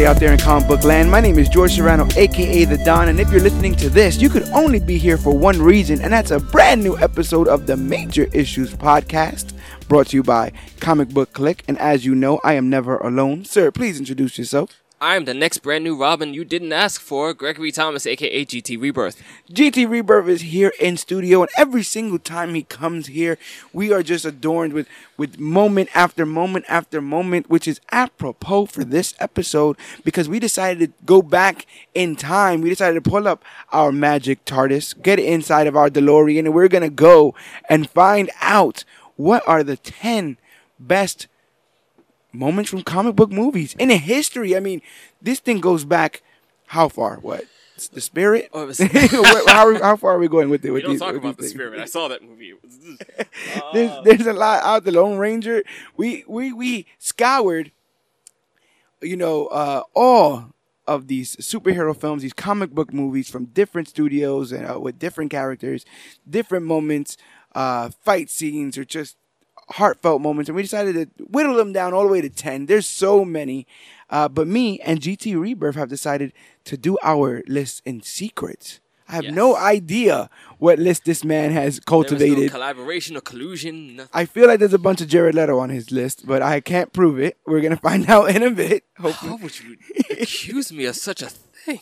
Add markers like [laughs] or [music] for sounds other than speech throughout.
everybody out there in comic book land? My name is George Serrano, aka The Don, and if you're listening to this, you could only be here for one reason, and that's a brand new episode of the Major Issues Podcast, brought to you by Comic Book Clique. And as you know, I am never alone. Sir, please introduce yourself. I am the next brand new Robin you didn't ask for, Gregory Thomas, aka GT Rebirth. GT Rebirth is here in studio, and every single time he comes here, we are just adorned with with moment after moment after moment, which is apropos for this episode because we decided to go back in time. We decided to pull up our magic TARDIS, get inside of our DeLorean, and we're gonna go and find out what are the ten best moments from comic book movies in history. I mean, this thing goes back how far? What? The spirit? Oh, was- [laughs] how, how far are we going with it? We With don't these, talk about the things? spirit. I saw that movie. [laughs] There's, Ah. there's a lot out the Lone Ranger. We we we scoured, you know, uh, all of these superhero films, these comic book movies from different studios and uh, with different characters, different moments, uh, fight scenes, or just heartfelt moments, and we decided to whittle them down all the way to 10. There's so many. Uh, but me and GT Rebirth have decided to do our list in secret. I have no idea what list this man has was no cultivated. collaboration or collusion. Nothing. I feel like there's a bunch of Jared Leto on his list, but I can't prove it. We're gonna find [laughs] out in a bit, hopefully. How would you accuse me of such a thing?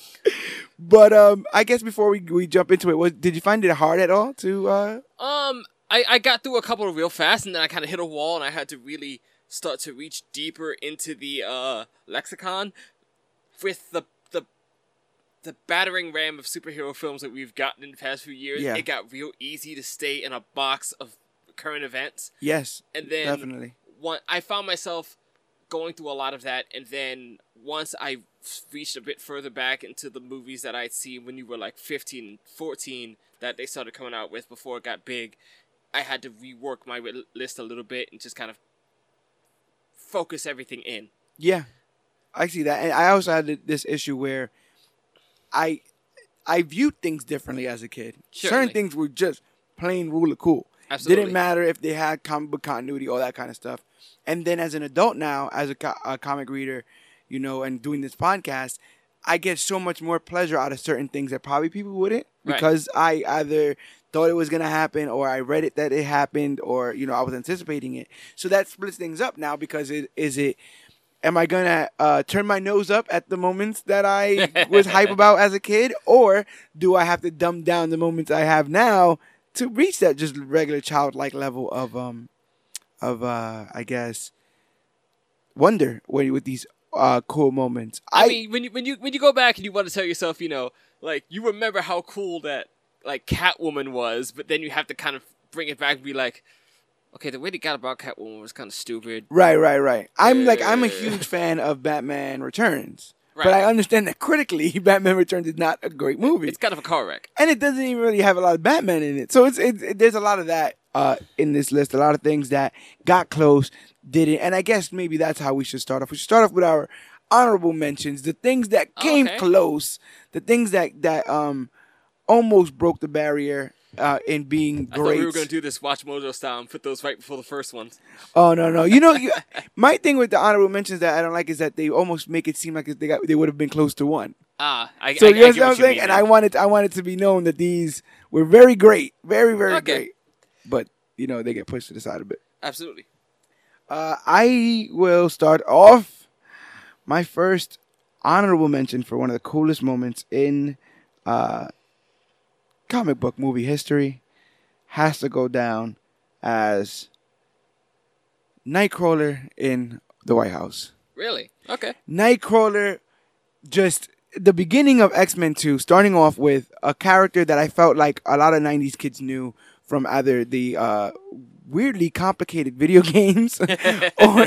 But um, I guess before we we jump into it, was did you find it hard at all to uh? Um, I, I got through a couple real fast, and then I kind of hit a wall, and I had to really start to reach deeper into the uh, lexicon with the the the battering ram of superhero films that we've gotten in the past few years. Yeah. It got real easy to stay in a box of current events, Yes, and then definitely. one I found myself going through a lot of that, and then once I reached a bit further back into the movies that I'd seen when you were like 15 and 14 that they started coming out with before it got big, I had to rework my list a little bit and just kind of focus everything in. Yeah, I see that, and I also had this issue where I I viewed things differently as a kid. Certain things were just plain rule of cool. Absolutely. Didn't matter if they had comic book continuity, all that kind of stuff. And then as an adult now, as a, co- a comic reader, you know, and doing this podcast, I get so much more pleasure out of certain things that probably people wouldn't Right. because I either thought it was gonna happen or I read it that it happened or you know I was anticipating it. So that splits things up now because it is it. Am I gonna uh, turn my nose up at the moments that I [laughs] was hype about as a kid, or do I have to dumb down the moments I have now to reach that just regular childlike level of um of uh I guess wonder when with these uh cool moments. I, I, mean, when you when you when you go back and you want to tell yourself, you know, like you remember how cool that like Catwoman was, but then you have to kind of bring it back and be like, okay, the way they got about Catwoman was kind of stupid. right, right, right. I'm like I'm a huge fan of Batman Returns, but I understand that critically, [laughs] Batman Returns is not a great movie. It's kind of a car wreck. and it doesn't even really have a lot of Batman in it. So it's, it's it, there's a lot of that uh, in this list. A lot of things that got close, didn't, and I guess maybe that's how we should start off. We should start off with our honorable mentions, the things that came Okay. close, the things that that um almost broke the barrier uh, in being I thought great. we were gonna do this Watch Mojo style and put those right before the first ones. Oh no no! You know, you, [laughs] my thing with the honorable mentions that I don't like is that they almost make it seem like they got they would have been close to one. Ah, I, So I, you get what I'm saying? mean And. I wanted I wanted to be known that these were very great, very very Okay. great. But you know they get pushed to the side a bit. absolutely. Uh, I will start off my first honorable mention for one of the coolest moments in uh, comic book movie history has to go down as Nightcrawler in the White House. Really? Okay. Nightcrawler, just the beginning of X Men 2, starting off with a character that I felt like a lot of 90s kids knew from either the uh, weirdly complicated [laughs] video games [laughs] or,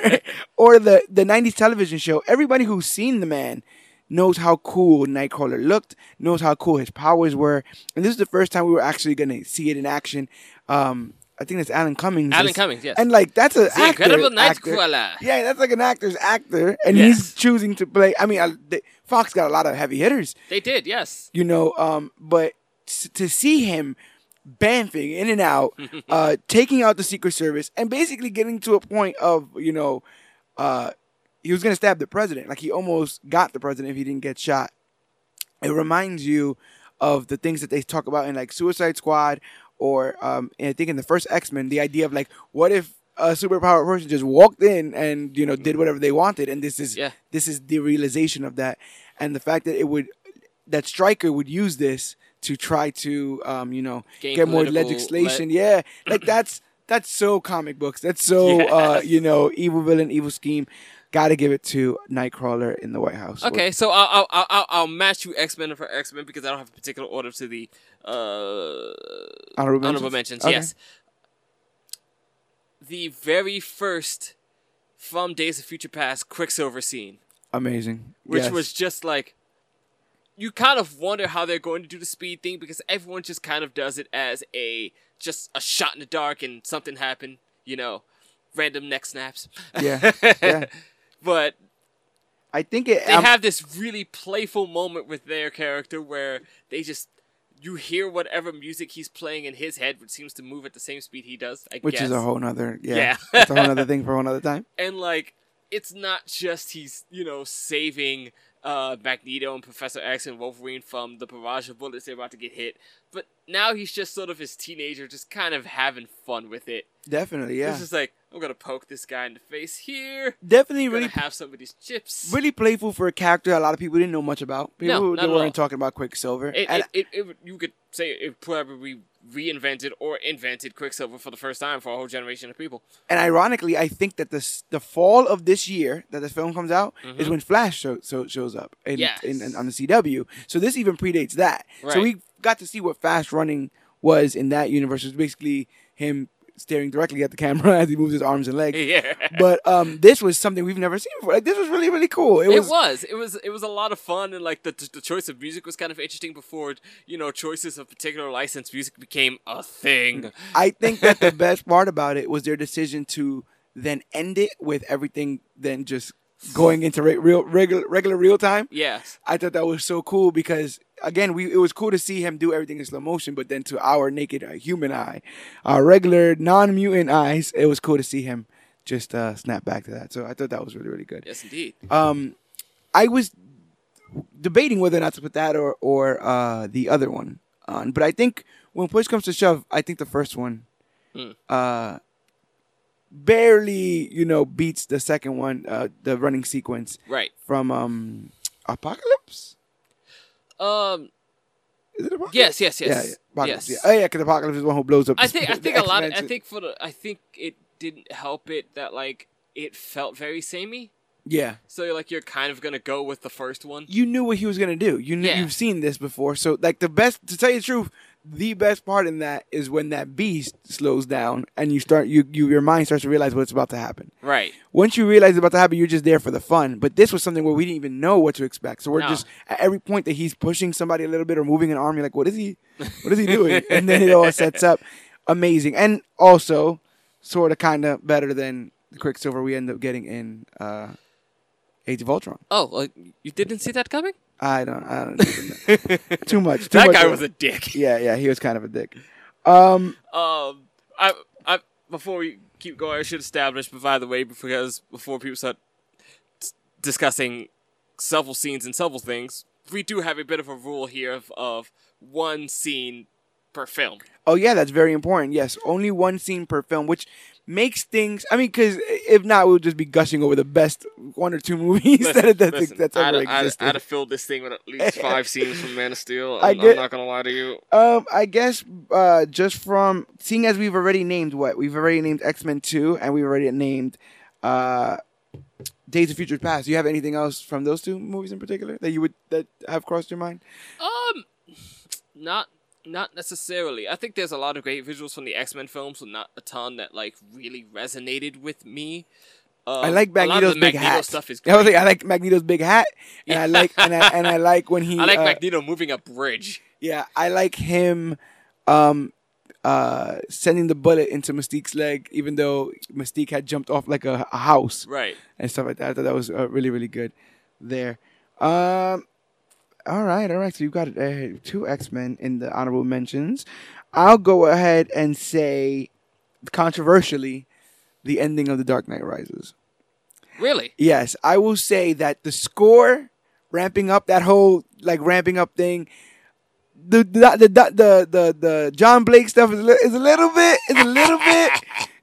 or the, the 90s television show. Everybody who's seen the man knows how cool Nightcrawler looked, knows how cool his powers were. And this is the first time we were actually going to see it in action. Um, I think that's Alan Cummings. Alan Cummings, yes. And like that's a The actor, Incredible actor. Nightcrawler. Yeah, that's like an actor's actor, and Yes. he's choosing to play. I mean, they, Fox got a lot of heavy hitters, They did, yes. you know. Um, but to see him bamfing in and out, [laughs] uh, taking out the Secret Service, and basically getting to a point of you know, uh, he was gonna stab the president. Like he almost got the president if he didn't get shot. It reminds you of the things that they talk about in like Suicide Squad or um, and I think in the first X Men, the idea of like, what if a superpowered person just walked in and you know did whatever they wanted, and this is Yeah. this is the realization of that, and the fact that it would that Stryker would use this to try to um, you know get more legislation. yeah, like [clears throat] that's that's so comic books. That's so uh, you know evil villain, evil scheme. Got to give it to Nightcrawler in the White House. Okay, so I'll I'll I'll, I'll match you X Men for X Men because I don't have a particular order to the uh, honorable, honorable mentions? mentions. Okay. Yes, the very first from Days of Future Past Quicksilver scene, amazing. which Yes. was just like. You kind of wonder how they're going to do the speed thing because everyone just kind of does it as a just a shot in the dark and something happened, you know, random neck snaps. Yeah, [laughs] yeah. But I think it. they um, have this really playful moment with their character where they just you hear whatever music he's playing in his head, which seems to move at the same speed he does. I which guess. is a whole nother. Yeah, Yeah. [laughs] that's a whole nother thing for another time. and like it's not just he's you know saving uh Magneto and Professor X and Wolverine from the barrage of bullets they're about to get hit, but now he's just sort of his teenager, just kind of having fun with it. Definitely, yeah. It's just like I'm gonna poke this guy in the face here. Definitely, Gonna really, have some of these chips. really playful for a character a lot of people didn't know much about. People No, not weren't talking about Quicksilver. It, and it, it, it, you could say it probably reinvented or invented Quicksilver for the first time for a whole generation of people. and ironically, I think that this the fall of this year that the film comes out is Mhm. when Flash show, so, shows up in, Yes. in, in- on the CW. So this even predates that. So we got to see what fast running was in that universe. It was basically him staring directly at the camera [laughs] as he moves his arms and legs. Yeah. But um, this was something we've never seen before. Like this was really really cool. It It was, was. It was. It was a lot of fun, and like the the choice of music was kind of interesting. Before you know, choices of particular licensed music became a thing. I think that the [laughs] best part about it was their decision to then end it with everything then just going into re- real regular regular real time. Yes. I thought that was so cool because again, we it was cool to see him do everything in slow motion, but then to our naked uh, human eye, our regular non mutant eyes, it was cool to see him just uh, snap back to that. So I thought that was really really good. Yes, indeed. Um, I was debating whether or not to put that or or uh, the other one on, but I think when push comes to shove, I think the first one Hmm. uh, barely you know beats the second one, uh, the running sequence Right. from um, Apocalypse. Um. Is it Apocalypse? Yes. Yes. Yes. yeah. Apocalypse, yes. yeah. Oh yeah, because Apocalypse is the one who blows up. I think. I [laughs] think a lot. Of, I think for the. I think it didn't help it that like it felt very samey. Yeah, So you're like you're kind of gonna go with the first one. you knew what he was gonna do. You knew Yeah. you've seen this before. So like the best to tell you the truth, the best part in that is when that beast slows down and you start you, you your mind starts to realize what's about to happen. Right. Once you realize it's about to happen, you're just there for the fun. But this was something where we didn't even know what to expect. So we're No. just at every point that he's pushing somebody a little bit or moving an arm, you're like, what is he what is he doing? [laughs] and then it all sets up amazing. And also sort of kind of better than the Quicksilver we end up getting in uh, Age of Ultron. Oh, like you didn't see that coming? I don't. I don't. Even know. [laughs] too much. Too that much guy was a dick. [laughs] Yeah, yeah. He was kind of a dick. Um. Um, I, I, before we keep going, I should establish, but by the way, because before people start discussing several scenes and several things, we do have a bit of a rule here of, of one scene per film. Oh yeah, that's very important. Yes, only one scene per film, which makes things. I mean, because if not, we'll just be gushing over the best one or two movies [laughs] that that's, Listen, that's I'd, ever I'd, existed. I'd have filled this thing with at least [laughs] five scenes from Man of Steel. I I'm, get- I'm not gonna lie to you. Um, I guess uh, just from seeing as we've already named what we've already named X Men Two, and we've already named uh, Days of Future Past. Do you have anything else from those two movies in particular that you would that have crossed your mind? Um, not not necessarily. I think there's a lot of great visuals from the X Men films, but not a ton that like really resonated with me. Um, I like Magneto's big Magneto hat. stuff is [laughs] I was like, I like Magneto's big hat, and I like and I, and I like when [laughs] he. I like uh, Magneto moving a bridge. Yeah, I like him um uh sending the bullet into Mystique's leg even though Mystique had jumped off like a, a house Right. and stuff like that. I thought that was uh, really really good there. Um all right, all right. So you've got uh, two X-Men in the honorable mentions. I'll go ahead and say controversially the ending of The Dark Knight Rises. Really? Yes, I will say that the score ramping up that whole like ramping up thing. The the the the the, the John Blake stuff is a, is a little bit is a little bit.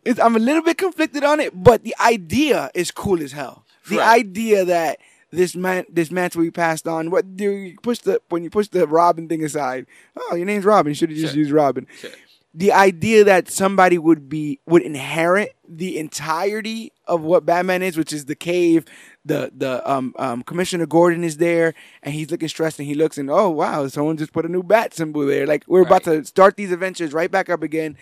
It's, I'm a little bit conflicted on it, but the idea is cool as hell. The Right. idea that this man this mantle we passed on. What do you push the when you push the Robin thing aside? Oh, your name's Robin. You should have just Sure. used Robin Sure. the idea that somebody would be would inherit the entirety of what Batman is, which is the cave. The the um, um Commissioner Gordon is there, and he's looking stressed, and he looks and oh wow, someone just put a new bat symbol there. Like we're about to start these adventures right back up again.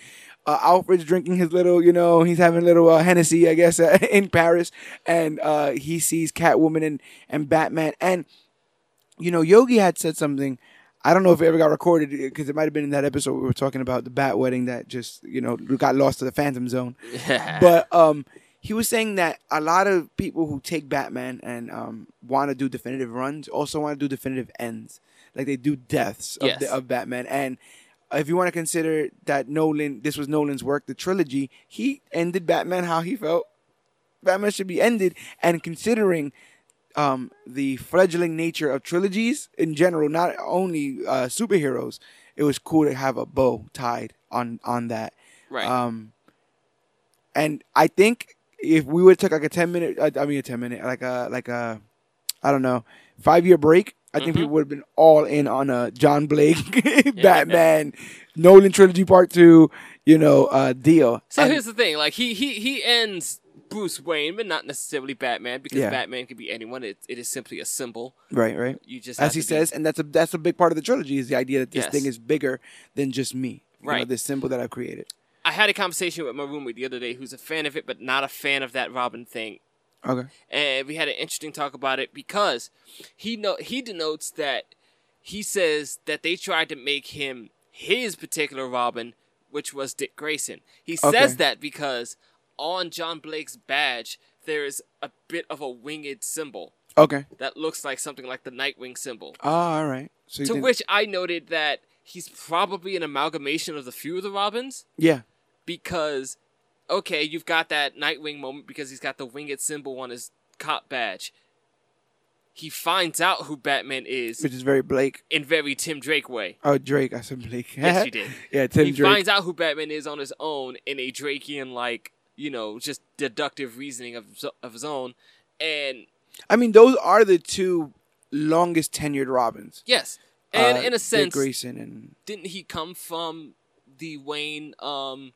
Uh, Alfred's drinking his little, you know, he's having a little uh, Hennessy, I guess, uh, [laughs] in Paris, and uh, he sees Catwoman and and Batman, and you know, Yogi had said something. I don't know if it ever got recorded because it might have been in that episode we were talking about the bat wedding that just you know got lost to the Phantom Zone. [laughs] but um, he was saying that a lot of people who take Batman and um, want to do definitive runs also want to do definitive ends, like they do deaths of, Yes. the, of Batman. And if you want to consider that Nolan, this was Nolan's work, the trilogy, he ended Batman how he felt Batman should be ended. And considering um, the fledgling nature of trilogies in general, not only uh, superheroes, it was cool to have a bow tied on on that. right. Um, and I think if we would have took like a ten minute, I mean a ten minute, like a like a, I don't know, five year break, I think Mhm. people would have been all in on a John Blake [laughs] Batman Nolan trilogy part two, you know, uh, deal. so And- here's the thing: like he he he ends Bruce Wayne, but not necessarily Batman, because Yeah. Batman can be anyone. It it is simply a symbol. right, right. You just As he be- says, and that's a that's a big part of the trilogy is the idea that this Yes. thing is bigger than just me. You know, Right. this symbol that I've created. I had a conversation with my roommate the other day, who's a fan of it, but not a fan of that Robin thing. Okay. and we had an interesting talk about it because he know he denotes that he says that they tried to make him his particular Robin, which was Dick Grayson. He Okay. says that because on John Blake's badge there is a bit of a winged symbol Okay. that looks like something like the Nightwing symbol. Ah, all right. So To think- which I noted that he's probably an amalgamation of the few of the Robins yeah. because okay, you've got that Nightwing moment because he's got the winged symbol on his cop badge. He finds out who Batman is Which is very Blake. in very Tim Drake way. Oh, Drake. I said Blake. Yes, you [laughs] did. yeah, Tim Drake. he Drake. finds out who Batman is on his own in a Drakean like you know just deductive reasoning of of his own, and I mean, those are the two longest tenured Robins. yes, and Uh, in a sense, Dick sense, Grayson and didn't he come from the Wayne um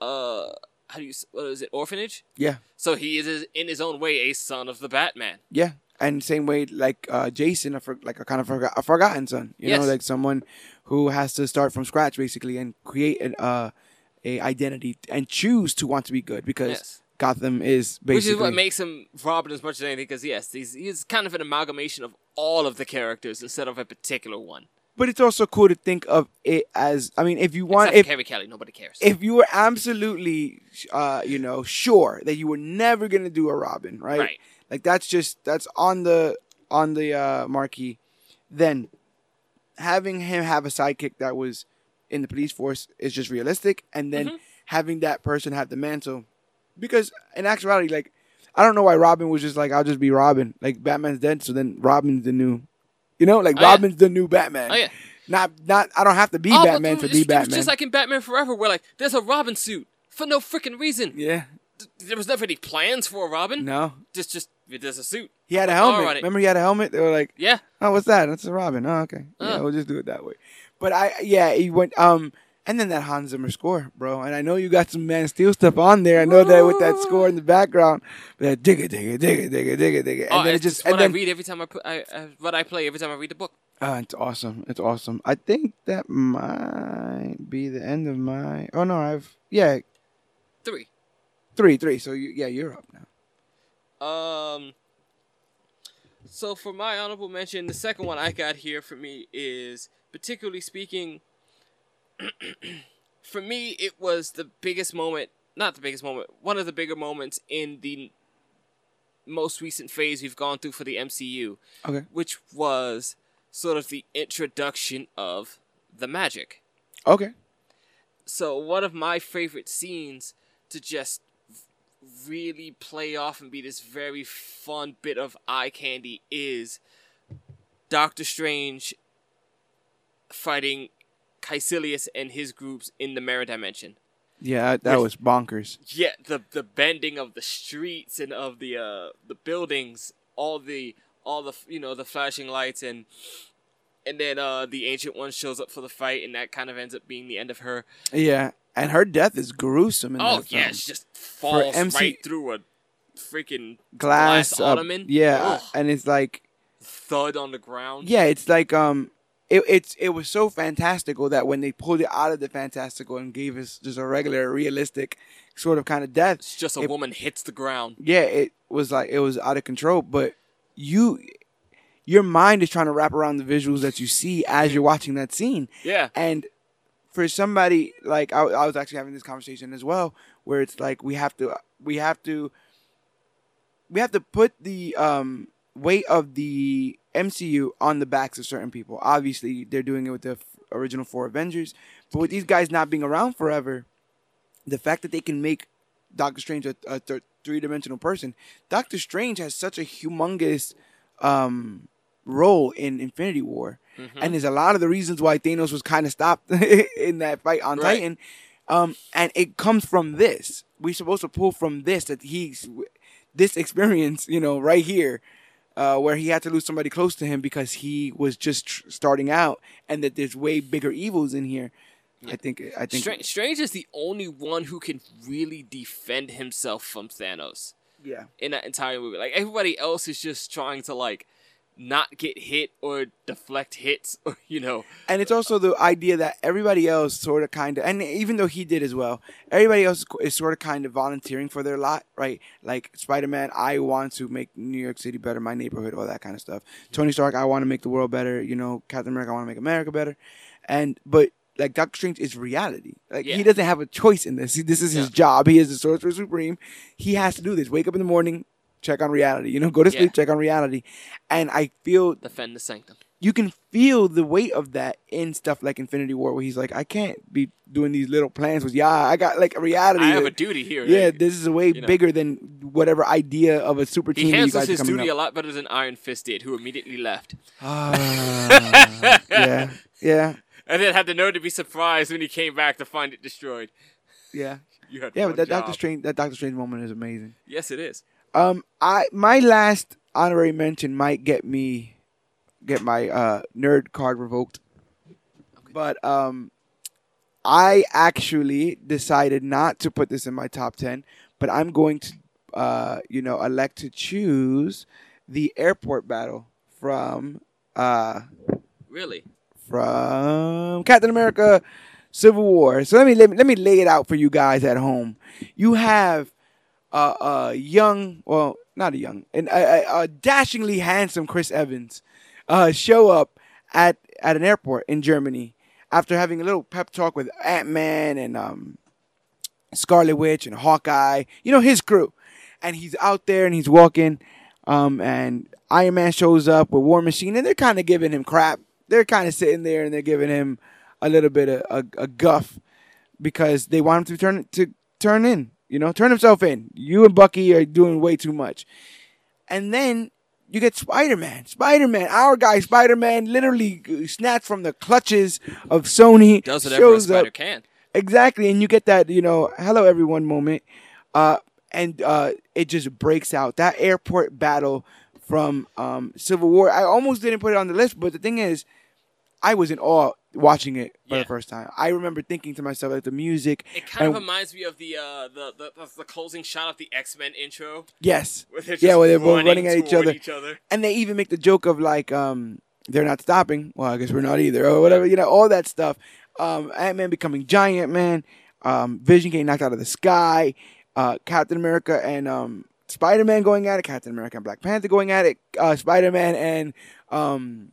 uh how do you what is it orphanage? yeah, So he is in his own way a son of the Batman. yeah, and same way like uh, Jason, a for, like a kind of forgot, a forgotten son. You Yes. know, like someone who has to start from scratch basically and create an uh, a identity and choose to want to be good because Yes. Gotham is basically Which is what makes him Robin as much as anything, because yes, he's, he's kind of an amalgamation of all of the characters instead of a particular one. But it's also cool to think of it as I mean, if you want, Except if Carrie Kelly, nobody cares. if you were absolutely, uh, you know, sure that you were never gonna do a Robin, right? Right. Like that's just that's on the on the uh, marquee. Then having him have a sidekick that was in the police force is just realistic, and then Mm-hmm. having that person have the mantle, because in actuality, like I don't know why Robin was just like I'll just be Robin. Like Batman's dead, so then Robin's the new, you know, like Oh, yeah. Robin's the new Batman. Oh, yeah. Not not I don't have to be Oh, Batman to be Batman. just like in Batman Forever, where like there's a Robin suit for no freaking reason. yeah. There was never any plans for a Robin. No. Just just there's a suit. He had a helmet. Remember, he had a helmet. They were like, Yeah. "Oh, what's that? That's a Robin." Oh, okay. Yeah, Uh. we'll just do it that way. But I, yeah, he went. Um, and then that Hans Zimmer score, bro. And I know you got some Man of Steel stuff on there. I know that with that score in the background, but dig it, dig it, dig it, dig it, dig it. And oh, then it just, and what then, I read every time I put I, I what I play every time I read the book. oh, it's awesome. It's awesome. I think that might be the end of my. Oh no, I've yeah, Three. three, three. So you, yeah, you're up now. Um. So for my honorable mention, the second one I got here for me is particularly speaking. [clears throat] for me, it was the biggest moment. Not the biggest moment. One of the bigger moments in the most recent phase we've gone through for the MCU, Okay. which was sort of the introduction of the magic. Okay. So one of my favorite scenes to just really play off and be this very fun bit of eye candy is Doctor Strange fighting Kaecilius and his groups in the mirror dimension. Yeah, that With- was bonkers. Yeah, the the bending of the streets and of the uh the buildings, all the all the you know the flashing lights and and then uh the ancient one shows up for the fight and that kind of ends up being the end of her. Yeah, and her death is gruesome. In Oh yeah, film. she just falls MC right through a freaking glass, glass ottoman. yeah, Ugh. and it's like thud on the ground. yeah, it's like um, it, it's it was so fantastical that when they pulled it out of the fantastical and gave us just a regular, realistic sort of kind of death, It's just a It- woman hits the ground. yeah, it was like it was out of control. But you, your mind is trying to wrap around the visuals that you see as you're watching that scene. Yeah. And for somebody like I, I was actually having this conversation as well, where it's like we have to we have to we have to put the um, weight of the MCU on the backs of certain people. Obviously, they're doing it with the f- original four Avengers, but with these guys not being around forever, the fact that they can make Doctor Strange a, a th- three dimensional person, Doctor Strange has such a humongous um, role in Infinity War, Mm-hmm. and there's a lot of the reasons why Thanos was kind of stopped [laughs] in that fight on Right. Titan, um, and it comes from this. We're supposed to pull from this that he's this experience, you know, right here. Uh, where he had to lose somebody close to him because he was just tr- starting out, and that there's way bigger evils in here. I think. I think. Strange, Strange is the only one who can really defend himself from Thanos Yeah. in that entire movie. Like everybody else is just trying to like not get hit or deflect hits [laughs] or you know. And it's also the idea that everybody else sort of kind of, and even though he did as well, everybody else is sort of kind of volunteering for their lot, right? Like Spider Man, I want to make New York City better, my neighborhood, all that kind of stuff. Tony Stark, I want to make the world better. You know, Captain America, I want to make America better. And but like Doctor Strange is reality. Like Yeah. he doesn't have a choice in this. This is his Yeah. job. He is the Sorcerer Supreme. He has to do this. Wake up in the morning, check on reality. You know, [laughs] go to Yeah. sleep, check on reality. And I feel Defend the sanctum. you can feel the weight of that in stuff like Infinity War, where he's like, I can't be doing these little plans with yeah, I got like a reality. I have that- a duty here. yeah, Like, this is a way you know. bigger than whatever idea of a super team he handles his duty up. a lot better than Iron Fist did, who immediately left. Ah, yeah, yeah, [laughs] And then had the nerve to be surprised when he came back to find it destroyed. yeah, [laughs] You had yeah. But that Doctor. Strange, that Doctor Strange moment is amazing. Yes, it is. Um, I my last honorary mention might get me get my uh nerd card revoked, but um, I actually decided not to put this in my top ten, but I'm going to uh you know elect to choose the airport battle from uh Really. from Captain America Civil War. So let me let me, let me lay it out for you guys at home. You have a, a young, well, not a young, and a, a, a dashingly handsome Chris Evans uh, show up at at an airport in Germany after having a little pep talk with Ant Man and um, Scarlet Witch and Hawkeye. You know his crew, and he's out there and he's walking, um, and Iron Man shows up with War Machine, and they're kind of giving him crap. They're kind of sitting there and they're giving him a little bit of a, a guff because they want him to turn to turn in, you know, turn himself in. You and Bucky are doing way too much. And then you get Spider Man. Spider Man, our guy Spider Man, literally snatched from the clutches of Sony. Does a shows spider up- can. Exactly, and you get that you know, hello everyone moment, uh, and uh, it just breaks out that airport battle from um, Civil War. I almost didn't put it on the list, but the thing is, I was in awe watching it for Yeah. the first time. I remember thinking to myself, like the music. It kind of reminds me of the uh the, the the the closing shot of the X Men intro. yes, Where Yeah, where they're both running at each other. Each other. and they even make the joke of like um they're not stopping well i guess we're not either or whatever you know all that stuff um ant-man becoming giant man um vision getting knocked out of the sky uh captain america and um spider-man going at it captain america and black panther going at it uh spider-man and um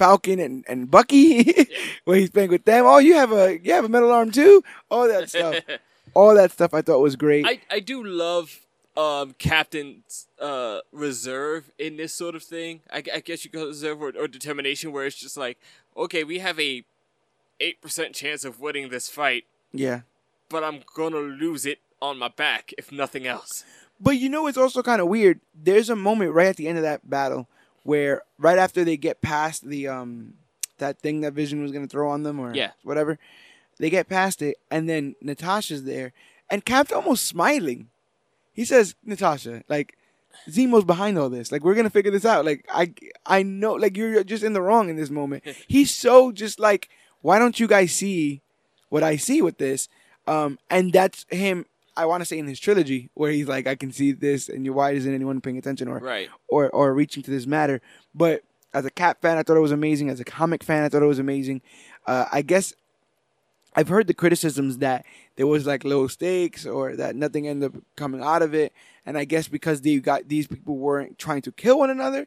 falcon and, and bucky [laughs] where he's playing with them oh you have a you have a metal arm too all that stuff [laughs] all that stuff i thought was great I, I do love um, Captain's uh, reserve in this sort of thing. I, I guess you could reserve or, or determination, where it's just like, okay, we have a eight percent chance of winning this fight, yeah but I'm gonna lose it on my back, if nothing else. But you know, it's also kind of weird. There's a moment right at the end of that battle where, right after they get past the um that thing that Vision was gonna throw on them, or Yeah. whatever, they get past it, and then Natasha's there, and Cap's almost smiling. He says, "Natasha, like." Zemo's behind all this. Like we're gonna figure this out. Like I, I know. Like you're just in the wrong in this moment. [laughs] He's so just like, why don't you guys see what I see with this? Um, and that's him. I want to say in his trilogy where he's like, I can see this, and you, why isn't anyone paying attention or Right. or or reaching to this matter? But as a cat fan, I thought it was amazing. As a comic fan, I thought it was amazing. Uh, I guess I've heard the criticisms that there was like low stakes or that nothing ended up coming out of it, and I guess because they got these people weren't trying to kill one another,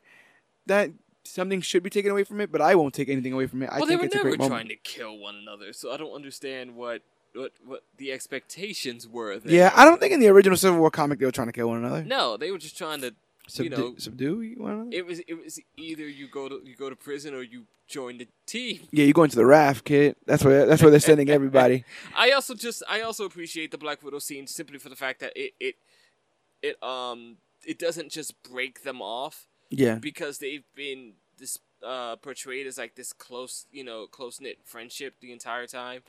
that something should be taken away from it. But I won't take anything away from it. I well, they were it's a never great trying moment. to kill one another, so I don't understand what what what the expectations were. There. Yeah, I don't think in the original Civil War comic they were trying to kill one another. No, they were just trying to. Subdu- you know, subdue one another. It was it was either you go to you go to prison or you join the team. Yeah, you're going to the raft, kid. That's where that's where they're sending everybody. [laughs] [laughs] I also just I also appreciate the Black Widow scene simply for the fact that it it it um it doesn't just break them off Yeah, because they've been this uh portrayed as like this close you know close knit friendship the entire time.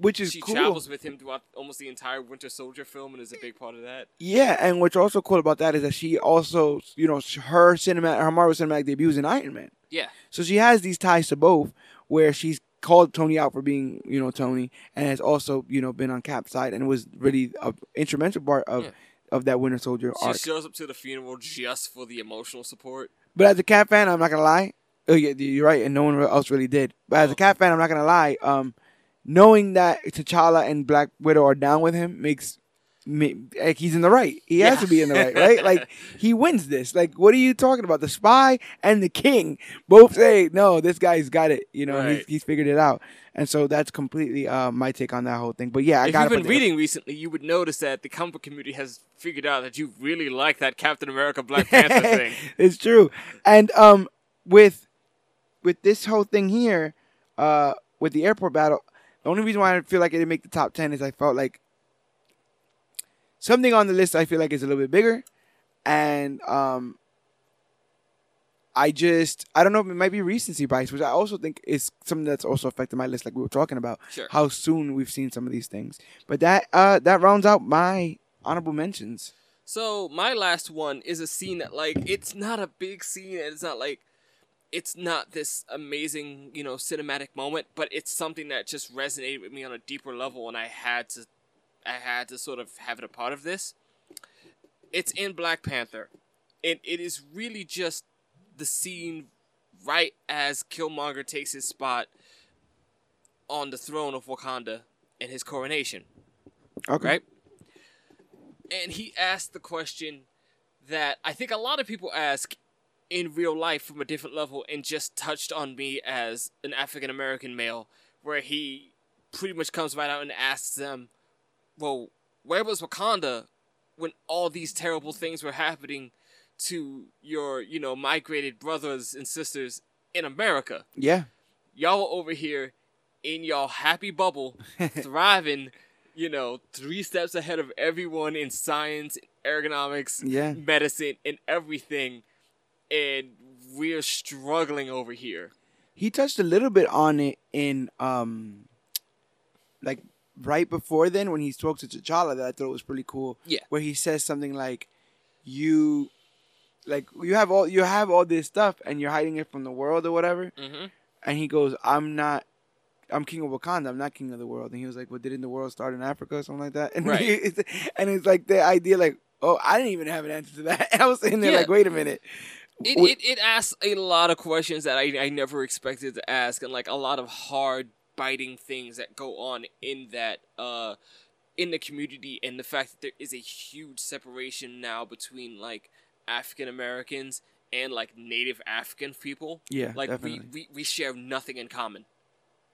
Which is she cool. travels with him throughout almost the entire Winter Soldier film and is a big part of that. Yeah, and what's also cool about that is that she also, you know, her cinematic, her Marvel cinematic debut is in Iron Man. Yeah. So she has these ties to both, where she's called Tony out for being, you know, Tony, and has also, you know, been on Cap's side and was really a instrumental part of Yeah. of that Winter Soldier She arc. shows up to the funeral just for the emotional support. But as a Cap fan, I'm not gonna lie. Oh yeah, you're right, and no one else really did. But as a Oh. Cap fan, I'm not gonna lie. Um, knowing that T'Challa and Black Widow are down with him makes like he's in the right. He has Yeah. to be in the right, right? Like [laughs] he wins this. Like what are you talking about? The spy and the king both say no. This guy's got it. You know, he's, Right. he's figured it out. And so that's completely uh, my take on that whole thing. But yeah, I if you've been reading recently, you would notice that the comic book community has figured out that you really like that Captain America Black [laughs] Panther thing. it's true. And um, with with this whole thing here, uh, with the airport battle, the only reason why I feel like it didn't make the top ten is I felt like something on the list I feel like is a little bit bigger, and um, I just I don't know. If it might be recency bias, which I also think is something that's also affected my list, like we were talking about. Sure. How soon we've seen some of these things, but that uh that rounds out my honorable mentions. So my last one is a scene that like it's not a big scene and it's not like it's not this amazing, you know, cinematic moment, but it's something that just resonated with me on a deeper level and I had to I had to sort of have it a part of this. It's in Black Panther. And it is really just the scene right as Killmonger takes his spot on the throne of Wakanda in his coronation Okay. right? And he asked the question that I think a lot of people ask in real life from a different level and just touched on me as an African American male, where he pretty much comes right out and asks them, Well, where was Wakanda when all these terrible things were happening to your, you know, migrated brothers and sisters in America? Yeah. y'all over here in y'all happy bubble, [laughs] thriving, you know, three steps ahead of everyone in science, ergonomics, Yeah. medicine, and everything. And we're struggling over here. he touched a little bit on it in um like right before then when he spoke to T'Challa that I thought was pretty cool. Yeah. Where he says something like you like you have all you have all this stuff and you're hiding it from the world or whatever. Mm-hmm. And he goes, I'm not I'm king of Wakanda. I'm not king of the world. And he was like, "Well, didn't the world start in Africa or something like that?" [laughs] And Right. it's, and it's like the idea, like, "Oh, I didn't even have an answer to that." And [laughs] I was sitting there Yeah. like, "Wait a minute." It, it, it asks a lot of questions that I, I never expected to ask, and like a lot of hard biting things that go on in that uh in the community, and the fact that there is a huge separation now between like African Americans and like Native African people. Yeah, like definitely. we, we we share nothing in common,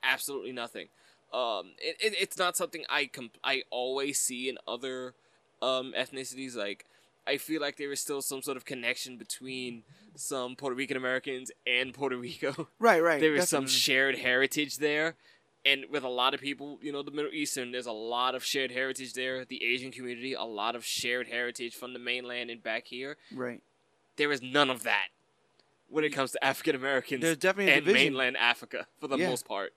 absolutely nothing. Um, it, it it's not something I comp- I always see in other um ethnicities. Like I feel like there is still some sort of connection between some Puerto Rican Americans and Puerto Rico. [laughs] right, right. there is some shared heritage there, and with a lot of people, you know, the Middle Eastern, there's a lot of shared heritage there. The Asian community, a lot of shared heritage from the mainland and back here. Right. There is none of that when it comes to African Americans There's definitely a and division. mainland Africa for the Yeah. most part.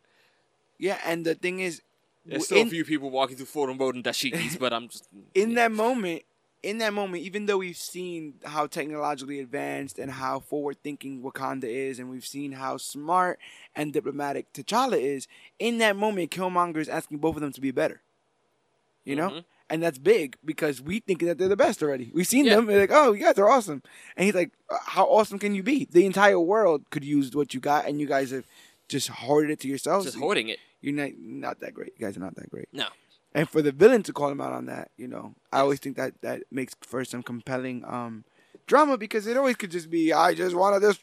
Yeah, and the thing is, There's still in- a few people walking through Fordham Road and dashikis, [laughs] but I'm just in that moment, in that moment, even though we've seen how technologically advanced and how forward thinking Wakanda is, and we've seen how smart and diplomatic T'Challa is, in that moment, Killmonger is asking both of them to be better. You know? Mhm. And that's big because we think that they're the best already. We've seen Yeah. them. We're like, oh, you guys are awesome. And he's like, "Uh, how awesome can you be? The entire world could use what you got, and you guys have just hoarded it to yourselves. just hoarding it. You're not, not that great. You guys are not that great. No. And for the villain to call him out on that, you know, I always think that that makes for some compelling um, drama because it always could just be, I just want to just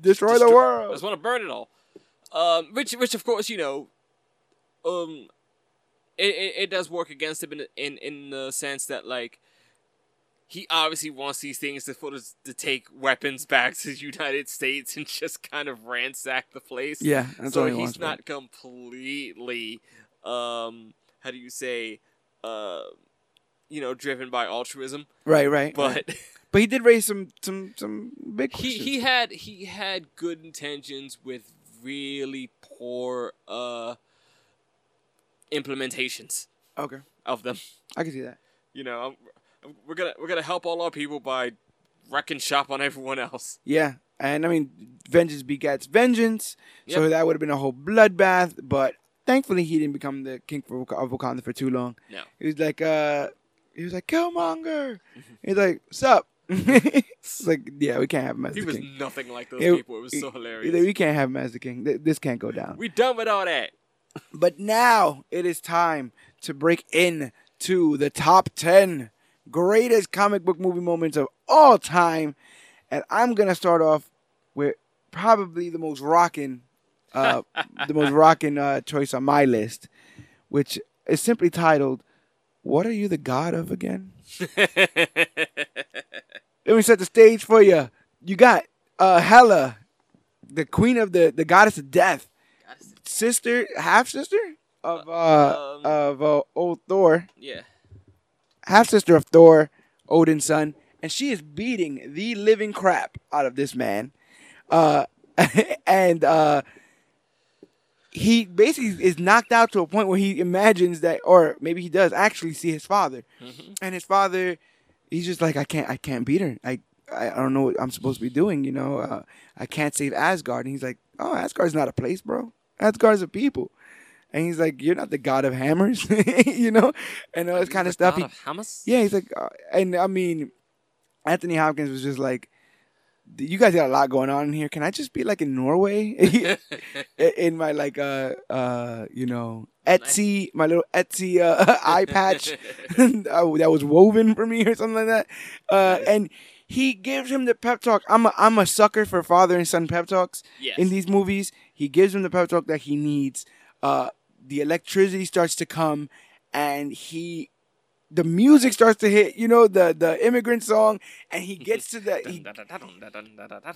destroy the world. I just want to burn it all. Um, which, which of course, you know, um, it, it, it does work against him in, in in the sense that like he obviously wants these things to of to take weapons back to the United States and just kind of ransack the place. Yeah, that's so he's not completely, um, how do you say, uh, you know, driven by altruism, right, right. but. right. [laughs] but he did raise some some some big he questions. he had he had good intentions with really poor uh implementations okay, of them. I can see that. You know, I'm- we're gonna we're gonna help all our people by wrecking shop on everyone else. Yeah, and I mean, vengeance begets vengeance. So that would have been a whole bloodbath. But thankfully, he didn't become the king of Wakanda for too long. No. He was like, uh, he was like Killmonger. He's like, sup? [laughs] it's like, yeah, we can't have him as He was king. nothing like those It- people. It was so He's like, hilarious. we can't have him as the king. Th- This can't go down. We done with all that. But now it is time to break in to the top 10 greatest comic book movie moments of all time. And I'm going to start off with probably the most rocking uh, the most rocking uh, choice on my list, which is simply titled "What Are You the God of Again?" [laughs] Let me set the stage for you. You got uh, Hela, the queen of the the goddess of death, sister, half sister of uh, Um, of uh, old Thor, yeah. half sister of Thor, Odin's son, and she is beating the living crap out of this man. Uh, [laughs] and uh, he basically is knocked out to a point where he imagines that, or maybe he does actually see his father, Mhm. and his father, he's just like, I can't, I can't beat her. I, I, I don't know what I'm supposed to be doing. You know, uh, I can't save Asgard. And he's like, Oh, Asgard's not a place, bro. Asgard's a people. And he's like, You're not the god of hammers, [laughs] you know, and all this kind of stuff. He, God of Hamas? yeah, he's like, uh, and I mean, Anthony Hopkins was just like, you guys got a lot going on in here. Can I just be like in Norway [laughs] [laughs] in my like uh uh you know Etsy my little Etsy uh, [laughs] eye patch that was woven for me or something like that. Uh, and he gives him the pep talk. I'm a, I'm a sucker for father and son pep talks yes. in these movies. He gives him the pep talk that he needs. Uh, the electricity starts to come, and he, the music starts to hit. You know the the immigrant song, and he gets to the he,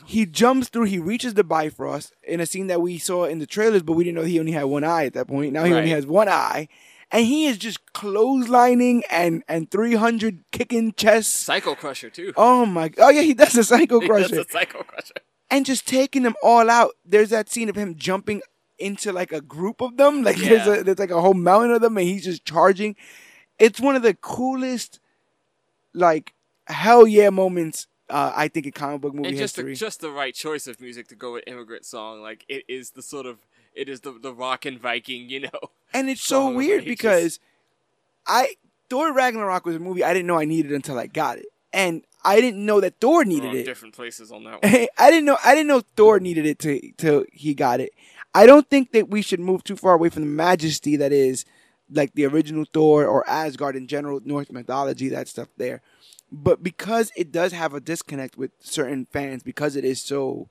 he jumps through. He reaches the Bifrost in a scene that we saw in the trailers, but we didn't know he only had one eye at that point. Now he only has one eye, and he is just clotheslining and and three hundred kicking chests. Psycho Crusher too. Oh my! Oh yeah, he does a Psycho [laughs] He Crusher does a Psycho Crusher. and just taking them all out. There's that scene of him jumping into like a group of them, like there's, a, there's like a whole mountain of them, and he's just charging. It's one of the coolest, like hell yeah moments uh, I think in comic book movie and just history. the, just the right choice of music to go with immigrant song. Like it is the sort of it is the the rock and Viking, you know. [laughs] and it's so weird because I Thor Ragnarok was a movie I didn't know I needed until I got it, and I didn't know that Thor needed it. different places on that [laughs] one. I didn't know I didn't know Thor needed it to till he got it. I don't think that we should move too far away from the majesty that is like the original Thor or Asgard in general, Norse mythology, that stuff there. But because it does have a disconnect with certain fans, because it is so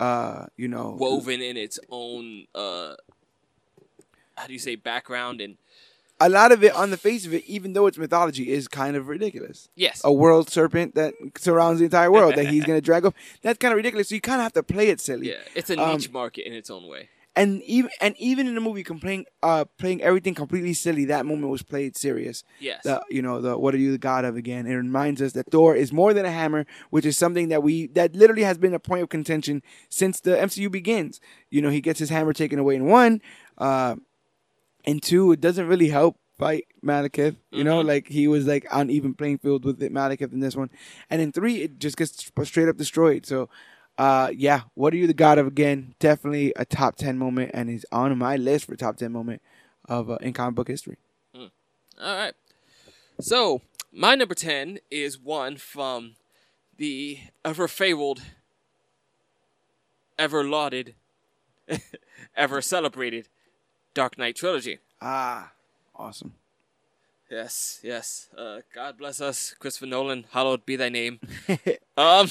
uh, you know Woven in its own uh how do you say background and a lot of it on the face of it, even though it's mythology, is kind of ridiculous. yes. A world serpent that surrounds the entire world that he's [laughs] gonna drag off. That's kind of ridiculous. So you kind of have to play it silly. Yeah, it's a Um, niche market in its own way. And even and even in the movie, playing uh playing everything completely silly, that moment was played serious. Yes. The you know the what are you the god of again? It reminds us that Thor is more than a hammer, which is something that we that literally has been a point of contention since the MCU begins. You know, he gets his hammer taken away in one, uh, and two, it doesn't really help fight Malekith. You know, Mhm. like he was like on even playing field with it, Malekith in this one, and in three, it just gets straight up destroyed. So. Uh yeah, what are you the god of again? Definitely a top ten moment, and is on my list for top ten moment of uh, in comic book history. All right. So my number ten is one from the ever fabled, ever lauded, [laughs] ever celebrated Dark Knight trilogy. Ah, awesome. Yes, yes. Uh, God bless us, Christopher Nolan. Hallowed be thy name. [laughs] um,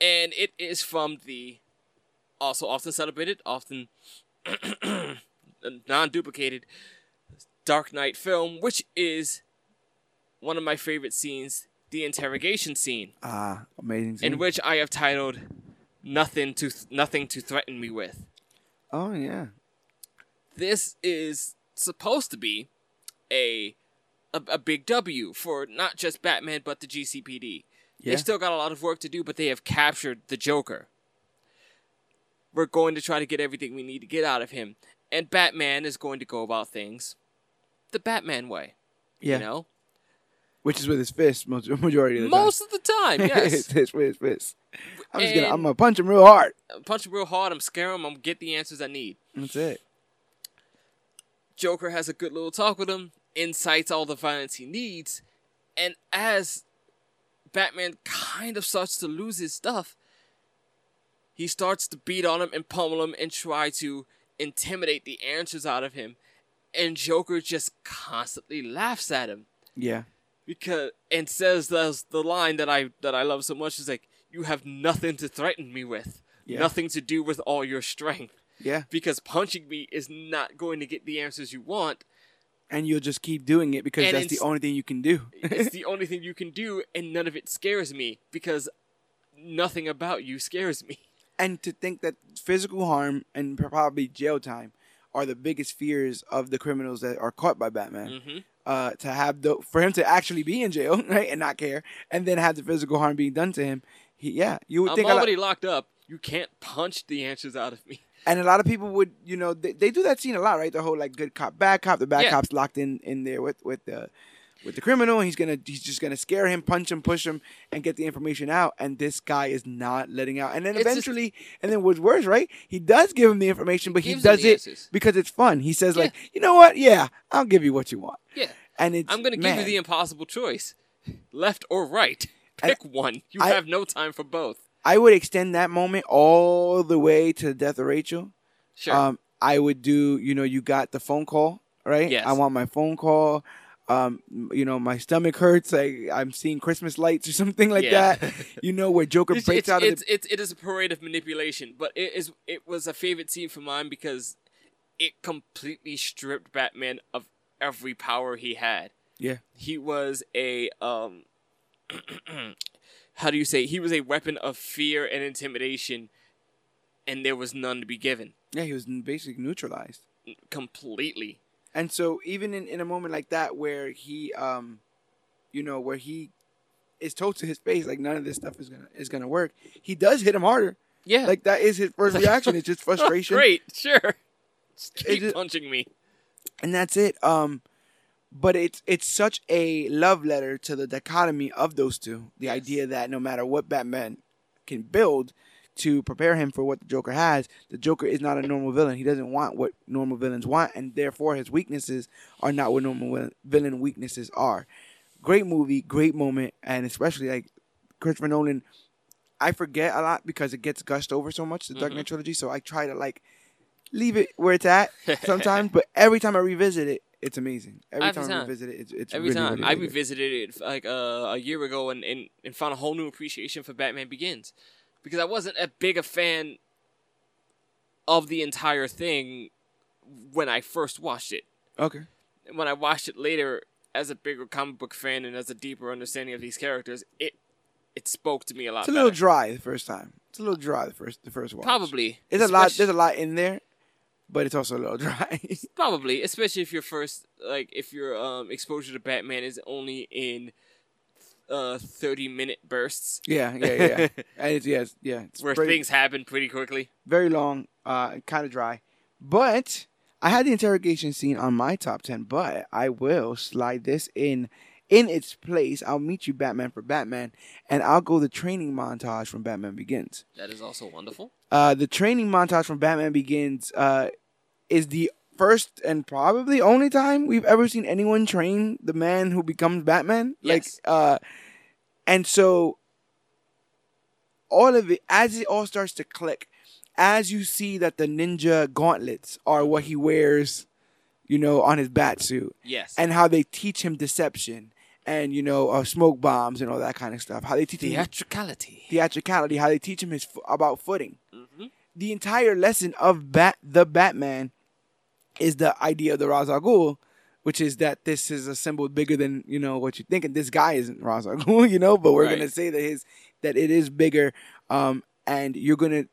and it is from the also often celebrated, often [clears throat] non-duplicated Dark Knight film, which is one of my favorite scenes, the interrogation scene, Ah, amazing. scene. in which I have titled "Nothing to Nothing to Threaten Me with." oh yeah, this is supposed to be a, a a big W for not just Batman but the GCPD. Yeah. They've still got a lot of work to do, but they have captured the Joker. We're going to try to get everything we need to get out of him, and Batman is going to go about things the Batman way. yeah. You know, Which is with his fist most [laughs] majority of the time. most of the time, time. [laughs] yes. it's with his fist. I'm just gonna. I'm gonna punch him real hard. Punch him real hard. I'm scare him. I'm gonna get the answers I need. That's it. Joker has a good little talk with him, incites all the violence he needs, and as Batman kind of starts to lose his stuff, he starts to beat on him and pummel him and try to intimidate the answers out of him. And Joker just constantly laughs at him Yeah. because and says the the line that I that I love so much is like, "You have nothing to threaten me with, Yeah. nothing to do with all your strength." Yeah. Because punching me is not going to get the answers you want. And you'll just keep doing it because And that's the only thing you can do. it's the [laughs] only thing you can do, and none of it scares me because nothing about you scares me. and to think that physical harm and probably jail time are the biggest fears of the criminals that are caught by Batman. hmm uh, to have the for him to actually be in jail, [laughs] right, and not care, and then have the physical harm being done to him. He, yeah, you would I'm think, lot, already locked up. You can't punch the answers out of me. And a lot of people would, you know, they, they do that scene a lot, right? The whole like good cop, bad cop. The bad Yeah. cop's locked in in there with with the with the criminal. And he's gonna he's just gonna scare him, punch him, push him, and get the information out. And this guy is not letting out. And then It's just- eventually, and then what's worse, right? He does give him the information, but he him does it answers. because it's fun. He says Yeah. like, you know what? Yeah, I'll give you what you want. Yeah, And it's I'm gonna give you the impossible choice: left or right. And Pick one. You I- have no time for both. I would extend that moment all the way to the death of Rachel. Sure. Um, I would do, you know, you got the phone call, right? Yes. I want my phone call. Um, you know, my stomach hurts. Like I'm seeing Christmas lights or [laughs] something like Yeah. that. You know, where Joker breaks it's, out of it's, the. it's, it is a parade of manipulation, but it is it was a favorite scene for mine because it completely stripped Batman of every power he had. Yeah. He was a um [clears throat] how do you say he was a weapon of fear and intimidation and there was none to be given Yeah, he was basically neutralized. completely. And so even in, in a moment like that where he um you know, where he is told to his face like none of this stuff is gonna is gonna work, he does hit him harder. Yeah. Like that is his first [laughs] reaction. It's just [laughs] frustration. Great, sure. Just keep just- punching me. and that's it. Um, but it's it's such a love letter to the dichotomy of those two. The Yes. idea that no matter what Batman can build to prepare him for what the Joker has, the Joker is not a normal villain. He doesn't want what normal villains want, and therefore his weaknesses are not what normal villain weaknesses are. Great movie, great moment, and especially like Christopher Nolan. I forget a lot because it gets gushed over so much the Dark Mhm. Knight trilogy. So I try to like leave it where it's at [laughs] sometimes, but every time I revisit it, it's amazing. Every, Every time, I time. revisit it, it's, it's Every really, time really, I really good. revisited it like uh, a year ago and, and and found a whole new appreciation for Batman Begins because I wasn't a big a fan of the entire thing when I first watched it. Okay. When I watched it later as a bigger comic book fan and as a deeper understanding of these characters, it it spoke to me a lot. It's a little better. dry the first time. It's a little dry the first the first one. Probably. There's a lot. There's a lot in there, but it's also a little [laughs] dry. Probably, especially if your first like if your um exposure to Batman is only in uh 30 minute bursts yeah, yeah, yeah. [laughs] and it's yes, yeah. It's where pretty- things happen pretty quickly. very long, uh, kind of dry. But I had the interrogation scene on my top ten. But I will slide this in in its place. I'll meet you, Batman for Batman, and I'll go the training montage from Batman Begins. That is also wonderful. Uh, the training montage from Batman Begins uh, is the first and probably only time we've ever seen anyone train the man who becomes Batman. Yes. Like, uh, and so all of it, as it all starts to click, as you see that the ninja gauntlets are what he wears, you know, on his bat suit, Yes. and how they teach him deception and you know uh, smoke bombs and all that kind of stuff. How they teach him theatricality. theatricality, how they teach him his about footing. Mhm. The entire lesson of Bat the Batman is the idea of the Ra's al Ghul, which is that this is a symbol bigger than you know what you think, and this guy isn't Ra's al Ghul, [laughs] you know, but we're Right. gonna say that his that it is bigger, um, and you're gonna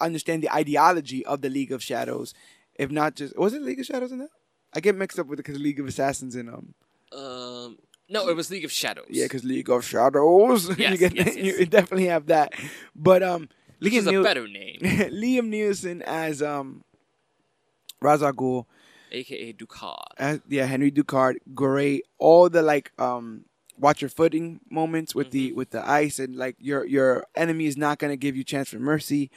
understand the ideology of the League of Shadows, if not just was it League of Shadows in that? I get mixed up with the League of Assassins in um Um, no, it was League of Shadows. yeah, because League of Shadows. [laughs] you get yes, yes. you definitely have that. But um, Liam, is a better name, [laughs] Liam Neeson as um, Ghul, aka Ducard. as yeah Henry Ducard, great. All the like um, watch your footing moments with Mm-hmm. the with the ice and like your your enemy is not gonna give you chance for mercy.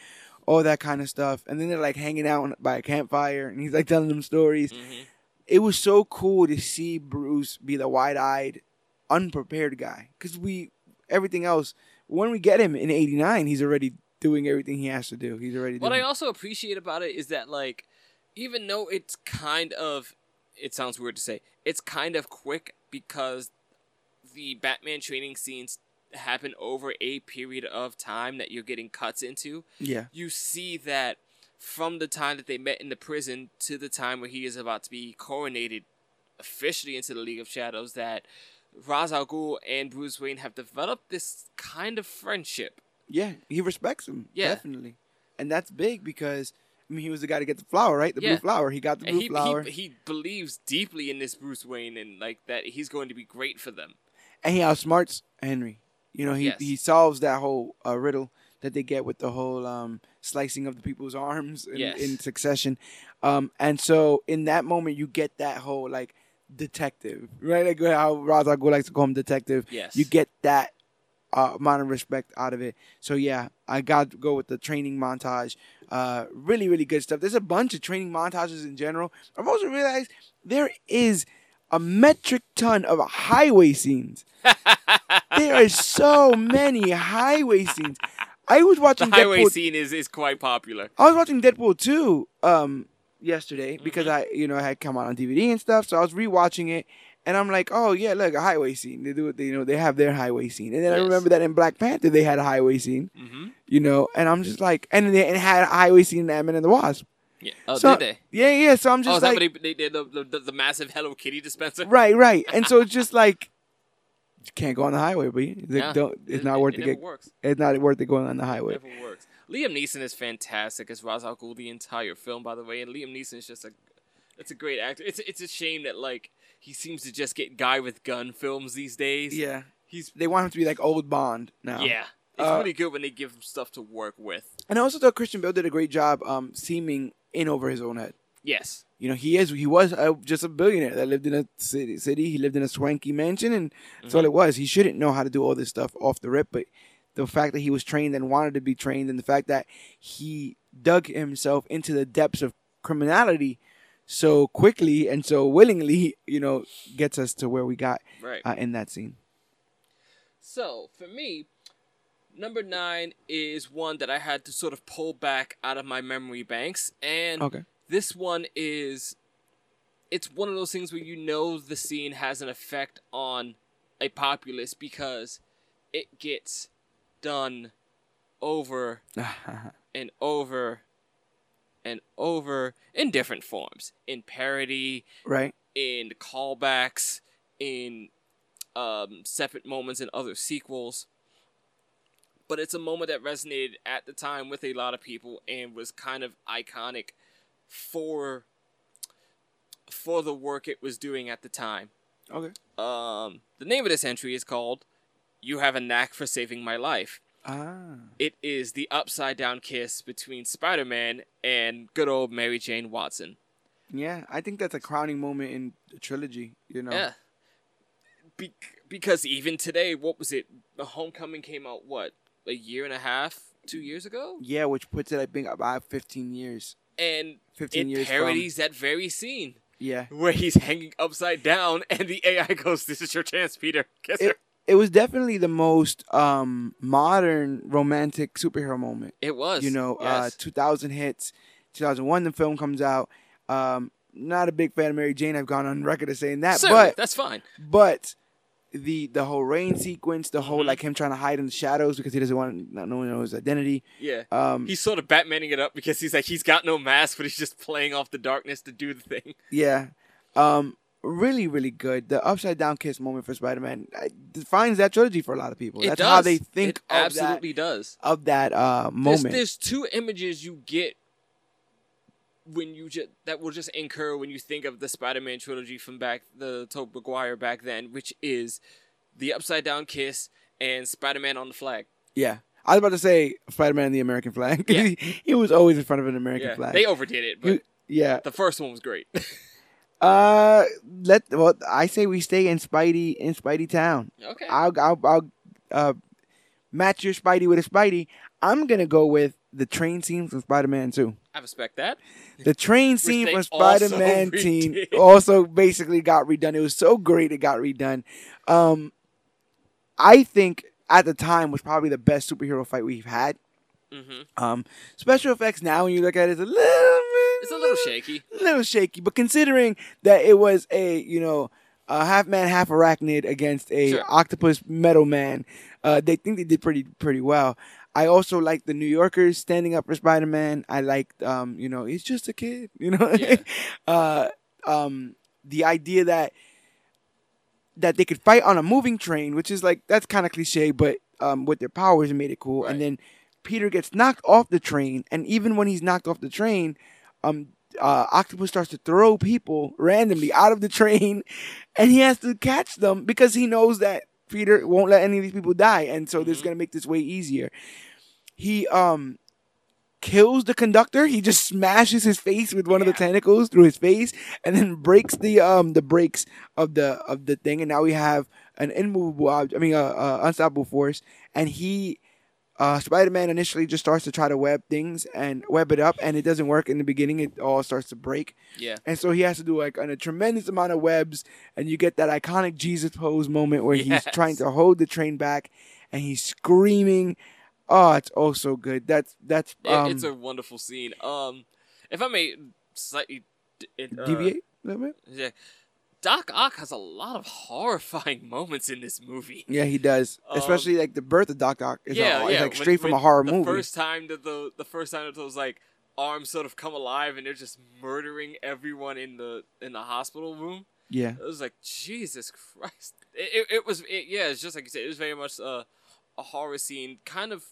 All that kind of stuff, and then they're like hanging out by a campfire, and he's like telling them stories. Mhm. It was so cool to see Bruce be the wide-eyed, unprepared guy. Because we everything else, when we get him in '89, he's already doing everything he has to do. He's already What I also appreciate about it is that like, even though it's kind of, it sounds weird to say, it's kind of quick because the Batman training scenes happen over a period of time that you're getting cuts into. yeah, You see that from the time that they met in the prison to the time where he is about to be coronated officially into the League of Shadows, that Ra's al Ghul and Bruce Wayne have developed this kind of friendship. yeah, he respects him. Yeah. definitely, and that's big because I mean he was the guy to get the flower, right? The Yeah. blue flower. He got the And blue he, flower, he he believes deeply in this Bruce Wayne and like that he's going to be great for them. and he outsmarts Henry. You know, he Yes. he solves that whole uh, riddle that they get with the whole um, slicing of the people's arms in, Yes. in succession. Um, and so in that moment, you get that whole like detective, right? Like how Ra's al Ghul likes to call him detective. Yes. You get that uh, amount of respect out of it. So yeah, I got to go with the training montage. Uh, really, really good stuff. There's a bunch of training montages in general. I've also realized there is a metric ton of highway scenes. [laughs] there are so many highway scenes. I was watching The highway Deadpool. scene is, is quite popular. I was watching Deadpool 2 um yesterday Mm-hmm. because I you know I had come out on DVD and stuff, so I was rewatching it and I'm like, oh yeah, look a highway scene. They do it. You know they have their highway scene, and then I remember that in Black Panther they had a highway scene. Mm-hmm. You know, and I'm just like, and they and had a highway scene in Ant-Man and the Wasp. Yeah. Oh, So- did they? Yeah, yeah. So I'm Oh, just that like, they, they the, the, the massive Hello Kitty dispenser? right, right. And so it's just like, you can't go on the highway, but you don't. It's It- not worth it it. Get, works. it's not worth it going on the highway. Never works. Liam Neeson is fantastic as Ra's al Ghul the entire film, by the way, and Liam Neeson is just a, it's a great actor. It's it's a shame that like he seems to just get guy with gun films these days. Yeah, he's they want him to be like old Bond now. yeah. It's Uh, really good when they give him stuff to work with. And I also thought Christian Bale did a great job um, seeming in over his own head. Yes. You know, he is he was uh, just a billionaire that lived in a city. City. He lived in a swanky mansion, and that's all it was. He shouldn't know how to do all this stuff off the rip, but the fact that he was trained and wanted to be trained, and the fact that he dug himself into the depths of criminality so quickly and so willingly, [laughs] you know, gets us to where we got Right. uh, in that scene. So for me, number nine is one that I had to sort of pull back out of my memory banks, and Okay. This one is it's one of those things where you know the scene has an effect on a populace because it gets done over [laughs] and over and over in different forms in parody right. in callbacks in um, separate moments in other sequels but it's a moment that resonated at the time with a lot of people and was kind of iconic for for the work it was doing at the time. Okay. Um, the name of this entry is called "You Have a Knack for Saving My Life." Ah. It is the upside down kiss between Spider Man and good old Mary Jane Watson. Yeah, I think that's a crowning moment in the trilogy. You know. Yeah. Be- because even today, what was it? The Homecoming came out what a year and a half, two years ago, Yeah, which puts it I think about 15 years. And 15 it years parodies that very scene yeah. where he's hanging upside down, [laughs] and the AI goes, "This is your chance, Peter. Kiss her." It, it was definitely the most um, modern romantic superhero moment. It was, You know, uh, 2000 hits, 2001 the film comes out. Um, not a big fan of Mary Jane. I've gone on record as saying that, Certainly, but that's fine. but the the whole rain sequence, the whole Mhm. like him trying to hide in the shadows because he doesn't want no not knowing his identity. Yeah. Um, He's sort of Batmaning it up because he's like he's got no mask, but he's just playing off the darkness to do the thing. [laughs] Yeah. Um, really, really good. The upside down kiss moment for Spider Man defines that trilogy for a lot of people. It That's does. how they think It of absolutely does. of that uh, There's, moment. there's two images you get when you just that will just incur when you think of the Spider-Man trilogy from back the Tobey Maguire back then, which is the upside down kiss and Spider-Man on the flag. yeah. I was about to say Spider Man and the American flag. [laughs] Yeah. he, he was always in front of an American Yeah, flag. they overdid it, but You- yeah. the first one was great. [laughs] Uh, let well, I say we stay in Spidey in Spidey Town. okay. I'll I'll, I'll uh, match your Spidey with a Spidey. I'm gonna go with the train scene from Spider Man Two. I respect that. The train [laughs] scene from Spider Man [laughs] Teen redid. also basically got redone. It was so great it got redone. Um, I think at the time was probably the best superhero fight we've had. hmm Um, special effects now when you look at it, it's a little bit, It's a little shaky. a little shaky. But considering that it was a you know a half man, half arachnid against a Sure. octopus metal man, uh, they think they did pretty pretty well. I also like the New Yorkers standing up for Spider Man. I liked um, you know, he's just a kid, [laughs] you know. Yeah. [laughs] uh, um, the idea that that they could fight on a moving train, which is like that's kind of cliche, but um, with their powers, it made it cool. And then Peter gets knocked off the train, and even when he's knocked off the train, um, uh, Octopus starts to throw people randomly out of the train, [laughs] and he has to catch them because he knows that Peter won't let any of these people die, and so this is Mhm. gonna make this way easier. He um kills the conductor. He just smashes his face with one of the tentacles through his face, and then breaks the um the brakes of the of the thing. And now we have an immovable object. I mean, a uh, uh, unstoppable force. And he, uh, Spider Man, initially just starts to try to web things and web it up, and it doesn't work in the beginning. It all starts to break, Yeah. and so he has to do like an, a tremendous amount of webs, and you get that iconic Jesus pose moment where he's trying to hold the train back, and he's screaming. Oh, it's oh so good. That's that's It- um, it's a wonderful scene. Um, if I may slightly d- uh, deviate a little bit. Yeah. Doc Ock has a lot of horrifying [laughs] moments in this movie. Yeah, he does. Um, Especially like the birth of Doc Ock is, yeah, all, is yeah, like when- straight from when a horror the movie. First time that the the first time that those like arms sort of come alive and they're just murdering everyone in the in the hospital room. yeah, It was like Jesus Christ. It, it, it was it, yeah. It's just like you said. It was very much uh, a horror scene. Kind of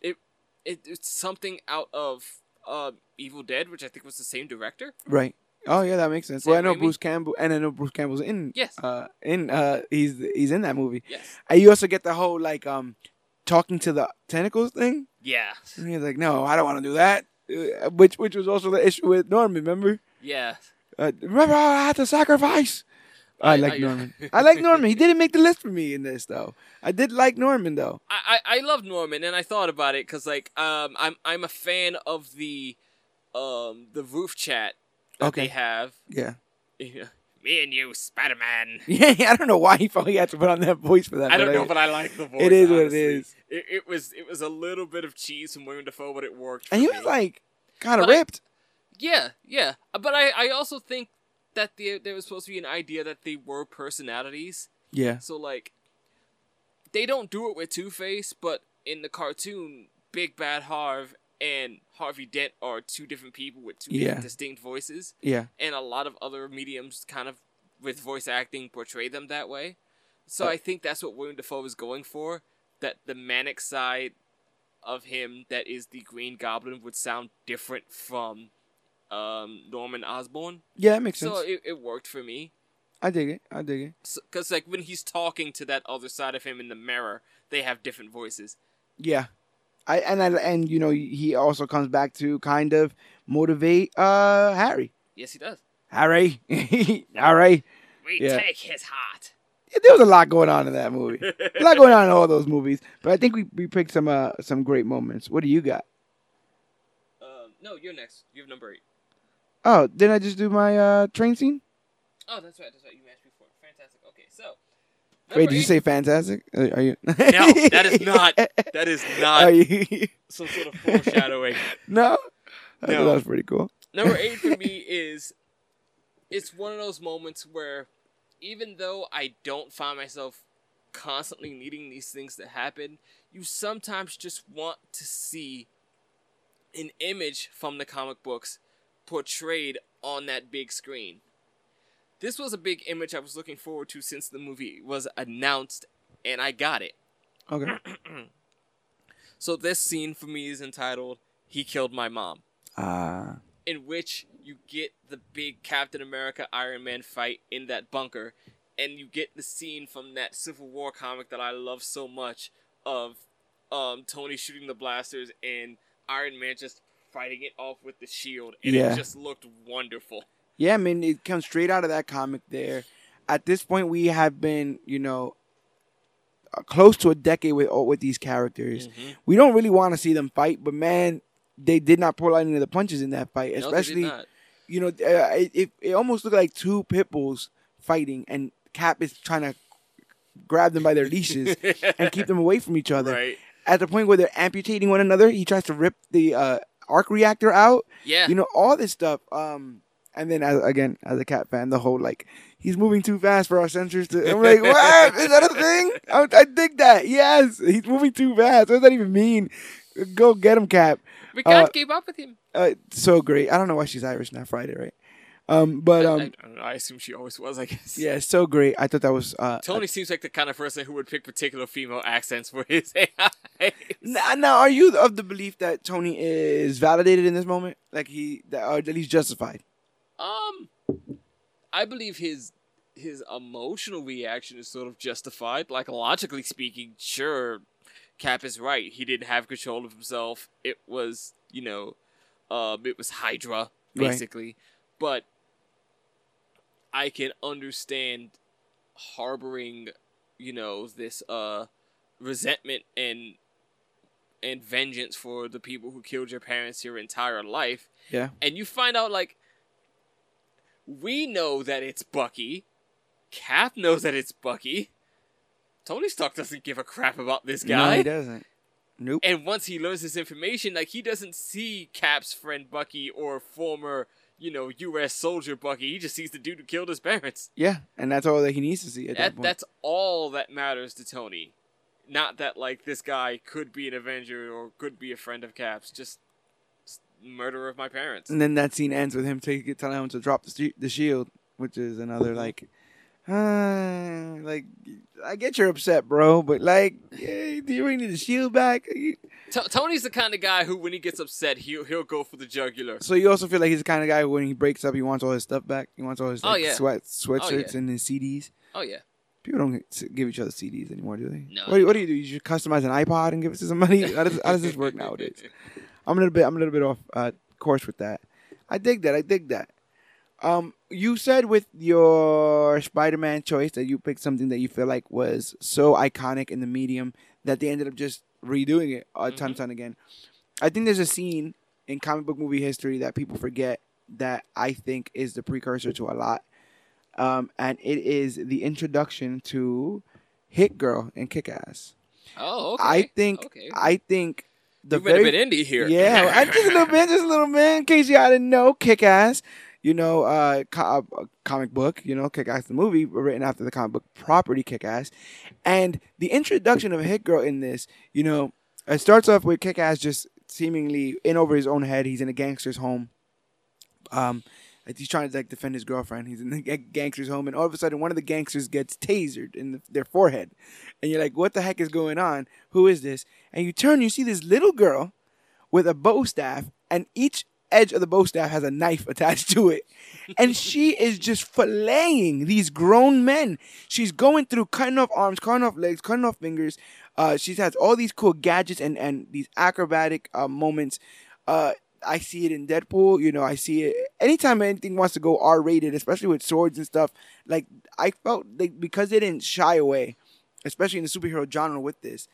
it, it it's something out of uh, Evil Dead, which I think was the same director. right. Oh yeah, that makes sense. Well, I know? Bruce Campbell, and I know Bruce Campbell's in. Yes. Uh, in uh, he's he's in that movie. Yes. And you also get the whole like um, talking to the tentacles thing. Yeah. And he's like, no, I don't want to do that. Uh, which which was also the issue with Norman. Remember? Yeah. Uh, remember how I had to sacrifice. I, I- like I- Norman. [laughs] I like Norman. He didn't make the list for me in this though. I did like Norman though. I, I, I love Norman, and I thought about it because like um I'm I'm a fan of the um the roof chat that Okay. they have. Yeah. Me and you, Spider Man. [laughs] Yeah, I don't know why he he had to put on that voice for that. I don't know, but I like the voice. it is what it is. It, it was it was a little bit of cheese from William Dafoe, but it worked. And he me. was like kind of But I- ripped. yeah, yeah. But I I also think that the, there was supposed to be an idea that they were personalities. yeah. So like, they don't do it with Two Face, but in the cartoon, Big Bad Harv and Harvey Dent are two different people with two Yeah. distinct voices, Yeah. and a lot of other mediums kind of with voice acting portray them that way. So Uh, I think that's what William Dafoe is going for. that the manic side of him that is the Green Goblin would sound different from um, Norman Osborn. Yeah, that makes sense. So it, it worked for me. I dig it. I dig it. Because like when he's talking to that other side of him in the mirror, they have different voices. Yeah, I and I and you know he also comes back to kind of motivate uh Harry. Yes, he does. Harry, [laughs] Harry. We Yeah. take his heart. There was a lot going on in that movie. [laughs] a lot going on in all those movies. But I think we, we picked some uh some great moments. What do you got? Um, no, you're next. You have number eight. Oh, didn't I just do my uh train scene? Oh, that's right. That's right. You asked before. Fantastic. Okay, so. Wait, did you say fantastic? Are you? No, that is not. That is [laughs] not you? some sort of foreshadowing. no. I No. that was pretty cool. Number eight for [laughs] me is it's one of those moments where even though I don't find myself constantly needing these things to happen, you sometimes just want to see an image from the comic books portrayed on that big screen. This was a big image I was looking forward to since the movie was announced, and I got it. Okay. [clears throat] So this scene for me is entitled "He Killed My Mom." Uh in which you get the big Captain America Iron Man fight in that bunker, and you get the scene from that Civil War comic that I love so much of um, Tony shooting the blasters and Iron Man just fighting it off with the shield, and Yeah. it just looked wonderful. Yeah, I mean, it comes straight out of that comic there. At this point, we have been, you know, uh, close to a decade with with these characters. Mhm. We don't really want to see them fight, but man, they did not pull out any of the punches in that fight. No, they did Especially, you know, uh, it, it it almost looked like two pit bulls fighting, and Cap is trying to grab them by their leashes [laughs] and keep them away from each other. right. At the point where they're amputating one another, he tries to rip the uh, arc reactor out. Yeah. you know all this stuff um and then as, again as a cat fan the whole like he's moving too fast for our sensors to i'm like [laughs] what? Is that a thing? I, I dig that. Yes he's moving too fast. What does that even mean? Go get him cap. We can't uh, keep up with him. uh, so great. I don't know why she's irish not friday right? Um but I, um I, I I assume she always was. I guess. yeah so great. I thought that was uh Tony seems like the kind of person who would pick particular female accents for his [laughs] AI. now, now are you of the belief that tony is validated in this moment? Like he that, or that he's justified Um, I believe his his emotional reaction is sort of justified. Like logically speaking, sure, Cap is right. He didn't have control of himself. It was you know, um, it was Hydra Right. basically. But I can understand harboring, you know, this uh resentment and and vengeance for the people who killed your parents your entire life yeah and you find out like we know that it's Bucky. Cap knows that it's Bucky. Tony Stark doesn't give a crap about this guy. no he doesn't nope and once he learns this information, like he doesn't see Cap's friend Bucky or former, you know, U.S. soldier Bucky. He just sees the dude who killed his parents. Yeah, and that's all that he needs to see at that, That, point. that's all that matters to Tony. Not that like this guy could be an Avenger or could be a friend of Cap's. Just, just murderer of my parents. and then that scene ends with him taking telling him to drop the, shi- the shield, which is another like, uh, like I get you're upset, bro, but like, yeah, do you really need the shield back? T- Tony's the kind of guy who, when he gets upset, he'll he'll go for the jugular. So you also feel like he's the kind of guy who, when he breaks up, he wants all his stuff back. He wants all his Oh, yeah. sweat sweatshirts yeah. and his CDs. Oh yeah. People don't give each other CDs anymore, do they? No. What, do you- what do you do? You just customize an iPod and give it to somebody? How does, how does this work nowadays? [laughs] I'm a little bit I'm a little bit off uh, course with that. I dig that. I dig that. Um, you said with your Spider-Man choice that you picked something that you feel like was so iconic in the medium that they ended up just redoing it a ton, Mhm. ton again. I think there's a scene in comic book movie history that people forget that I think is the precursor to a lot, um, and it is the introduction to Hit Girl and Kick Ass. Oh, okay. I think Okay. I think the You've been very a bit indie here. yeah, [laughs] I just a little bit, just a little bit. In case y'all didn't know, Kick Ass, you know, uh, co- uh, comic book, you know, Kick Ass the movie, written after the comic book property Kick Ass, and the introduction of Hit Girl in this, you know, it starts off with Kick Ass just seemingly in over his own head. He's in a gangster's home. Um, he's trying to like defend his girlfriend. He's in the gangster's home, and all of a sudden, one of the gangsters gets tasered in the, their forehead, and you're like, "What the heck is going on? Who is this?" And you turn, you see this little girl with a bow staff, and each edge of the bow staff has a knife [laughs] attached to it. And she is just filleting these grown men. She's going through cutting off arms, cutting off legs, cutting off fingers. Uh, she has all these cool gadgets and, and these acrobatic uh, moments. Uh, I see it in Deadpool. You know, I see it anytime anything wants to go R rated, especially with swords and stuff. Like I felt like because they didn't shy away, especially in the superhero genre with this,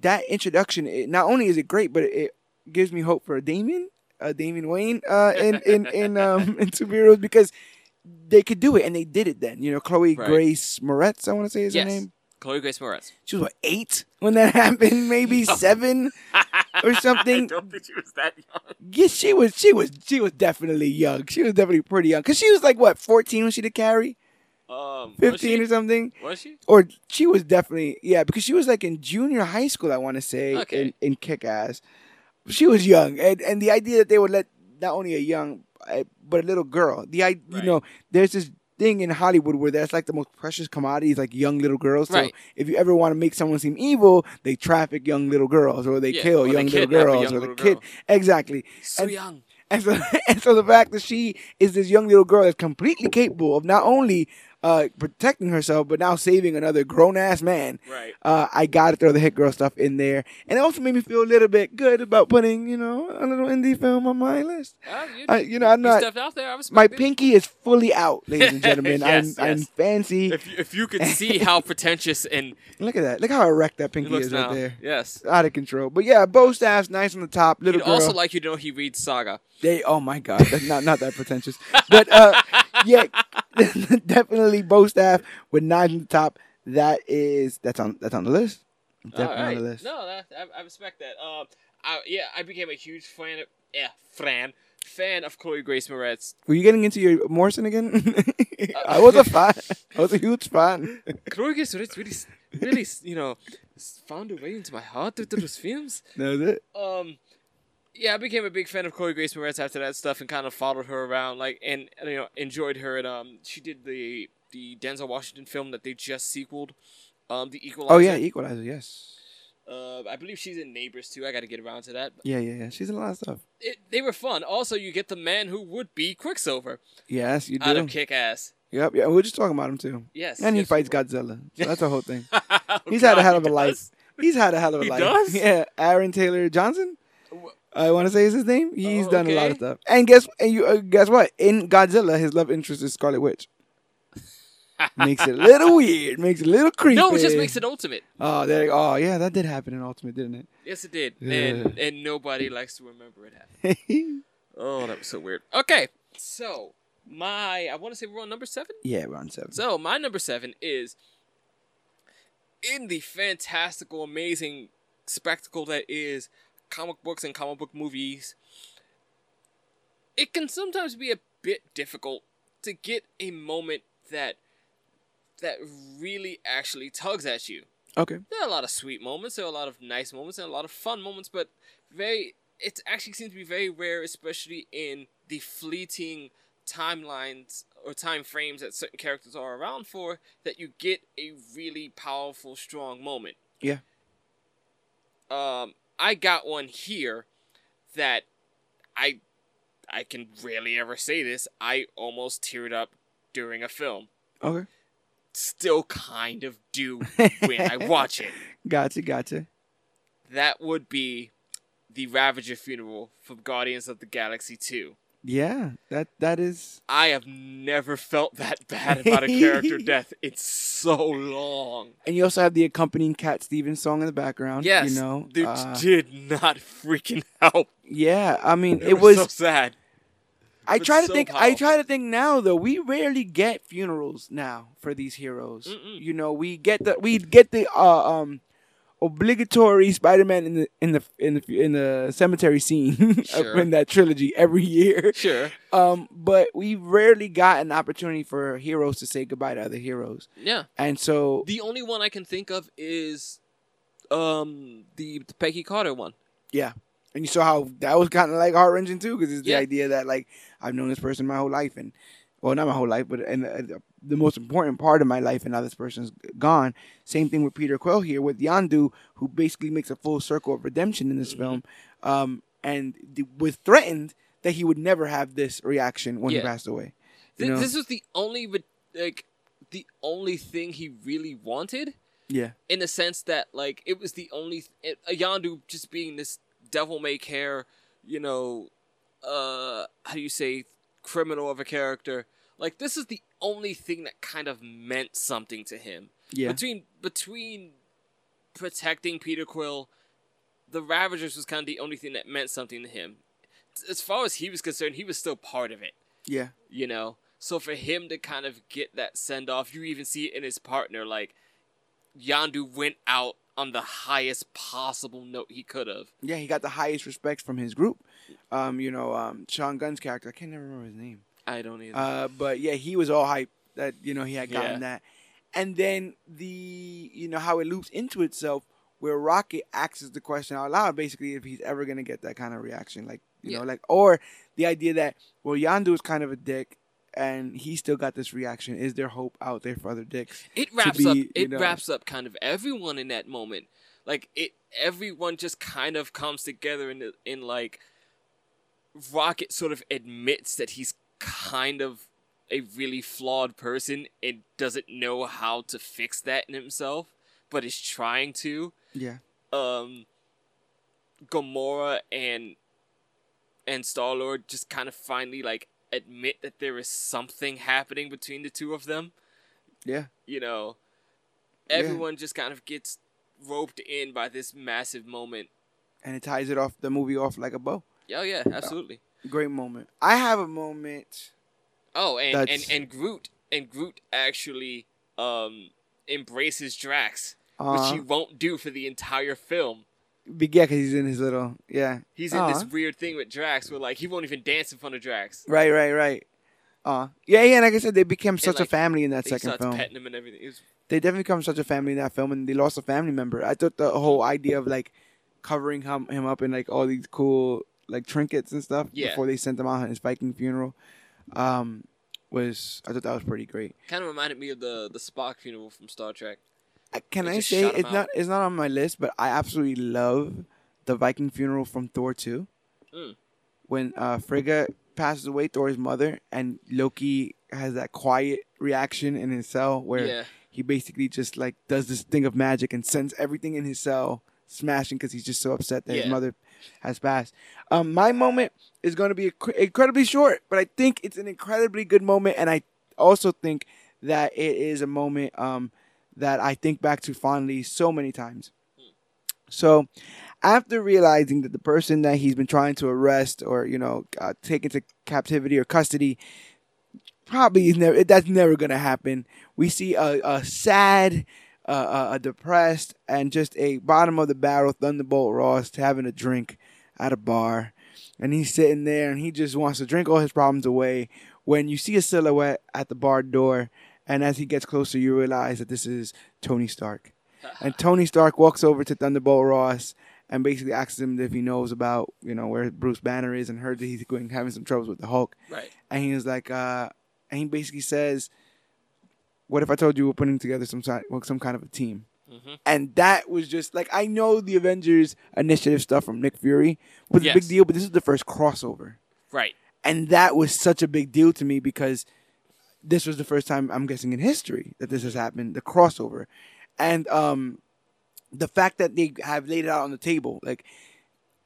that introduction. It, not only is it great, but it gives me hope for a Damian, uh, Damian Wayne, uh, in in in um [laughs] in superheroes because they could do it and they did it. Then you know, Chloe Right. Grace Moretz, I want to say is yes. her name. Chloe Grace Moretz. She was what eight when that [laughs] happened, maybe seven or [laughs] something. I don't think she was that young. Yeah, she was. She was. She was definitely young. She was definitely pretty young because she was like what fourteen when she did Carrie, Um, fifteen or something. Was she? or she was definitely yeah because she was like in junior high school. I want to say Okay. in, in Kick Ass, she was young, and and the idea that they would let not only a young uh, but a little girl. The I you know there's this thing in Hollywood where that's like the most precious commodity is like young little girls. So Right. if you ever want to make someone seem evil, they traffic young little girls or they Yeah, kill or they young little girls young or the kid girl. exactly. So And- young. And so, [laughs] and so the fact that she is this young little girl that's completely capable of not only uh, protecting herself, but now saving another grown ass man. Right. Uh, I got to throw the hit girl stuff in there. And it also made me feel a little bit good about putting, you know, a little indie film on my list. Uh, you, I- you know, I'm not- stepped out there. I respect My it. pinky is fully out, ladies and [laughs] gentlemen. Yes, I'm, I'm fancy. If you, if you could see how [laughs] pretentious and Look at that. Look how erect that pinky is now. right there. Yes. Out of control. But yeah, bow staff's nice on the top. Little He'd girl. also like you to know he reads Saga. They oh my god, that's not not that pretentious. But uh [laughs] yeah, [laughs] definitely bow staff with nine in the top. That is that's on that's on the list. Definitely right. on the list. No, that, I, I respect that. Um, I, yeah, I became a huge fan of yeah, fan fan of Chloe Grace Moretz. Were you getting into your Morrison again? [laughs] I was a fan. I was a huge fan. Chloe Grace Moretz really, really, you know, found a way into my heart through those films. That was it. Um, yeah, I became a big fan of Chloe Grace Moretz after that stuff and kind of followed her around, like, and you know, enjoyed her. And um, she did the the Denzel Washington film that they just sequeled, um, the Equalizer. Oh yeah, Equalizer. Yes. Uh, I believe she's in Neighbors too. I got to get around to that. Yeah, yeah, yeah. She's in a lot of stuff. It, they were fun. Also, you get the man who would be Quicksilver Yes, you out do. of Kick Ass. Yep, yeah. We are just talking about him too. Yes, And he yes, fights. Godzilla. So that's a whole thing. [laughs] Oh, He's had a God, hell he of a life. He's had a hell of a He life. does? [laughs] Yeah, Aaron Taylor Johnson. I want to say is his name. He's Oh, done a lot of stuff. And guess and you uh, guess what? In Godzilla, his love interest is Scarlet Witch. [laughs] makes it a little weird. Makes it a little creepy. No, it just makes it ultimate. Oh, there. Oh, yeah, that did happen in Ultimate, didn't it? Yes, it did, Yeah. and and nobody likes to remember it happened. [laughs] Oh, that was so weird. Okay, so my I want to say we're on number seven. yeah, we're on seven. So my number seven is in the fantastical, amazing spectacle that is comic books and comic book movies. It can sometimes be a bit difficult to get a moment that that really actually tugs at you. Okay. There are a lot of sweet moments, there are a lot of nice moments, and a lot of fun moments, but very it actually seems to be very rare, especially in the fleeting timelines or time frames that certain characters are around for, that you get a really powerful, strong moment. Yeah. Um, I got one here that I I can rarely ever say this. I almost teared up during a film. Okay. Still kind of do when I [laughs] watch it. Gotcha. Gotcha. That would be the Ravager funeral from Guardians of the Galaxy 2. Yeah. That that is. I have never felt that [laughs] bad about a character [laughs] death It's so long. And you also have the accompanying Cat Stevens song in the background. Yes, You know. which uh, did not freaking help. yeah. I mean, It, it was, was. so sad. I try to so think. I try to think now though. We rarely get funerals now for these heroes. Mm-mm. You know, we get the we get the uh, um obligatory Spider-Man in the in the in the in the cemetery scene [laughs] Sure. in that trilogy every year. Sure. Um, but we rarely got an opportunity for heroes to say goodbye to other heroes, Yeah. and so The only one I can think of is um the, the Peggy Carter one. yeah, And you saw how that was kind of like heart wrenching too, because it's Yeah. the idea that like I've known this person my whole life, and well, not my whole life, but and uh, the most important part of my life, and now this person's gone. Same thing with Peter Quill here with Yondu, who basically makes a full circle of redemption in this Mm-hmm. film, um, and th- was threatened that he would never have this reaction when Yeah. he passed away. Th- this was the only like the only thing he really wanted yeah, in the sense that like it was the only th- it, Yondu just being this devil may care, you know, uh, how do you say criminal of a character. Like this is the only thing that kind of meant something to him. yeah, Between between protecting Peter Quill, the Ravagers was kind of the only thing that meant something to him. As far as he was concerned, he was still part of it yeah, you know so for him to kind of get that send off you even see it in his partner like yondu went out on the highest possible note he could have yeah. He got the highest respect from his group. Um, you know, um, Sean Gunn's character, I can't never remember his name. I don't either Uh, but yeah, he was all hype that you know he had gotten Yeah. that, and then the you know how it loops into itself where Rocket asks the question out loud, basically if he's ever gonna get that kind of reaction, like you Yeah. know, like or the idea that well Yondu is kind of a dick. And he still got this reaction. Is there hope out there for other dicks? it wraps be, up it know- wraps up kind of everyone in that moment like it everyone just kind of comes together in the, in like rocket sort of admits that he's kind of a really flawed person and doesn't know how to fix that in himself but is trying to Yeah, um Gamora and and Star Lord just kind of finally like admit that there is something happening between the two of them. yeah, You know, Yeah. everyone just kind of gets roped in by this massive moment. and it ties it off the movie off like a bow. Oh yeah, absolutely. Great moment. I have a moment. Oh, and and That's- and Groot and Groot actually um embraces Drax, Uh, which he won't do for the entire film. yeah, because he's in his little yeah. He's in Aw. this weird thing with Drax where like he won't even dance in front of Drax. Right, right, right. Uh, yeah, yeah. Like I said, they became such a like, family in that second film. petting him and everything. Was They definitely become such a family in that film, and they lost a family member. I thought the whole idea of like covering him, him up in like all these cool like trinkets and stuff Yeah. before they sent him out on his Viking funeral, um, was I thought that was pretty great. kind of reminded me of the the Spock funeral from Star Trek. I- Can They I say it's not it's not on my list, but I absolutely love the Viking funeral from Thor two. Mm. When uh, Frigga passes away, Thor's mother, and Loki has that quiet reaction in his cell where Yeah. he basically just like does this thing of magic and sends everything in his cell smashing because he's just so upset that his mother has passed. Um, my moment is going to be inc- incredibly short, but I think it's an incredibly good moment, and I also think that it is a moment um, that I think back to fondly so many times. So, after realizing that the person that he's been trying to arrest or you know uh, take into captivity or custody probably is never that's never gonna happen. We see a, a sad, uh, a- a depressed, and just a bottom of the barrel Thunderbolt Ross having a drink at a bar, and he's sitting there and he just wants to drink all his problems away. When you see a silhouette at the bar door, and as he gets closer, you realize that this is Tony Stark. And [laughs] Tony Stark walks over to Thunderbolt Ross and basically asks him if he knows about you know where Bruce Banner is and heard that he's going having some troubles with the Hulk Right. and he was like, uh, and he basically says, "What if I told you we're putting together some some kind of a team?" Mhm. And that was just like I know the Avengers Initiative stuff from Nick Fury was a big deal, but this is the first crossover, Right. and that was such a big deal to me because this was the first time I'm guessing in history that this has happened, the crossover, and um, the fact that they have laid it out on the table, like.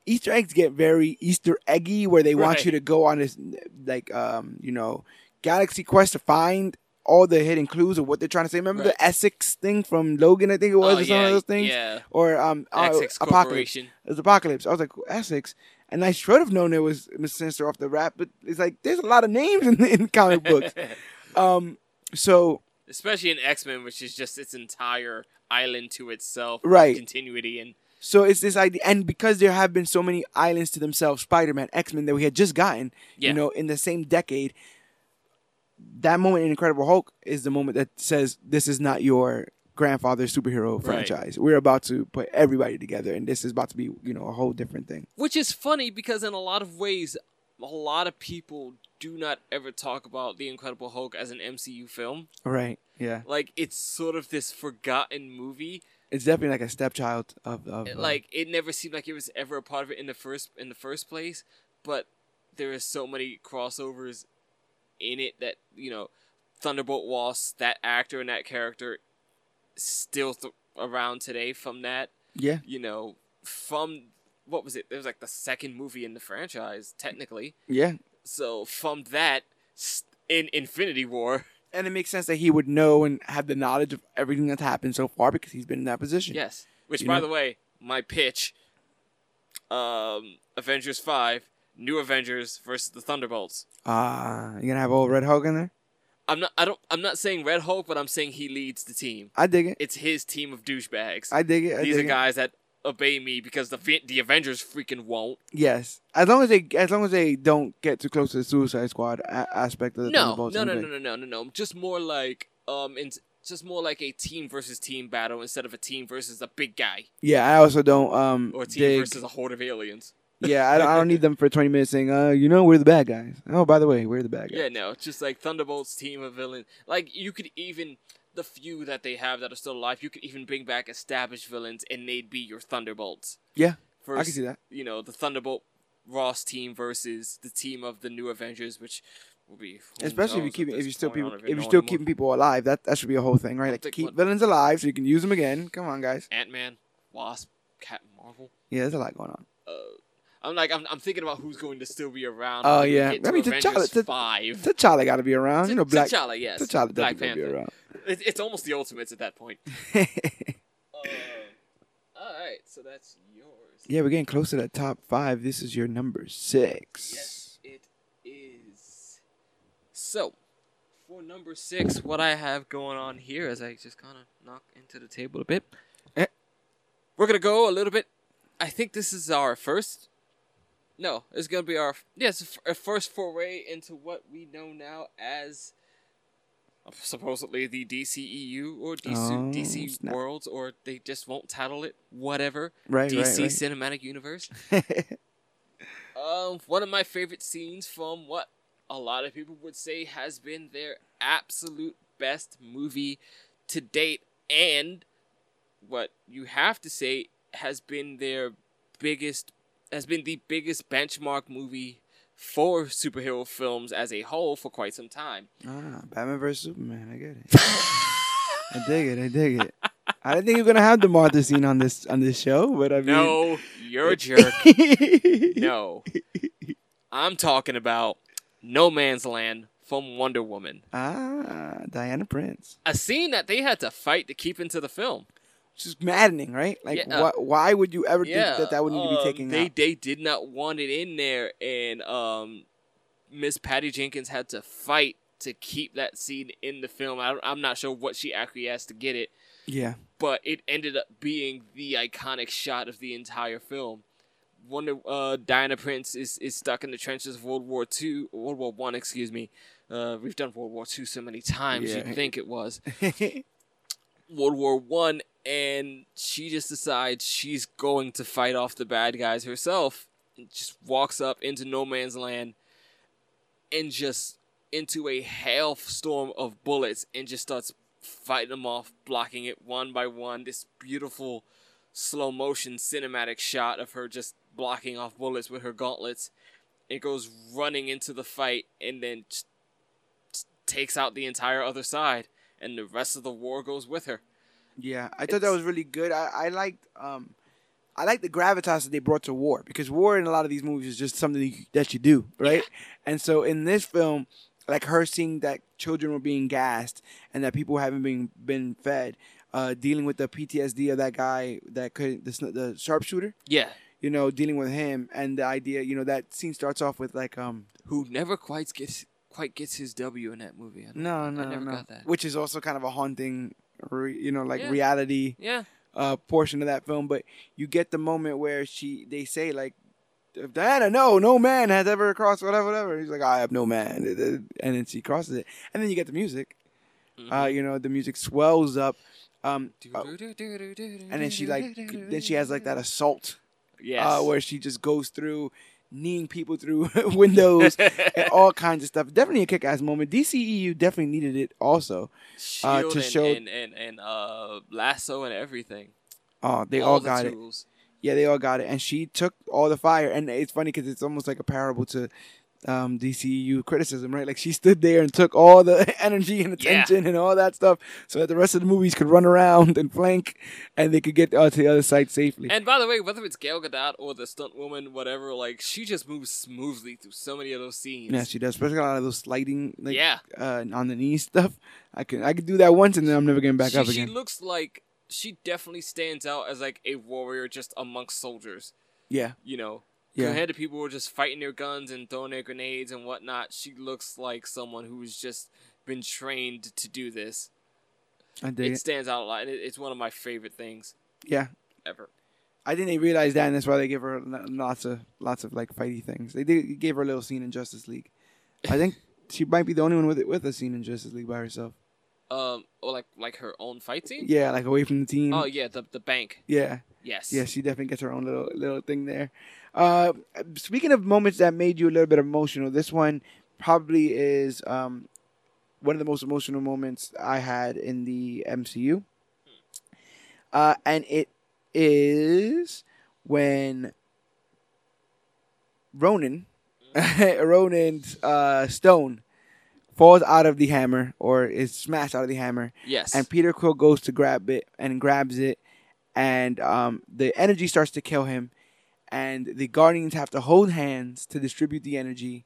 Easter eggs get very Easter eggy, where they want you to go on this, like, um, you know, galaxy quest to find all the hidden clues of what they're trying to say. Remember Right. the Essex thing from Logan? I think it was, oh, or some yeah, of those things, Yeah. or um, uh, Apocalypse. It was Apocalypse. I was like Essex, and I should have known it was Miss Sinister off the rap, but it's like there's a lot of names in, in comic books. [laughs] um, so Especially in X Men, which is just its entire island to itself. Right. Continuity and So it's this idea, and because there have been so many islands to themselves, Spider-Man, X-Men that we had just gotten, Yeah. you know, in the same decade. That moment in Incredible Hulk is the moment that says this is not your grandfather superhero Right. franchise. We're about to put everybody together, and this is about to be you know a whole different thing. Which is funny because in a lot of ways, a lot of people do not ever talk about the Incredible Hulk as an MCU film. Right? Yeah. Like it's sort of this forgotten movie. It's definitely like a stepchild of of uh, Like it never seemed like it was ever a part of it in the first in the first place. But there is so many crossovers in it that you know, Thunderbolt Wasp, that actor and that character, still th- around today from that. yeah. You know, from what was it? It was like the second movie in the franchise, technically. Yeah. So from that, in Infinity War, [laughs] And it makes sense that he would know and have the knowledge of everything that's happened so far because he's been in that position. yes. Which, You by know- the way, my pitch: um, Avengers Five, New Avengers versus the Thunderbolts. Ah, you gonna have old Red Hulk in there? I'm not. I don't. I'm not saying Red Hulk, but I'm saying he leads the team. I dig it. It's his team of douchebags. I dig it. I These are dig it. guys that obey me because the the Avengers freaking won't. Yes, as long as they as long as they don't get too close to the Suicide Squad a- aspect of the No, Thunderbolts, no, no, no, no, no, no, no. Just more like um, in, just more like a team versus team battle instead of a team versus a big guy Yeah, I also don't um or a team dig. versus a horde of aliens. Yeah, I don't, I don't need them for 20 minutes saying, uh, you know, we're the bad guys. Oh, by the way, we're the bad guys. Yeah, no, it's just like Thunderbolts team of villains. Like you could even the few that they have that are still alive, you could even bring back established villains and they'd be your Thunderbolts. Yeah, Versus, I can see that. You know, the Thunderbolt Ross team versus the team of the new Avengers, which will be Especially if you keep if you still people if you're still anymore. keeping people alive, that that should be a whole thing, right? Like keep what- villains alive so you can use them again. Come on, guys. Ant Man, Wasp, Captain Marvel. Yeah, there's a lot going on. Uh, I'm like I'm, I'm thinking about who's going to still be around. Oh, yeah. I mean, Avengers T'Challa- five. T'Challa got to be around. You know, Black T'Challa, yes. T'Challa Black to be Panther. around. It, it's almost the Ultimates at that point. [laughs] Uh, all right, so that's yours. yeah, we're getting close to that top five. This is your number six. Yes, it is. So, for number six, what I have going on here, as I just kind of knock into the table a bit, Eh. we're gonna go a little bit. I think this is our first. No, it's gonna be our yes, our first foray into what we know now as supposedly the DCEU or DC, Oh, DC snap. Worlds, or they just won't title it whatever. Right, DC right, right. Cinematic Universe. [laughs] Um, one of my favorite scenes from what a lot of people would say has been their absolute best movie to date, and what you have to say has been their biggest, has been the biggest benchmark movie for superhero films as a whole for quite some time. ah, Batman vs Superman. I get it. [laughs] I dig it. I dig it. I didn't think you were gonna have the Martha scene on this on this show, but I mean, No, you're a [laughs] jerk. no, I'm talking about No Man's Land from Wonder Woman. ah, Diana Prince. a scene that they had to fight to keep into the film. Is maddening, right? Like, Yeah. why, why would you ever Yeah, think that that would need to be um, taken They out? they did not want it in there, and um, Miss Patty Jenkins had to fight to keep that scene in the film. I, I'm not sure what she acquiesced to get it, Yeah, but it ended up being the iconic shot of the entire film. Wonder uh, Diana Prince is, is stuck in the trenches of World War Two, World War One, excuse me. Uh, we've done World War Two so many times, Yeah. you'd think it was. [laughs] World War One, and she just decides she's going to fight off the bad guys herself. And just walks up into no man's land, and just into a hailstorm of bullets, and just starts fighting them off, blocking it one by one. This beautiful slow motion cinematic shot of her just blocking off bullets with her gauntlets. It goes running into the fight, and then takes out the entire other side and the rest of the war goes with her. Yeah. I thought that was really good. I, I liked, um, I liked the gravitas that they brought to war because war in a lot of these movies is just something that you, do, right? And so in this film, like her seeing that children were being gassed and that people haven't been been fed, uh, dealing with the PTSD of that guy that could the, the sharpshooter, Yeah. you know, dealing with him and the idea, you know, that scene starts off with like um Who never quite gets quite gets his W in that movie. I no no never no, got that. which is also kind of a haunting, re, you know, like Yeah. reality Yeah. uh portion of that film. But you get the moment where she they say like. Diana, no, no man has ever crossed whatever, whatever. He's like, I have no man, and then she crosses it, and then you get the music. Uh, Mhm. you know, the music swells up. Um, uh, and then she like then she has like that assault Yes. uh, where she just goes through kneeing people through [laughs] windows [laughs] and all kinds of stuff. Definitely a kick ass moment. DCEU definitely needed it also. uh, to and, show- and, and, and uh, lasso and everything. Oh, they all, the got it. Yeah, they all got it, and she took all the fire. And it's funny because it's almost like a parable to um, DCU criticism, right? Like she stood there and took all the [laughs] energy and Yeah. attention and all that stuff, so that the rest of the movies could run around and flank, and they could get uh, to the other side safely. And by the way, whether it's Gal Gadot or the stunt woman, whatever, like she just moves smoothly through so many of those scenes. yeah, she does, especially a lot of those sliding, like yeah. uh, on the knee stuff. I can I could do that once, and then I'm never getting back she, up again. she looks like she definitely stands out as like a warrior just amongst soldiers. yeah, You know, yeah, compared to people who are just fighting their guns and throwing their grenades and whatnot, she looks like someone who's just been trained to do this. I dig It it. stands out a lot, and it, it's one of my favorite things Yeah, ever. I think they realized that, and that's why they give her lots of lots of like fighty things. They did gave her a little scene in Justice League. I think [laughs] she might be the only one with it with a scene in Justice League by herself. Um, or like like her own fight scene. Yeah, like away from the team. Oh yeah, the the bank. yeah, Yes. yeah, she definitely gets her own little little thing there. Uh, speaking of moments that made you a little bit emotional, this one probably is um, one of the most emotional moments I had in the MCU. Uh, and it is when Ronan, [laughs] Ronan's uh, stone falls out of the hammer or is smashed out of the hammer, Yes. and Peter Quill goes to grab it and grabs it, and um, the energy starts to kill him, and the Guardians have to hold hands to distribute the energy,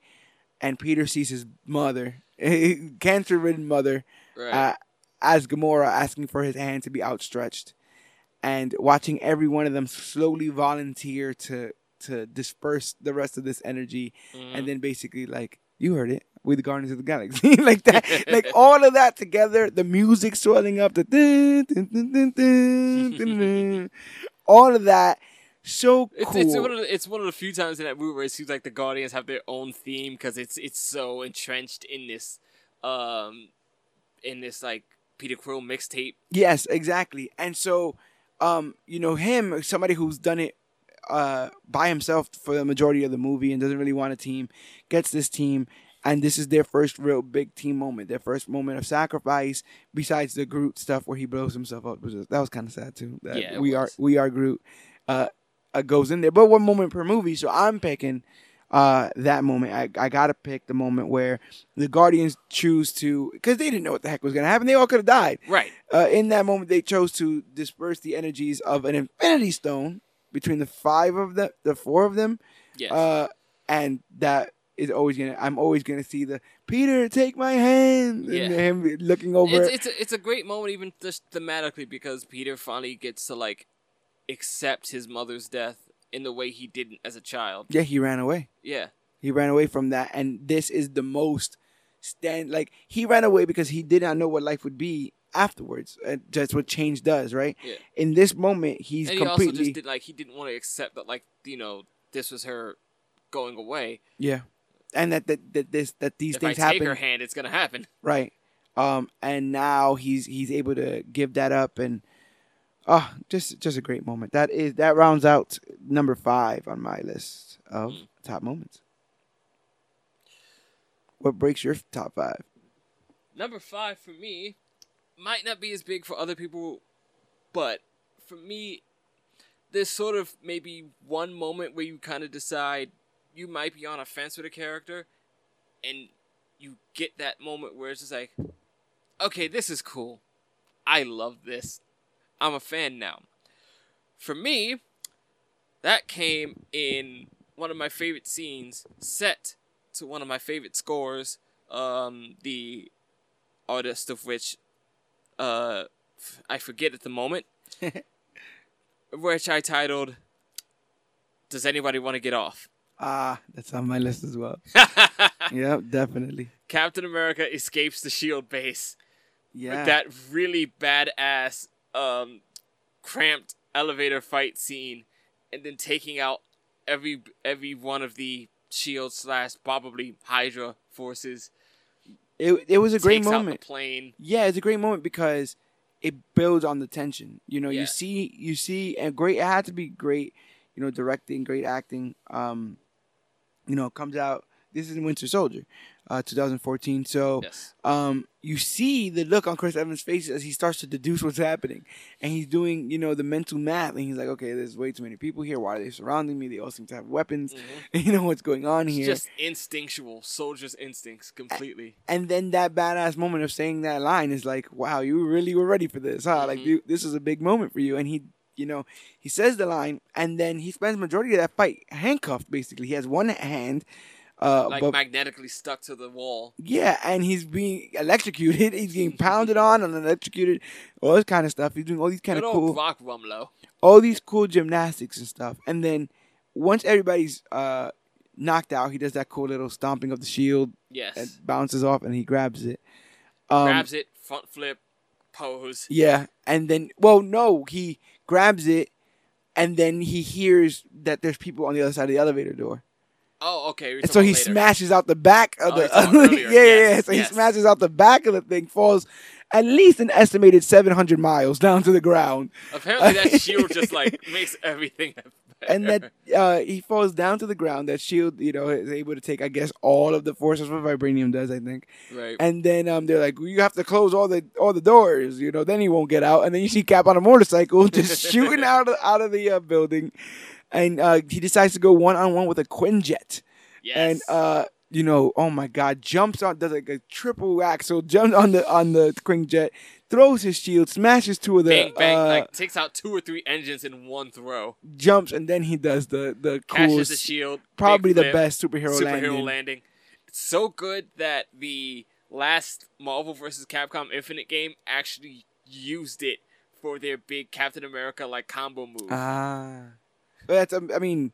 and Peter sees his mother, [laughs] cancer-ridden mother, right. uh, as Gamora asking for his hand to be outstretched, and watching every one of them slowly volunteer to to disperse the rest of this energy, Mhm. and then basically like you heard it, we the Guardians of the Galaxy, [laughs] like that, like all of that together, the music swelling up, the dun, dun, dun, all of that, so It's, it's one of the, it's one of the few times in that movie where it seems like the Guardians have their own theme because it's it's so entrenched in this, um, in this like Peter Quill mixtape. Yes, exactly. And so, um, you know, him, somebody who's done it uh, by himself for the majority of the movie and doesn't really want a team, gets this team, and this is their first real big team moment, their first moment of sacrifice. Besides the Groot stuff where he blows himself up, that was kind of sad too. That Yeah, we are was. we are Groot uh, uh, goes in there, but one moment per movie. So I'm picking. Uh, that moment, I, I gotta pick the moment where the Guardians choose to, because they didn't know what the heck was gonna happen. They all could have died Right. uh, in that moment, they chose to disperse the energies of an Infinity Stone between the five of them, the four of them, Yes. uh, and that is always gonna. I'm always gonna see the Peter take my hand Yeah. and him looking over. it's it's a, it's a great moment even just thematically because Peter finally gets to like accept his mother's death in the way he didn't as a child. yeah, he ran away. Yeah. He ran away from that, and this is the most stand. Like he ran away because he did not know what life would be afterwards. And that's what change does, right? Yeah. In this moment, he's and he also completely just did like he didn't want to accept that like you know this was her going away. yeah, and that that, that this that these if I things take happen. her hand, it's gonna happen. Right. Um, and now he's he's able to give that up and oh just just a great moment. That is that rounds out number five on my list of Mm. top moments. What breaks your top five? Number five for me might not be as big for other people, but for me, there's sort of maybe one moment where you kind of decide you might be on a fence with a character, and you get that moment where it's just like, okay, this is cool. I love this. I'm a fan now. For me, that came in one of my favorite scenes, set to one of my favorite scores. Um, the artist of which uh, f- I forget at the moment, [laughs] which I titled "Does Anybody Want to Get Off?" Ah, that's on my list as well. [laughs] yep, definitely. Captain America escapes the Shield base Yeah. with that really badass, um, cramped elevator fight scene, and then taking out every every one of the Shield slash probably Hydra forces. it it was a great takes out moment. the plane. Yeah, it's a great moment because it builds on the tension. You know, Yeah. you see, you see, and great. It had to be great. You know, directing, great acting. Um, you know, comes out. This is Winter Soldier, uh, 2014. So, Yes. um, you see the look on Chris Evans' face as he starts to deduce what's happening, and he's doing, you know, the mental math, and he's like, okay, there's way too many people here. Why are they surrounding me? They all seem to have weapons. [laughs] You know what's going on It's here. just instinctual, soldier's instincts completely. and then that badass moment of saying that line is like, wow, you really were ready for this, huh? Like, Mhm. you, this is a big moment for you. And he, you know, he says the line, and then he spends majority of that fight handcuffed. Basically, he has one hand, uh, Like but magnetically stuck to the wall. yeah, and he's being electrocuted. [laughs] He's getting [laughs] pounded on and electrocuted, all this kind of stuff. He's doing all these kind Good of cool, Brock Rumlow. all these cool gymnastics and stuff. And then once everybody's uh knocked out, he does that cool little stomping of the shield Yes. and bounces off, and he grabs it. Um, Grabs it, front flip, pose. Yeah, and then well, no, he grabs it, and then he hears that there's people on the other side of the elevator door, Oh, okay. and so he later. smashes out the back of Oh, the. [laughs] earlier. yeah, yeah, yeah. So yes. he smashes out the back of the thing, falls at least an estimated 700 miles down to the ground, Apparently, that [laughs] shield just like makes everything. And that uh, he falls down to the ground. That shield, you know, is able to take, I guess, all of the force. That's what vibranium does, I think. right. And then um, they're like, you have to close all the all the doors, you know. Then he won't get out. And then you see Cap on a motorcycle [laughs] just [laughs] shooting out of out of the uh, building, and uh, he decides to go one on one with a Quinjet. yes. And uh, you know, oh my God, jumps on, does like a triple axel, jumps on the on the Quinjet, throws his shield, smashes two of the bang bang, uh, like takes out two or three engines in one throw. jumps, and then he does the the cool, the shield. probably the flip, best superhero, superhero landing. landing. It's so good that the last Marvel vs. Capcom Infinite game actually used it for their big Captain America like combo move. Ah, but that's um, I mean,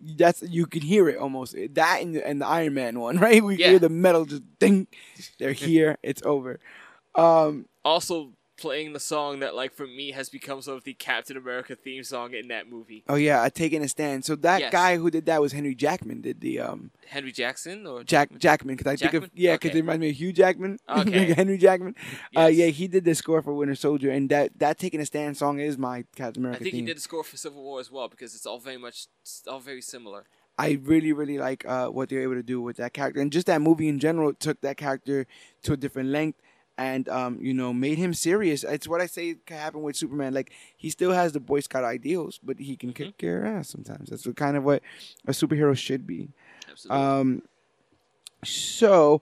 that's you can hear it almost that and the, and the Iron Man one, [laughs] right? We Yeah. hear the metal just ding. They're [laughs] here. it's over. Um, also playing the song that like for me has become sort of the Captain America theme song in that movie. oh yeah, I taking a stand. So that Yes. guy who did that was Henry Jackman. Did the um Henry Jackson or Jack Jackman because I think of yeah because Okay. it reminds me of Hugh Jackman. [laughs] Okay. [laughs] Henry Jackman. Uh, yeah, he did the score for Winter Soldier, and that that taking a stand song is my Captain America. I think theme. he did the score for Civil War as well because it's all very much all very similar. I really, really like uh, what they were able to do with that character, and just that movie in general took that character to a different length, and um, you know, made him serious. It's what I say can happen with Superman. Like he still has the Boy Scout ideals, but he can kick your ass sometimes. That's what kind of what a superhero should be. Absolutely. Um, so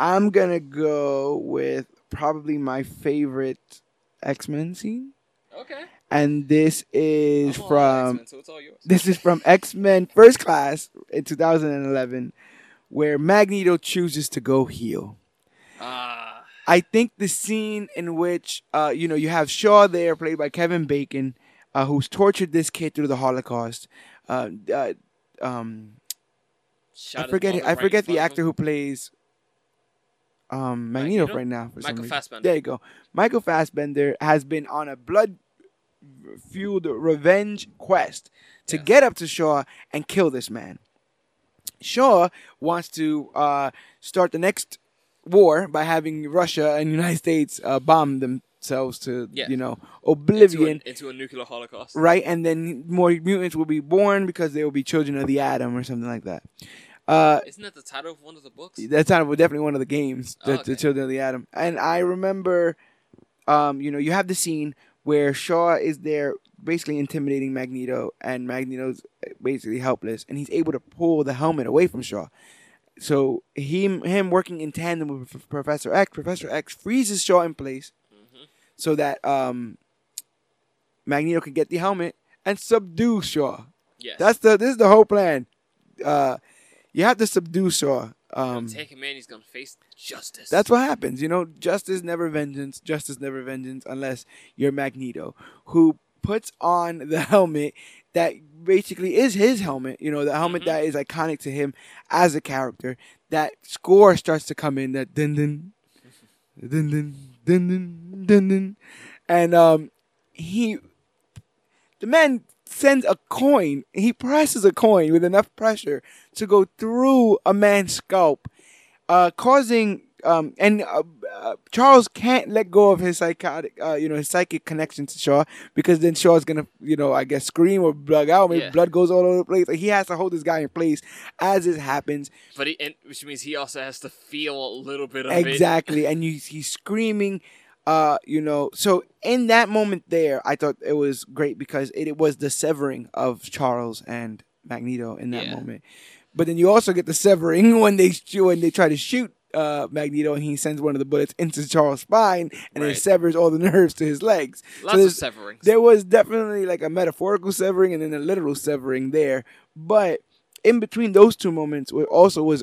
I'm gonna go with probably my favorite X Men scene, okay. and this is from so it's all yours. this is from X Men First Class in 2011, where Magneto chooses to go heal. Ah, I think the scene in which, uh, you know, you have Shaw there, played by Kevin Bacon, uh, who's tortured this kid through the Holocaust. Uh, uh, um, I forget. I right forget the actor who plays um, Magneto, right now. For Michael reason. Fassbender. There you go. Michael Fassbender has been on a blood fueled revenge quest to Yes. get up to Shaw and kill this man. Shaw wants to uh, start the next war by having Russia and United States uh, bomb themselves to, Yes. you know, into, oblivion. a, into a nuclear holocaust. Right, and then more mutants will be born because they will be children of the atom or something like that. Uh, Isn't that the title of one of the books? that's not definitely one of the games, the, Oh, the. Children of the Atom. And I remember, um, you know, you have the scene where Shaw is there, basically intimidating Magneto, and Magneto's basically helpless, and he's able to pull the helmet away from Shaw. So him him working in tandem with Professor X, Professor X freezes Shaw in place, Mhm. so that um, Magneto can get the helmet and subdue Shaw. Yes. That's the this is the whole plan. Uh, you have to subdue Shaw. Um, Take him in. He's gonna face justice. that's what happens. You know, justice never vengeance. Justice never vengeance unless you're Magneto, who puts on the helmet that basically is his helmet. You know, the helmet Mhm. that is iconic to him as a character. That score starts to come in. That dun dun dun dun dun dun dun dun, and um, he, the man sends a coin. He presses a coin with enough pressure to go through a man's scalp uh, causing um, and uh, uh, Charles can't let go of his psychotic, uh, you know, his psychic connection to Shaw because then Shaw's gonna, you know, I guess scream or bug out. Maybe Yeah. blood goes all over the place. Like, he has to hold this guy in place as this happens. But he, and, which means he also has to feel a little bit of it. Exactly, and you, he's screaming. Uh, you know, so in that moment there, I thought it was great because it, it was the severing of Charles and Magneto in that Yeah. moment. But then you also get the severing [laughs] when they when they try to shoot uh, Magneto and he sends one of the bullets into Charles' spine and it severs all the [laughs] nerves to his legs. Lots so of severings. there was definitely like a metaphorical severing and then a literal severing there. But in between those two moments, what also was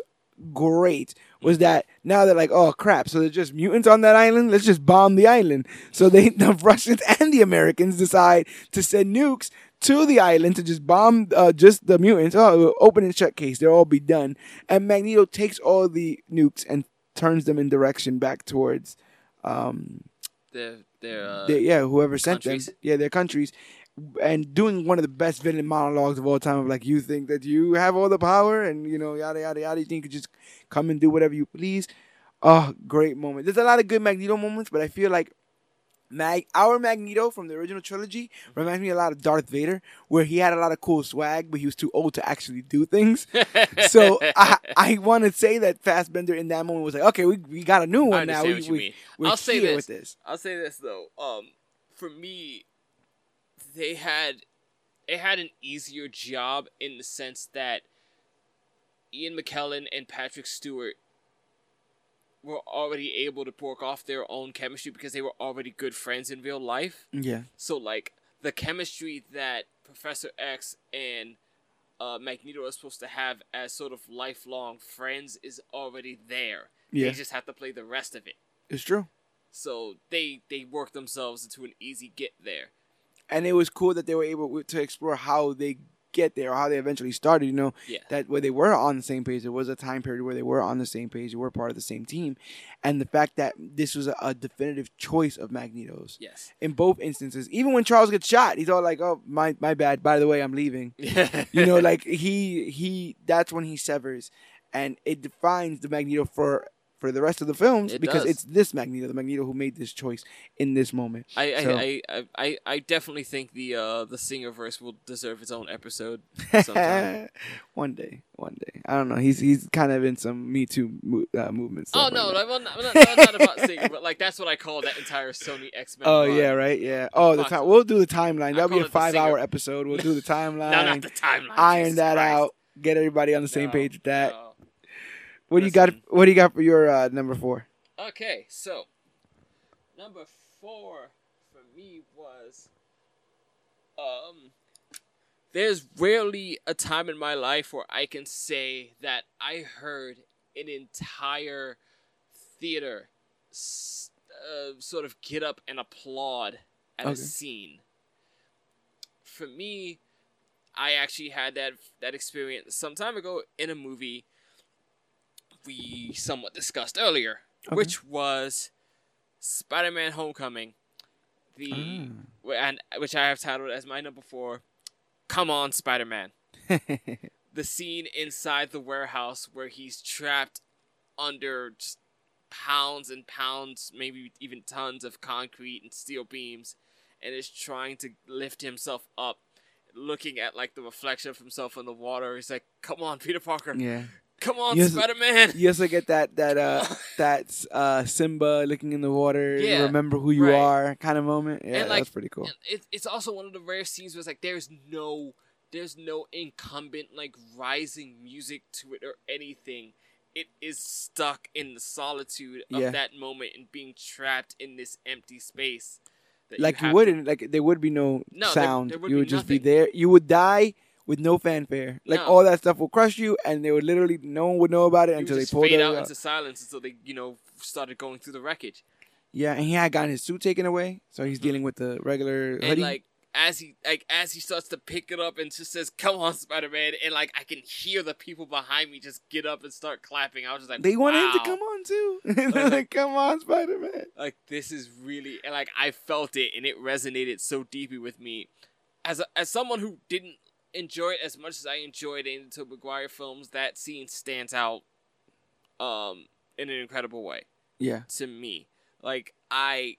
great was that now they're like, oh crap, so there's just mutants on that island. Let's just bomb the island. So they, [laughs] the Russians and the Americans decide to send nukes to the island to just bomb uh, just the mutants. Oh, open and shut case. They'll all be done. And Magneto takes all the nukes and turns them in direction back towards um, They're, they're, uh, they, yeah, whoever sent countries. them, yeah, their countries, and doing one of the best villain monologues of all time of like, you think that you have all the power, and you know, yada yada yada. You think you just come and do whatever you please. Oh, great moment. There's a lot of good Magneto moments, but I feel like Mag, our Magneto from the original trilogy reminds me a lot of Darth Vader, where he had a lot of cool swag, but he was too old to actually do things. [laughs] so I, I want to say that Fassbender in that moment was like, okay, we, we got a new one now. We, we, I'll say this. this. I'll say this though. Um, for me, they had it had an easier job in the sense that Ian McKellen and Patrick Stewart were already able to work off their own chemistry because they were already good friends in real life. Yeah. So like the chemistry that Professor X and uh, Magneto are supposed to have as sort of lifelong friends is already there. Yeah. They just have to play the rest of it. It's true. So they they work themselves into an easy get there. and it was cool that they were able to explore how they get there, or how they eventually started. You know, Yeah. that where they were on the same page. There was a time period where they were on the same page. They were part of the same team, and the fact that this was a, a definitive choice of Magneto's Yes. in both instances. Even when Charles gets shot, he's all like, "Oh, my my bad. By the way, I'm leaving." [laughs] You know, like he he. That's when he severs, and it defines the Magneto for. For the rest of the films, It because does. it's this Magneto, the Magneto who made this choice in this moment. I, I, So- I, I, I, I definitely think the uh the singer verse will deserve its own episode [laughs] sometime. one day, one day. I don't know. He's he's kind of in some Me Too mo- uh, movement. oh no. I'm not, not, not about singing, but like that's what I call that entire Sony X Men. Oh yeah, right. Yeah. Oh, the time. We'll do the timeline. That'll be a five-hour episode. We'll do the [laughs] timeline. No, not the timeline. iron Jesus that Christ. out. Get everybody on the same No, page with that. no. What do you got? What do you got for your uh, number four? Okay, so number four for me was um there's rarely a time in my life where I can say that I heard an entire theater uh, sort of get up and applaud at Okay. a scene. For me, I actually had that that experience some time ago in a movie we somewhat discussed earlier, Okay. which was Spider-Man: Homecoming, the mm. wh- and which I have titled as my number four. Come on, Spider-Man! [laughs] The scene inside the warehouse where he's trapped under pounds and pounds, maybe even tons of concrete and steel beams, and is trying to lift himself up. Looking at like the reflection of himself in the water, he's like, "Come on, Peter Parker! yeah. Come on, Yes. Spider Man!" You also get that that uh [laughs] that uh Simba looking in the water, Yeah, remember who you right. are kind of moment. Yeah, And, like, that's pretty cool. It, it's also one of the rare scenes where it's like there's no there's no incumbent like rising music to it or anything. It is stuck in the solitude of Yeah. that moment and being trapped in this empty space. That Like you, to- wouldn't like there would be no, No, sound. there would you be would just be there. You would die with no fanfare. Like No. all that stuff will crush you, and they would literally no one would know about it until they pulled fade it out out. into silence until they you know started going through the wreckage. Yeah, and he had gotten his suit taken away, so he's Mhm. dealing with the regular hoodie. And like as he like as he starts to pick it up and just says, "Come on, Spider Man," and like I can hear the people behind me just get up and start clapping. I was just like, they want him to come on too. [laughs] They're like, come on, Spider Man. like this is really and like I felt it and it resonated so deeply with me as a, as someone who didn't enjoy it as much as I enjoyed it in the Tobey Maguire films that scene stands out um in an incredible way Yeah. to me. Like I,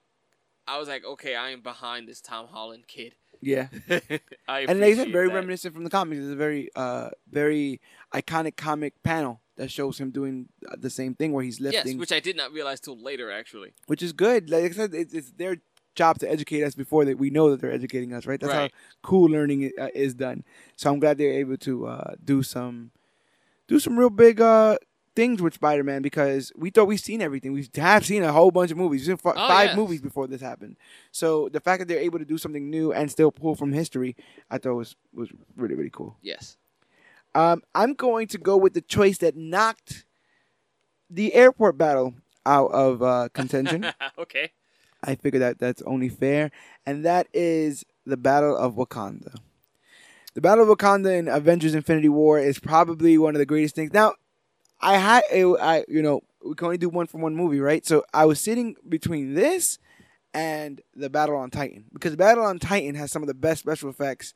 I was like, okay, I am behind this Tom Holland kid. Yeah. [laughs] I and they said very that. reminiscent from the comics. It's a very, uh, very iconic comic panel that shows him doing the same thing where he's lifting. Yes, which I did not realize till later, actually. which is good. Like I said, it's, it's their job to educate us before that we know that they're educating us, right? That's Right. how cool learning uh, is done. So I'm glad they're able to uh, do some, do some real big uh, things with Spider-Man because we thought we've seen everything. We have seen a whole bunch of movies. We've seen f- Oh, five yes. movies before this happened. So the fact that they're able to do something new and still pull from history, I thought was was really really cool. Yes. Um, I'm going to go with the choice that knocked the airport battle out of uh, contention. [laughs] okay. I figure that that's only fair, and that is the Battle of Wakanda. The Battle of Wakanda in Avengers: Infinity War is probably one of the greatest things. Now, I had, I you know, we can only do one from one movie, right? So I was sitting between this and the Battle on Titan because Battle on Titan has some of the best special effects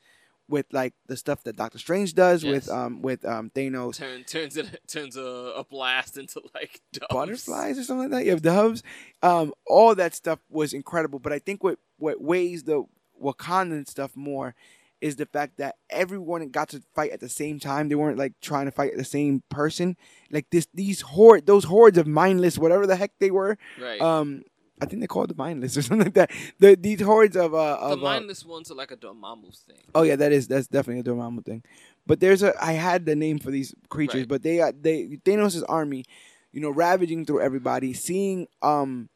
with like the stuff that Doctor Strange does Yes. with um with um Thanos Turn turns it turns a, a blast into like [laughs] doves. butterflies or something like that. You have doves. Um, all that stuff was incredible. But I think what what weighs the Wakandan stuff more is the fact that everyone got to fight at the same time. They weren't like trying to fight the same person. Like this, these horde, those hordes of mindless, whatever the heck they were. Right. Um, I think they call it the mindless or [laughs] something like that. The these hordes of uh the of uh, mindless ones are like a Dormammu thing. Oh yeah, that is that's definitely a Dormammu thing. But there's a I had the name for these creatures, Right. but they got they Thanos' army, you know, ravaging through everybody, seeing um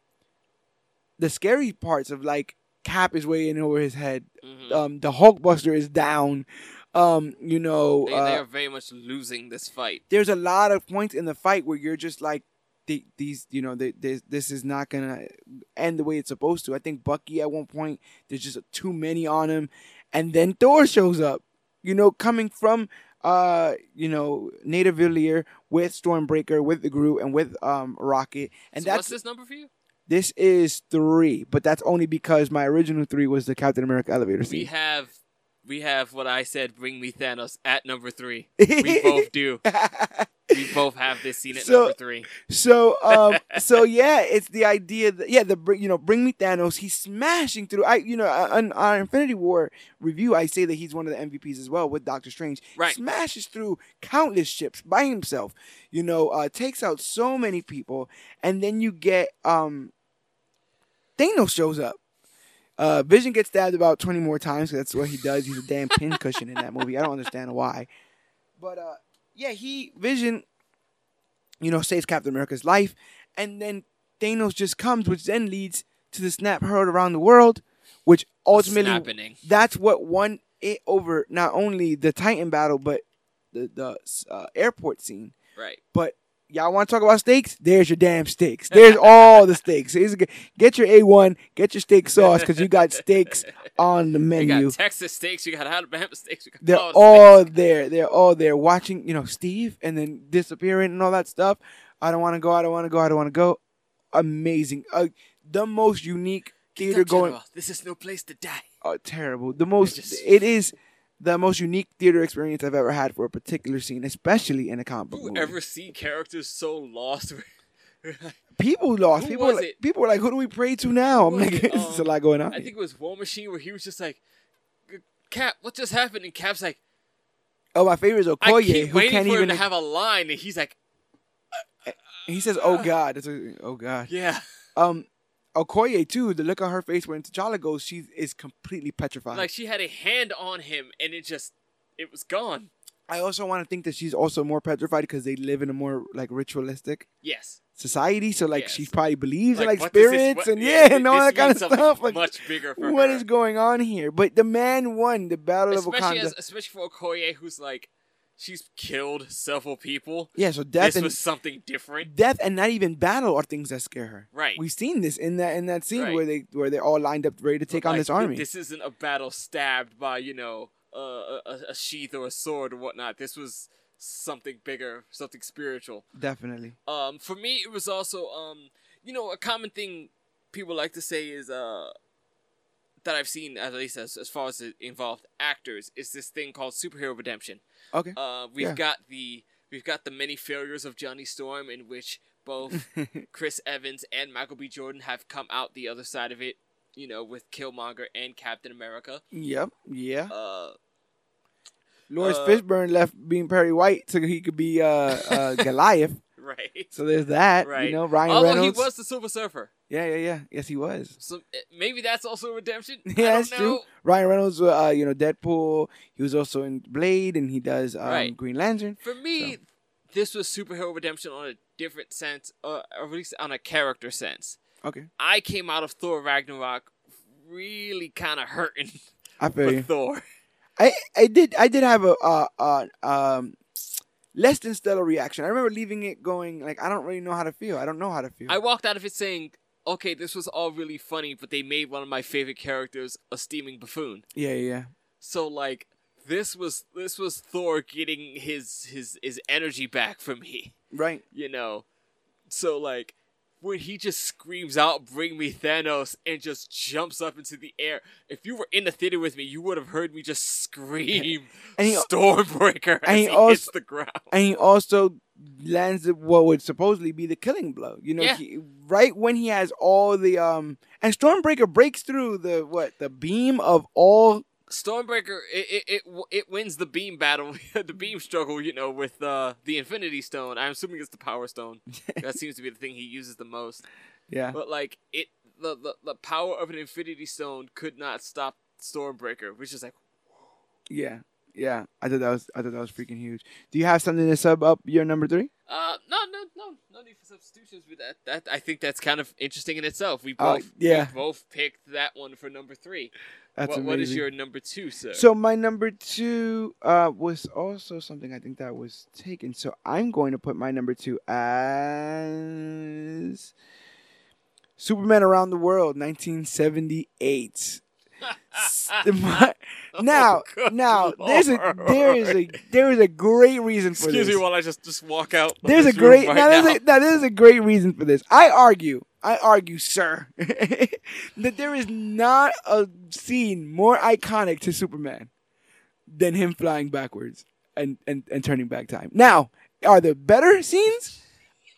the scary parts of like Cap is way in over his head. Mhm. Um the Hulkbuster is down. Um, you know, they, they uh, are very much losing this fight. there's a lot of points in the fight where you're just like the, these you know they, they, this is not gonna end the way it's supposed to i think bucky at one point there's just too many on him and then thor shows up you know coming from uh you know Nidavellir with stormbreaker with the groot and with um rocket and so that's what's this number for you? this is three but that's only because my original three was the captain america elevator scene. We have we have what I said. Bring me Thanos at number three. We [laughs] both do. We both have this scene at So- number three. So, um, so yeah, it's the idea that yeah, the you know, bring me Thanos. He's smashing through. I you know, on our Infinity War review, I say that he's one of the MVPs as well with Doctor Strange. Right. smashes through countless ships by himself. You know, uh, takes out so many people, and then you get um, Thanos shows up. Uh, Vision gets stabbed about twenty more times. 'cause that's what he does. He's a damn pincushion [laughs] in that movie. I don't understand why, but uh, yeah, he Vision you know, saves Captain America's life, and then Thanos just comes, which then leads to the snap heard around the world, which ultimately that's what won it over not only the Titan battle but the the uh, airport scene. Right. But y'all want to talk about steaks? There's your damn steaks. [laughs] There's all the steaks. Here's a g- Get your A1, get your steak sauce because you got [laughs] steaks on the You menu. got Texas steaks. You got Alabama steaks. You got They're all all steaks. there. They're all there watching, you know, Steve and then disappearing and all that stuff. I don't want to go. I don't want to go. I don't want to go. Amazing. Uh, the most unique theater going. General. This is no place to die. Oh, terrible. The most. just- It is the most unique theater experience I've ever had for a particular scene, especially in a comic book Who movie. ever see characters so lost? [laughs] people lost. Who people were like, people were like, "Who do we pray to now?" I'm like, it? [laughs] "It's a Um, lot going on." I think it was War Machine where he was just like, Cap, what just happened? And Cap's like, oh, my favorite is I Okoye, keep who can't even. have a line, and he's like, he says, "Oh God," it's a, "Oh God." yeah, Um, Okoye too. The look on her face when T'Challa goes, she is completely petrified. like she had a hand on him, and it just, it was gone. I also want to think that she's also more petrified because they live in a more like ritualistic Yes, society. So like Yes. she probably believes in like does this- spirits what- and yeah, and all that kind of stuff. Like much bigger what her. is going on here? But the man won the battle of especially Wakanda. as, especially for Okoye, who's like, she's killed several people. yeah, so death this and was something different. death and not even battle are things that scare her. Right. We've seen this in that in that scene Right. where they where they're all lined up ready to take on Like, this army. This isn't a battle stabbed by you know uh, a, a sheath or a sword or whatnot. This was something bigger, something spiritual. Definitely. Um, for me, it was also um, you know, a common thing people like to say is uh that I've seen at least as as far as it involved actors is this thing called superhero redemption. Okay. Uh, we've Yeah. got the we've got the many failures of Johnny Storm in which both [laughs] Chris Evans and Michael B. Jordan have come out the other side of it. You know, with Killmonger and Captain America. Yep. Yeah. Uh, Lawrence uh, Fishburne left being Perry White so he could be uh, uh, [laughs] Goliath. [laughs] right. So there's that. Right. You know, Ryan Although Reynolds. he was the Silver Surfer, Yeah, yeah, yeah. Yes, he was. so eh, maybe that's also a redemption. [laughs] I Yeah, don't that's know. true. Ryan Reynolds, uh, you know, Deadpool. He was also in Blade, and he does um, Right. Green Lantern. For me, this was superhero redemption on a different sense, uh, or at least on a character sense. Okay, I came out of Thor Ragnarok really kind of hurting I feel for you. Thor. I I did I did have a uh, uh um less than stellar reaction. I remember leaving it going like I don't really know how to feel. I don't know how to feel. I walked out of it saying, "Okay, this was all really funny, but they made one of my favorite characters a steaming buffoon." yeah, yeah, yeah. So like, this was this was Thor getting his his his energy back from me. Right. you know. So like when he just screams out, "Bring me Thanos!" and just jumps up into the air. If you were in the theater with me, you would have heard me just scream, [laughs] And he- "Stormbreaker!" and as he he, also- hits the ground. And he also lands what would supposedly be the killing blow. You know, Yeah. he, right when he has all the um and Stormbreaker breaks through the what the beam of all Stormbreaker, it it, it it wins the beam battle, [laughs] the beam struggle. You know, with uh, the Infinity Stone. I'm assuming it's the Power Stone. [laughs] that seems to be the thing he uses the most. yeah But like it, the, the the power of an Infinity Stone could not stop Stormbreaker, which is like. yeah yeah. I thought that was I thought that was freaking huge. Do you have something to sub up your number three? Uh, no, no, no, no need for substitutions with that. That I think that's kind of interesting in itself. We Oh, both, yeah. we both picked that one for number three. That's what, amazing. what is your number two, sir? So my number two uh, was also something I think that was taken. So I'm going to put my number two as Superman Around the World, 1978. [laughs] My- [laughs] oh, now, Oh, now there's a there is a there is a great reason for Excuse this. me while I just just walk out. There's a great right now, now. there's a, now there's a great reason for this. I argue, I argue, sir, [laughs] that there is not a scene more iconic to Superman than him flying backwards and, and, and turning back time. Now, are there better scenes?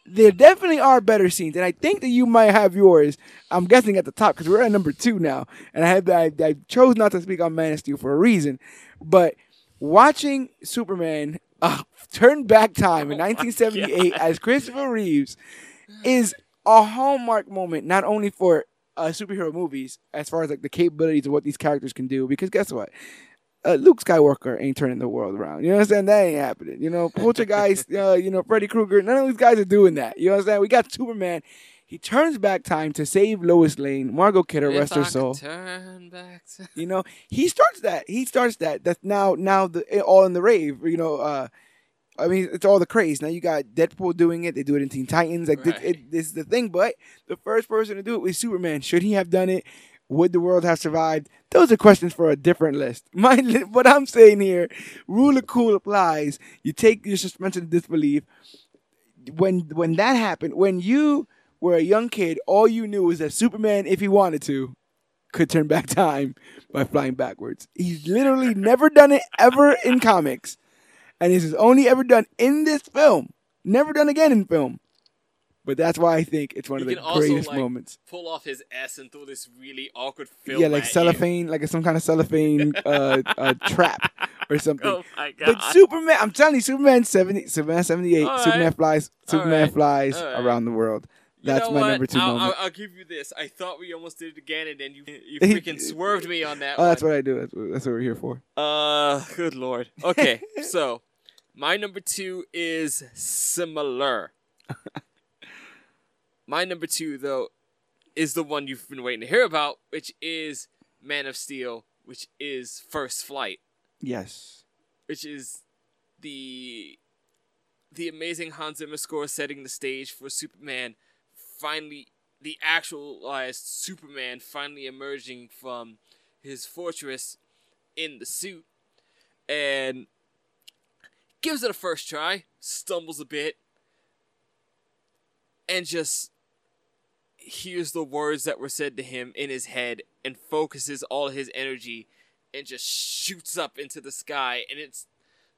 There definitely are better scenes, and I think that you might have yours. I'm guessing at the top because we're at number two now, and I have I, I chose not to speak on Man of Steel for a reason, but watching Superman uh, turn back time in Oh 1978 God. as Christopher Reeves is a hallmark moment not only for uh, superhero movies as far as like the capabilities of what these characters can do. Because guess what? Uh, Luke Skywalker ain't turning the world around. You know what I'm saying? That ain't happening. You know, Poltergeist, [laughs] uh, you know, Freddy Krueger, none of these guys are doing that. You know what I'm saying? We got Superman. He turns back time to save Lois Lane, Margot Kidder, If rest I her soul. Turn back to... [laughs] You know, he starts that. He starts that. That's now now the all in the rave. You know, uh, I mean, it's all the craze. Now you got Deadpool doing it. They do it in Teen Titans. Like this, it, this is the thing. But the first person to do it was Superman. Should he have done it? Would the world have survived? Those are questions for a different list. [laughs] My what I'm saying here, rule of cool applies. You take your suspension of disbelief. When when that happened, when you were a young kid, all you knew was that Superman, if he wanted to, could turn back [laughs] time by flying backwards. He's literally never done it ever in comics. And this is only ever done in this film. Never done again in film. But that's why I think it's one He of the can also, greatest like, moments. Pull off his S and throw this really awkward film. Yeah, like at you. cellophane, like some kind of cellophane [laughs] uh, uh, trap or something. Oh my god! But Superman, I'm telling you, Superman 70, Superman 78, All Superman flies, Superman right. flies right. around the world. You That's know my what? number two I'll, moment. I'll, I'll give you this. I thought we almost did it again, and then you you [laughs] freaking swerved me on that. oh, that's what I do. That's what, that's what we're here for. Uh, good lord. Okay, [laughs] so my number two is similar. My number two, though, is the one you've been waiting to hear about, which is Man of Steel, which is First Flight, Yes. which is the the amazing Hans Zimmer score setting the stage for Superman. Finally the actualized Superman finally emerging from his fortress in the suit. And gives it a first try, stumbles a bit, and just hears the words that were said to him in his head and focuses all his energy and just shoots up into the sky. And it's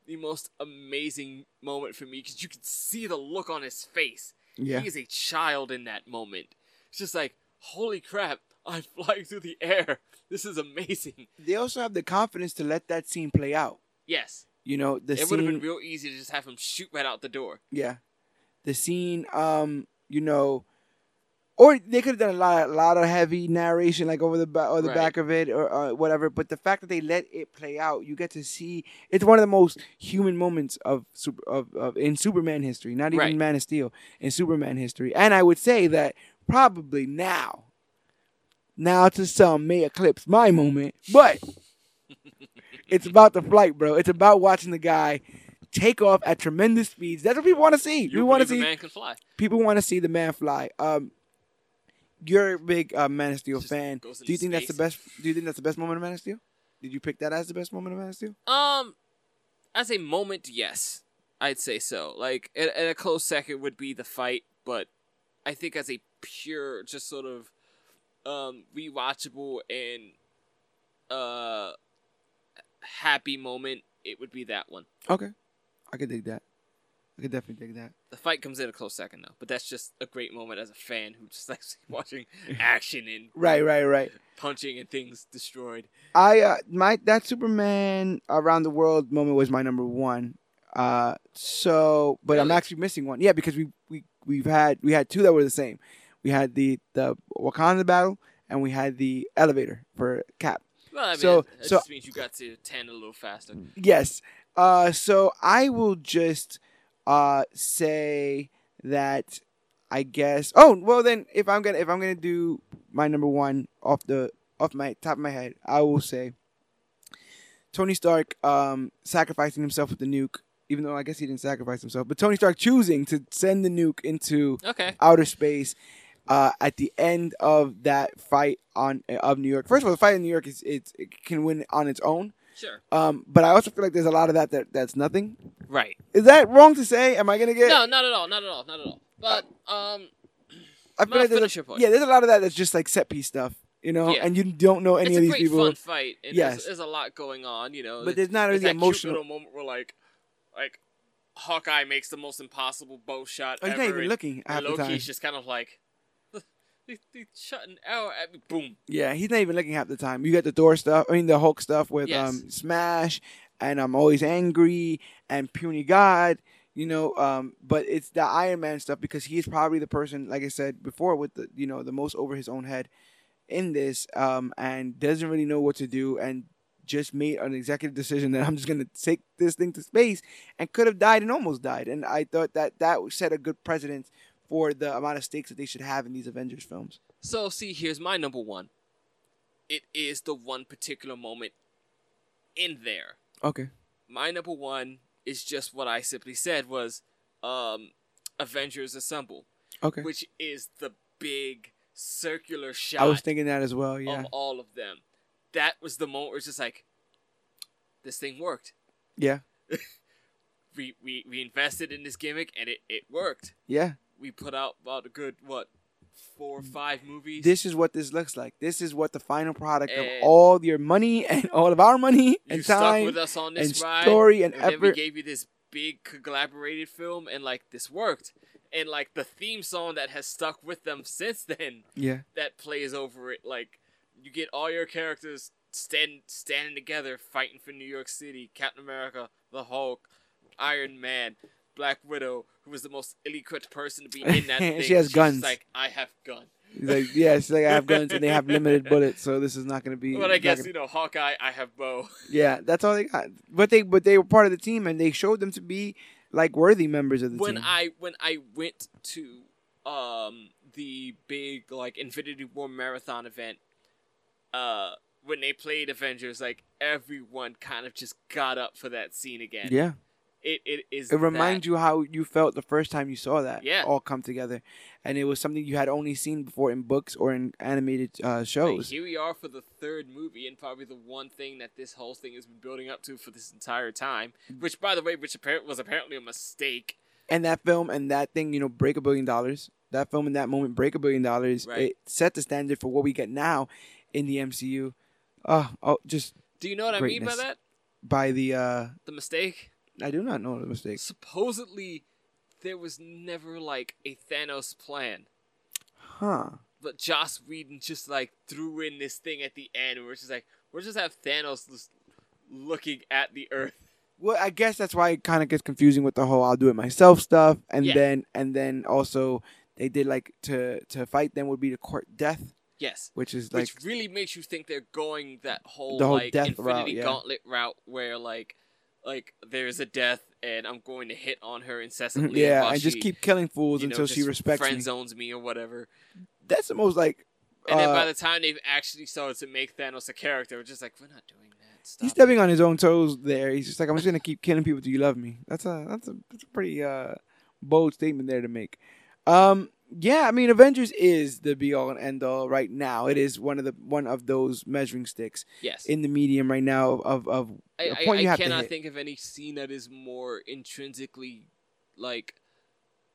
the most amazing moment for me because you can see the look on his face. Yeah. He is a child in that moment. It's just like, holy crap, [laughs] I'm flying through the air. This is amazing. They also have the confidence to let that scene play out. Yes. You know, the it would have been real easy to just have him shoot right out the door. Yeah, the scene. Um, you know, or they could have done a lot, a lot of heavy narration, like over the back or the Right. back of it, or uh, whatever. But the fact that they let it play out, you get to see. It's one of the most human moments of super of, of in Superman history. Not even Right. Man of Steel in Superman history. And I would say that probably now, now to some may eclipse my moment, but [laughs] it's about the flight, bro. It's about watching the guy take off at tremendous speeds. That's what people want to see. You we want to see man can fly. people want to see the man fly. Um, you're a big uh, Man of Steel Just fan. Do you think that's the best? Do you think that's the best moment of Man of Steel? Did you pick that as the best moment of Man of Steel? Um, as a moment, yes, I'd say so. Like, at, at a close second would be the fight, but I think as a pure, just sort of, um, rewatchable and uh, happy moment, it would be that one. Okay, I could dig that. I could definitely dig that. The fight comes in a close second though, but that's just a great moment as a fan who just [laughs] likes watching action and [laughs] Right, right, right. punching and things destroyed. I uh, my that Superman around the world moment was my number one. Uh, so, but I'm actually missing one. Yeah, because we we we've had we had two that were the same. We had the the Wakanda battle, and we had the elevator for Cap. Well, I mean, So- so- just means you got to ten a little faster. Yes. Uh, so I will just uh say that I guess. Oh well, then if I'm gonna if I'm gonna do my number one off the off my top of my head, I will say Tony Stark um sacrificing himself with the nuke. Even though I guess he didn't sacrifice himself, but Tony Stark choosing to send the nuke into Okay. outer space uh, at the end of that fight on of New York. First of all, the fight in New York is it's, it can win on its own. Sure. Um, but I also feel like there's a lot of that, that that's nothing. Right. Is that wrong to say? Am I gonna get? No, not at all. Not at all. Not at all. But um, I feel like there's a, yeah, there's a lot of that that's just like set piece stuff, you know, Yeah. and you don't know any it's of these people. It's a great fun fight. And Yes. there's, there's a lot going on. You know. But there's not There's really that emotional. cute little moment where like, like, Hawkeye makes the most impossible bow shot Oh, he's ever. not even looking and. Loki's just kind of like, they, they shot an arrow at me. Boom. Yeah, he's not even looking half the time. You got the Thor stuff. I mean, the Hulk stuff with Yes. um Smash, and I'm always angry and puny God. You know, um, but it's the Iron Man stuff because he's probably the person, like I said before, with the you know the most over his own head in this, um, and doesn't really know what to do, and just made an executive decision that I'm just gonna take this thing to space, and could have died and almost died. And I thought that that set a good precedent for the amount of stakes that they should have in these Avengers films. So see, here's my number one. It is the one particular moment in there. Okay. My number one is just what I simply said was um, Avengers Assemble, Okay. which is the big circular shot I was thinking that as well. Yeah. of all of them. That was the moment where it's just like, this thing worked. Yeah. [laughs] We, we, we invested in this gimmick and it, it worked. Yeah. We put out about a good, what, four or five movies? This is what this looks like. This is what the final product of all your money [laughs] and all of our money and stuck time with us on this and ride. story and, and then we gave you this big collaborated film and like this worked and like the theme song that has stuck with them since then yeah. that plays over it like you get all your characters stand standing together fighting for New York City Captain America the Hulk Iron Man Black Widow who was the most ill-equipped person to be [laughs] in that thing She has She's guns. like I have guns. He's like, yeah, it's like I have guns and they have limited [laughs] bullets, so this is not going to be. but I guess gonna- you know Hawkeye I have bow [laughs] yeah, that's all they got. But they, but they were part of the team, and they showed them to be like worthy members of the when team. I when I went to um the big like Infinity War marathon event, uh when they played Avengers, like everyone kind of just got up for that scene again. yeah, It it is it reminds that. you how you felt the first time you saw that. Yeah. all come together, and it was something you had only seen before in books or in animated uh, Like, shows. here we are for the third movie, and probably the one thing that this whole thing has been building up to for this entire time. Which, by the way, which was apparently a mistake. and that film and that thing, you know, break a billion dollars. That film and that moment break a billion dollars. Right. It set the standard for what we get now in the MCU. Oh, oh, just Do you know what I mean by that? by the. uh The mistake. I do not know the mistake. supposedly there was never like a Thanos plan. Huh. But Joss Whedon just like threw in this thing at the end where it's just like we're just have Thanos just looking at the Earth. Well, I guess that's why it kind of gets confusing with the whole "I'll do it myself" stuff, and Yeah. then and then also they did like to to fight them would be to court death, Yes. which is like Which really makes you think they're going that whole, The whole like death Infinity route, yeah. Gauntlet route where like like there's a death and I'm going to hit on her [laughs] incessantly. yeah, and just she, keep killing fools you know, until she respects friend me. zones me or whatever. That's the most like. And then by uh, the time they've actually started to make Thanos a character, it's just like we're not doing that. Stop. He's stepping on his own toes there. He's just like, I'm just gonna keep killing people till you love me. That's a that's a that's a pretty uh bold statement there to make. Um yeah, I mean Avengers is the be all and end all right now. It is one of the one of those measuring sticks yes. in the medium right now of of I, I, point you I have to cannot hit. think of any scene that is more intrinsically like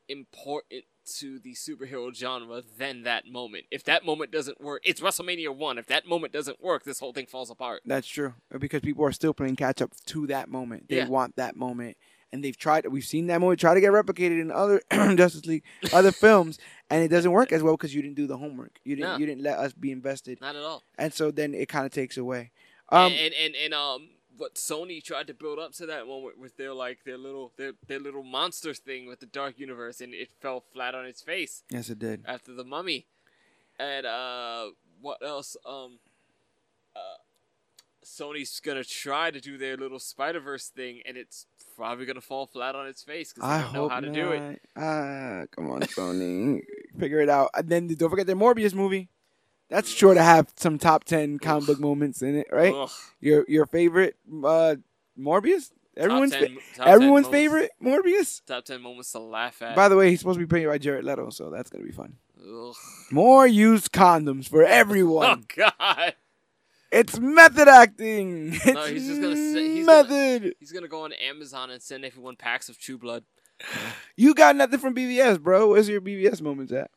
important to the superhero genre than that moment. If that moment doesn't work, it's WrestleMania one. If that moment doesn't work, this whole thing falls apart. That's true because people are still playing catch up to that moment. They Yeah. want that moment, and they've tried. We've seen that moment try to get replicated in other [clears throat] Justice League, other [laughs] films, and it doesn't work as well because you didn't do the homework. You didn't. No. You didn't let us be invested, Not at all. and so then it kind of takes away. Um, and, and and and um, what Sony tried to build up to that moment with their like their little their their little monster thing with the Dark Universe, and it fell flat on its face. yes, it did. after the mummy and uh what else um uh sony's gonna try to do their little spider-verse thing and it's probably gonna fall flat on its face because I they don't know how to do it Ah, come on, Sony, [laughs] figure it out. And then don't forget the Morbius movie. That's sure to have some top ten comic book moments in it, right? Ugh. Your your favorite uh, Morbius? Everyone's top fa- 10, top 10 everyone's favorite Morbius. top 10 moments to laugh at By the way, he's supposed to be played by Jared Leto, so that's gonna be fun. Ugh. More used condoms for [laughs] oh everyone. god It's method acting. It's No, he's just gonna say- he's method. he's gonna go on amazon and send everyone packs of true blood You got nothing from BVS, bro. Where's your BVS moments at?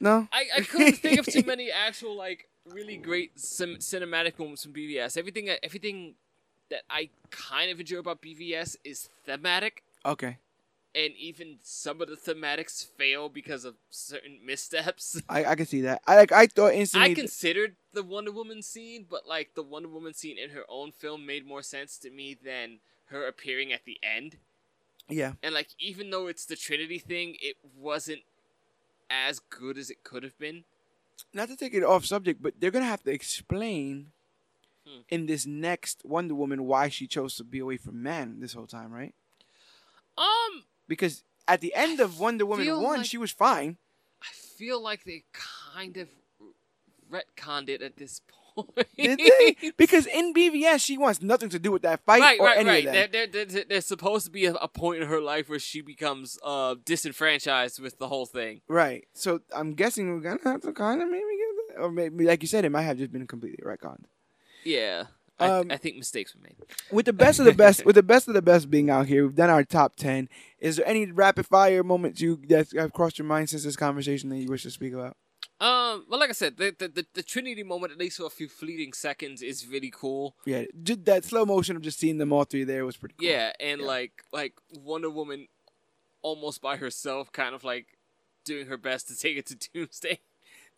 No. I, I couldn't think of too [laughs] many actual like really great sim- cinematic moments from BVS. Everything everything that I kind of enjoy about BVS is thematic, Okay. And even some of the thematics fail because of certain missteps. [laughs] I, I can see that. I like. I thought instantly. I considered the Wonder Woman scene, but like the Wonder Woman scene in her own film made more sense to me than her appearing at the end. yeah. And like even though it's the Trinity thing, it wasn't as good as it could have been. Not to take it off subject, but they're gonna have to explain Hmm. in this next Wonder Woman why she chose to be away from man this whole time, right? Um, Because at the end of Wonder Woman one, like- she was fine. I feel like they kind of retconned it at this point. Did they? [laughs] because in BVS, she wants nothing to do with that fight right, or right, any right. of There, that. there, there, there's supposed to be a, a point in her life where she becomes uh disenfranchised with the whole thing. Right. So I'm guessing we're gonna have to kind of maybe get that, or maybe like you said, it might have just been completely retconned. Yeah, I, Um, I think mistakes were made. With the best of the best, with the best of the best being out here, we've done our top ten. Is there any rapid fire moments you that have crossed your mind since this conversation that you wish to speak about? Um, well, like I said, the, the the the Trinity moment, at least for a few fleeting seconds, is really cool. Yeah, that slow motion of just seeing them all three there was pretty cool. Yeah, and Yeah. like like Wonder Woman, almost by herself, kind of like doing her best to take it to [laughs] Doomsday.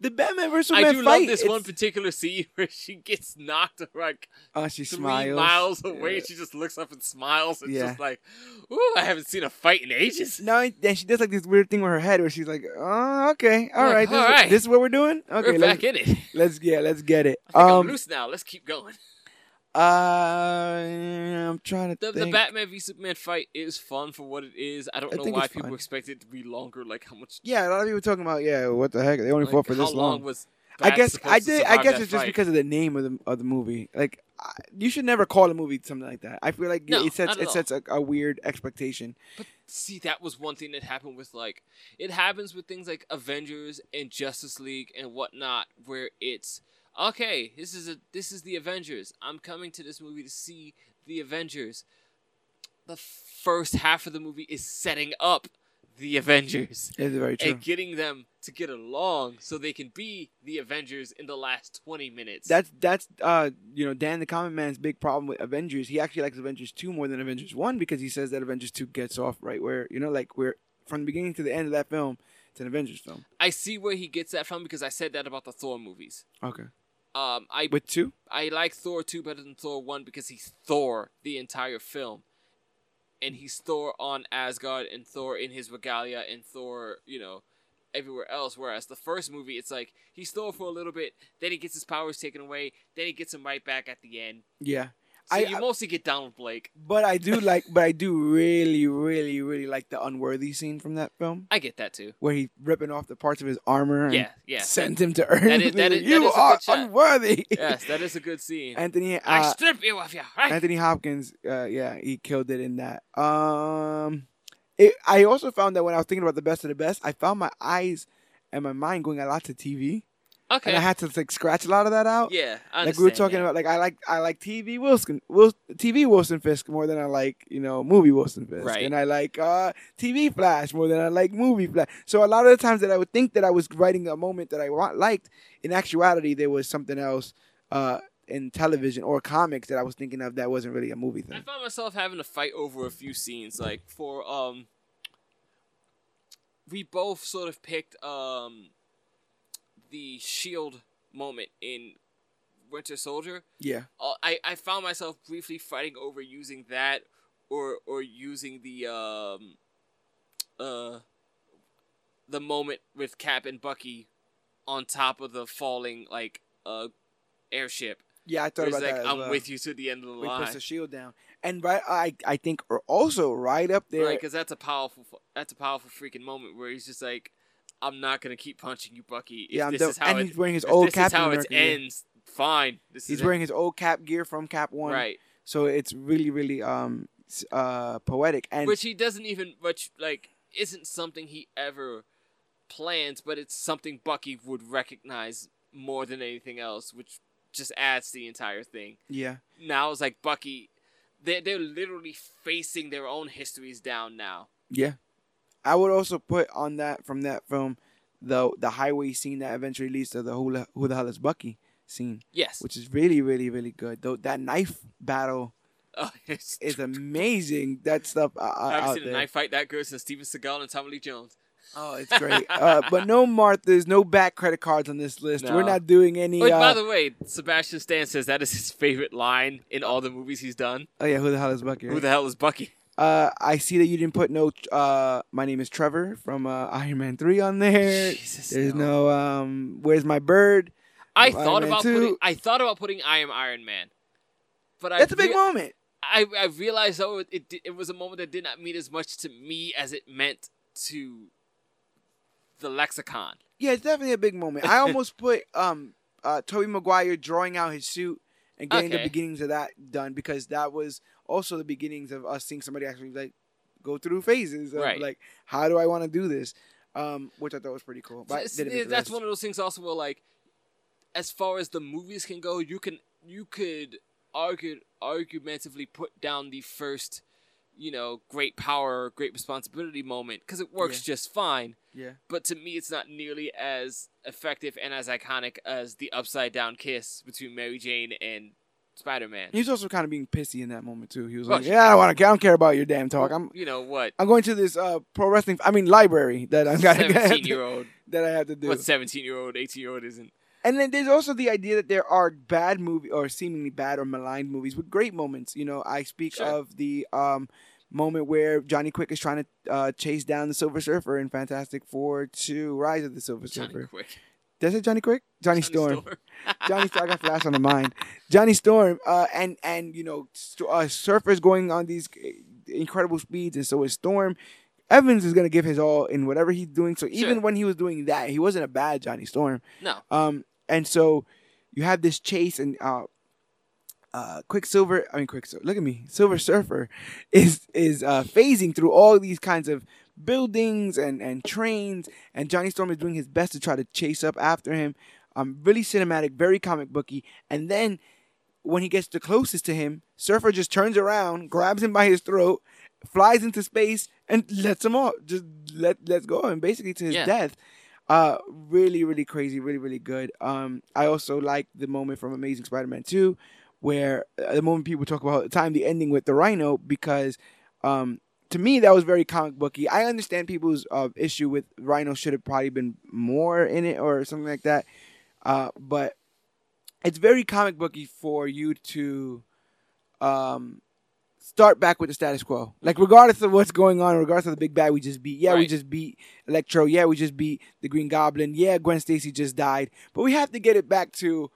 The Batman vs Superman fight. I do fight. love this one particular scene [laughs] where she gets knocked like Oh, she three smiles. miles away. Yeah. She just looks up and smiles. It's Yeah. just like, ooh, I haven't seen a fight in ages. No, then she does like this weird thing with her head where she's like, "Oh, okay, all Like, right, this, all is, right. this is what we're doing. Okay, We're let's, back in it. let's yeah, let's get it." I think Um, I'm loose now. Let's keep going. Uh, I'm trying to The, the. Batman v Superman fight is fun for what it is. I don't I know why people fun. expect it to be longer. Like how much? yeah, a lot of people talking about yeah, what the heck? They only like, fought for this long long. was? I guess I did. I guess it's just fight? because of the name of the of the movie. Like, I, you should never call a movie something like that. I feel like No, it sets it all. sets a, a weird expectation. But see, that was one thing that happened with like it happens with things like Avengers and Justice League and whatnot, where it's okay. This is a this is the Avengers. I'm coming to this movie to see the Avengers. The first half of the movie is setting up the Avengers It's very true. and getting them to get along so they can be the Avengers in the last twenty minutes. That's that's uh you know Dan the Common Man's big problem with Avengers. He actually likes Avengers two more than Avengers one because he says that Avengers two gets off right where you know like where from the beginning to the end of that film, it's an Avengers film. I see where he gets that from because I said that about the Thor movies. Okay. Um, I With two? I like Thor 2 better than Thor 1 because he's Thor the entire film. And he's Thor on Asgard and Thor in his regalia and Thor, you know, everywhere else. Whereas the first movie, it's like he's Thor for a little bit, then he gets his powers taken away, then he gets them right back at the end. Yeah. So I- you mostly get Donald Blake. But I do [laughs] like, but I do really, really, really like the unworthy scene from that film I get that too. where he ripping off the parts of his armor. and Yeah, yeah. sends him to Earth. That is- [laughs] is- that you is a are unworthy. Yes, that is a good [laughs] scene. Anthony, I uh, strip you of your right. Anthony Hopkins, uh, yeah, he killed it in that. Um, it, I also found that when I was thinking about the best of the best, I found my eyes and my mind going a lot to TV, Okay. and I had to like scratch a lot of that out. yeah, I like we were talking that. about, like I like I like TV Wilson, Wil, TV Wilson Fisk more than I like you know movie Wilson Fisk, Right. and I like uh, TV Flash more than I like movie Flash. So a lot of the times that I would think that I was writing a moment that I wa- liked, in actuality there was something else uh, in television or comics that I was thinking of that wasn't really a movie thing. I found myself having to fight over a few scenes. Like for um, we both sort of picked um, the shield moment in Winter Soldier. Yeah, Uh, I I found myself briefly fighting over using that or or using the um, uh, the moment with Cap and Bucky on top of the falling like uh airship. yeah, I thought about like that. I'm well. with you to the end of the he line. puts the shield down, and right, I I think also right up there. Right, because that's a powerful, that's a powerful freaking moment where he's just like, "I'm not gonna keep punching you, Bucky. If yeah, this is how and it, he's wearing his old this Captain is how it America gear. ends. Fine. This He's wearing his old Cap gear from Cap One. right, So it's really, really um uh poetic and which he doesn't even, which like isn't something he ever plans, but it's something Bucky would recognize more than anything else, which just adds to the entire thing. yeah, Now it's like Bucky, they're they're literally facing their own histories down now. yeah. I would also put on that from that film the the highway scene that eventually leads to the who, the- who the hell is Bucky scene, Yes, which is really, really, really good. Though that knife battle [laughs] oh, it's, is amazing. That stuff uh, I haven't seen a knife fight that good since Steven Seagal and Tommy Lee Jones. Oh, it's [laughs] great. uh, but no Marthas, no bat credit cards on this list. We're not doing any. Wait, uh, by the way, Sebastian Stan says that is his favorite line in all the movies he's done. oh yeah, who the hell is Bucky? Who the hell is Bucky? Uh, I see that you didn't put no. Uh, my name is Trevor from uh, Iron Man Three on there. Jesus, There's no. um. Where's my bird? I Iron thought Man about 2. putting. I thought about putting I am Iron Man, but I That's a big rea- moment. I I realized though it, it it was a moment that did not mean as much to me as it meant to the lexicon. Yeah, it's definitely a big moment. I almost [laughs] put um uh Tobey Maguire drawing out his suit and getting the beginnings of that done because that was also the beginnings of us seeing somebody actually like go through phases of Right. like how do I want to do this, um, which I thought was pretty cool. But it's- didn't make the that's list. one of those things also where like as far as the movies can go you can you could argue argumentatively put down the first you know great power great responsibility moment because it works just fine Yeah. but to me it's not nearly as effective and as iconic as the upside down kiss between mary jane and spider-man He was also kind of being pissy in that moment too. He was like, "Yeah, I don't want to. I don't care about your damn talk. I'm you know what I'm going to this uh pro wrestling. I mean library that I'm gonna [laughs] 17 year old that I have to do." what 17 year old 18 year old isn't And then there's also the idea that there are bad movie or seemingly bad or maligned movies with great moments. You know, I speak Sure. of the um, moment where Johnny Quick is trying to uh, chase down the Silver Surfer in Fantastic Four to Rise of the Silver johnny Surfer. quick Does it Johnny Quick? Johnny, Johnny Storm. [laughs] Johnny Storm. I got Flash on the mind. Johnny Storm. Uh, and and you know, st- uh, Surfer's going on these uh, incredible speeds, and so is Storm. Evans is gonna give his all in whatever he's doing. So even Sure. when he was doing that, he wasn't a bad Johnny Storm. no Um, and so you have this chase, and uh, uh, Quicksilver. I mean, Quicksilver. Look at me, Silver Surfer is is uh, phasing through all these kinds of buildings and and trains, and Johnny Storm is doing his best to try to chase up after him. Um, really cinematic, very comic booky, and then when he gets the closest to him, Surfer just turns around, grabs him by his throat, flies into space, and lets him off. Just let let's go, and basically to his Yeah. death. Uh, really, really crazy, really, really good. Um, I also like the moment from Amazing Spider-Man Two, where uh, the moment people talk about the time, the ending with the Rhino, because um, to me that was very comic booky. I understand people's uh, issue with Rhino should have probably been more in it or something like that, uh, but it's very comic booky for you to um, start back with the status quo. Like regardless of what's going on, regardless of the big bad we just beat. Yeah, we just beat Electro. Yeah, we just beat the Green Goblin. Yeah, Gwen Stacy just died. But we have to get it back to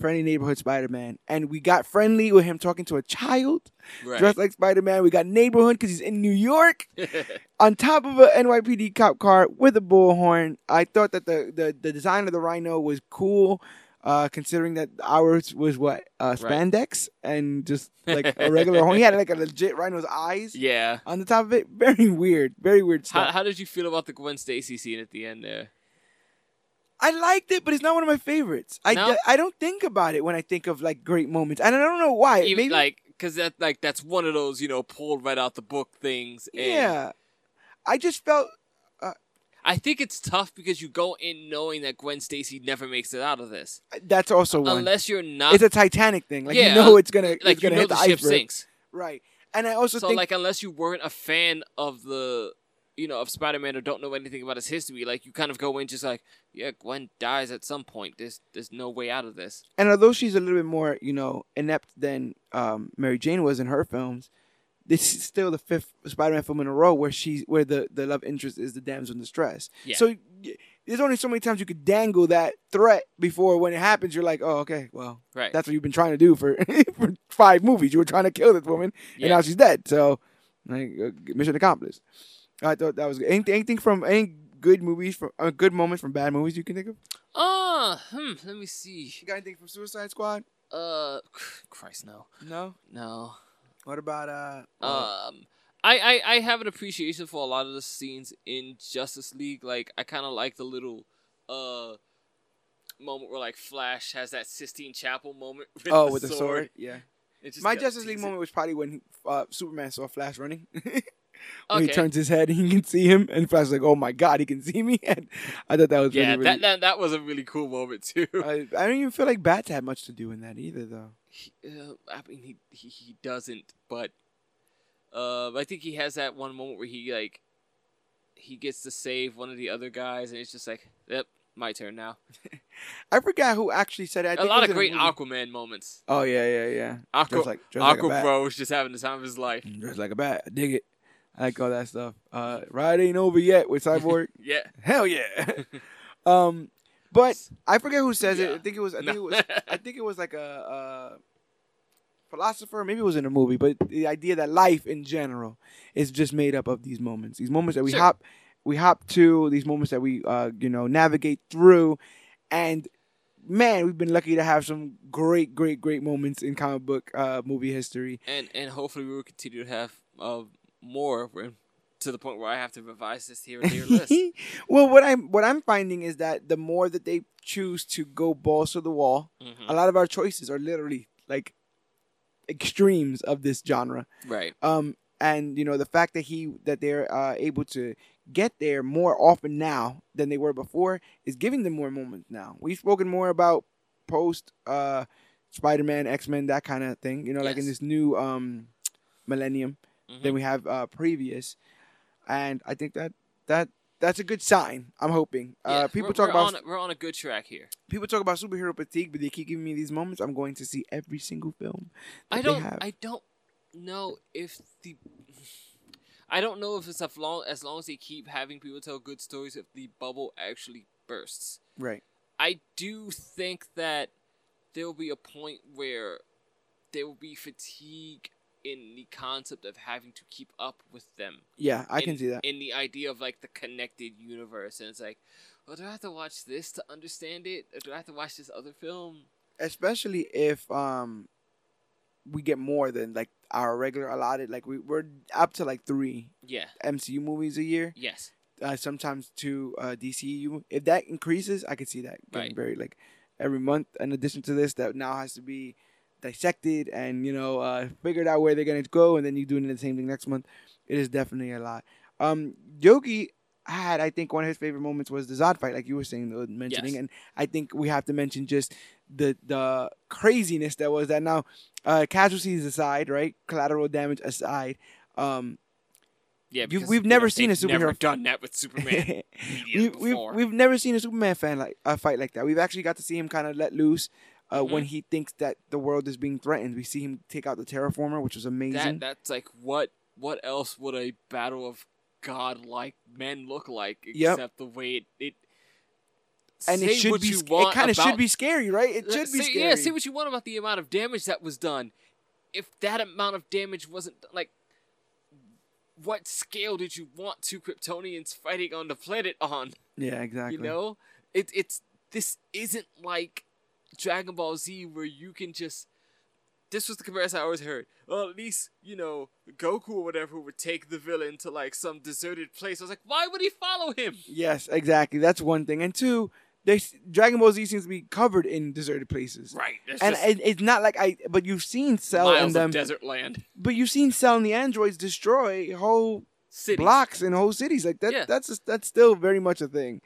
friendly neighborhood Spider-Man. And we got friendly with him talking to a child Right. dressed like Spider-Man. We got neighborhood because he's in New York [laughs] on top of a NYPD cop car with a bullhorn. I thought that the, the, the design of the Rhino was cool, uh, considering that ours was what uh, Right. spandex and just like a [laughs] regular horn. He had like a legit Rhino's eyes yeah. on the top of it. [laughs] Very weird. Very weird How, stuff. how did you feel about the Gwen Stacy scene at the end there? I liked it, but it's not one of my favorites. I, No? I don't think about it when I think of like great moments, and I don't know why. Even Maybe like because that like that's one of those you know pulled right out the book things. And yeah. I just felt uh, I think it's tough because you go in knowing that Gwen Stacy never makes it out of this, uh, that's also one. unless you're not it's a Titanic thing. Like Yeah, you know, it's gonna like it's gonna know hit the the, ship iceberg. sinks. Right. And I also So think like unless you weren't a fan of the you know of Spider-Man or don't know anything about his history, like you kind of go in just like yeah, Gwen dies at some point. There's there's no way out of this. and although she's a little bit more, you know, inept than um, Mary Jane was in her films, this is still the fifth Spider-Man film in a row where she's where the, the love interest is the damsel in distress. Yeah. So there's only so many times you could dangle that threat before when it happens you're like, oh, okay, well, Right. that's what you've been trying to do for [laughs] for five movies. You were trying to kill this woman, and now she's dead. So, like, uh, mission accomplished. I thought that was good. Anything, anything from any good movies from uh, good moments from bad movies you can think of? Ah, hmm, let me see. You got anything from Suicide Squad? Uh, Christ, no, No. no. What about uh? uh, Um, I, I, I have an appreciation for a lot of the scenes in Justice League. Like, I kind of like the little, uh, moment where like Flash has that Sistine Chapel moment. [laughs] With oh, the with the sword. Yeah. It just My Justice League moment was probably when uh, Superman saw Flash running. [laughs] when Okay. he turns his head and he can see him, and Flash is like, "Oh my God, he can see me!" [laughs] And I thought that was Yeah, really, really. that, that that was a really cool moment too. [laughs] I, I don't even feel like Bats had much to do in that either, though. He- uh, I mean, he, he he doesn't, but uh, I think he has that one moment where he like he gets to save one of the other guys, and it's just like, yep, my turn now. [laughs] I forgot who actually said it. I A it lot was of great. Aquaman moments. Oh yeah, yeah, yeah. Aqua, Dressed like, like a Aqua bat. Bro is just having the time of his life. Dressed like a bat. I dig it. I like all that stuff. Uh, ride ain't over yet with Cyborg. [laughs] Yeah. Hell yeah. [laughs] [laughs] um, but I forget who says it. I think it was. I think it was. I think it was like a, a philosopher. Maybe it was in a movie. But the idea that life in general is just made up of these moments. These moments that we Sure. hop, we hop to. These moments that we, uh, you know, navigate through, and man, we've been lucky to have some great, great, great moments in comic book uh, movie history. And and hopefully we will continue to have uh, more when- to the point where I have to revise this here and [laughs] here list. well, what I'm what I'm finding is that the more that they choose to go balls to the wall, Mhm. a lot of our choices are literally like extremes of this genre. Right. Um, and you know the fact that he that they're uh, able to get there more often now than they were before is giving them more moments now. We've spoken more about post uh, Spider-Man, X-Men, that kind of thing. You know, like in this new um, millennium Mhm. than we have uh, previous, and I think that that that's a good sign. I'm hoping. Yeah, uh, people we're, talk about on, we're on a good track here. people talk about superhero fatigue, but they keep giving me these moments. I'm going to see every single film. I don't. have. I don't know if the. [sighs] I don't know if it's as long as long as they keep having people tell good stories, if the bubble actually bursts. right. I do think that there will be a point where there will be fatigue in the concept of having to keep up with them. Yeah, I in, can see that. in the idea of like the connected universe, and it's like, well, do I have to watch this to understand it, or do I have to watch this other film? Especially if um we get more than like our regular allotted. Like we we're up to like three Yeah. MCU movies a year. Yes. Uh, sometimes two uh, DCU. If that increases, I could see that getting Right. very like every month. In addition to this, that now has to be dissected and you know uh, figured out where they're gonna go, and then you doing the same thing next month. It is definitely a lot. Um, Yogi had, I think, one of his favorite moments was the Zod fight, like you were saying, uh, mentioning, Yes. and I think we have to mention just the the craziness that was that. Now, uh, casualties aside, right? Collateral damage aside, um, Yeah, You- because, we've never know, seen a superhero- done that with Superman. [laughs] we, years we've, we've never seen a Superman fan like a fight like that. We've actually got to see him kind of let loose uh, when Mhm. he thinks that the world is being threatened. We see him take out the terraformer, which was amazing. that that's like what what else would a battle of god-like men look like Yep. except the way it, it and it should be. It kind of should be scary, right? It should be scary. Yeah, say what you want about the amount of damage that was done. If that amount of damage wasn't like, what scale did you want two Kryptonians fighting on the planet on? yeah, exactly. You know, it, it's this isn't like Dragon Ball Z where you can just. This was the comparison I always heard. Well, at least you know Goku or whatever would take the villain to like some deserted place. I was like, why would he follow him? Yes, exactly. That's one thing. And two, they Dragon Ball Z seems to be covered in deserted places. Right, And it, it's not like I, but you've seen Cell and them, desert land. but you've seen Cell and the androids destroy whole Cities. blocks and whole cities. Like that, Yeah. that's just, that's still very much a thing.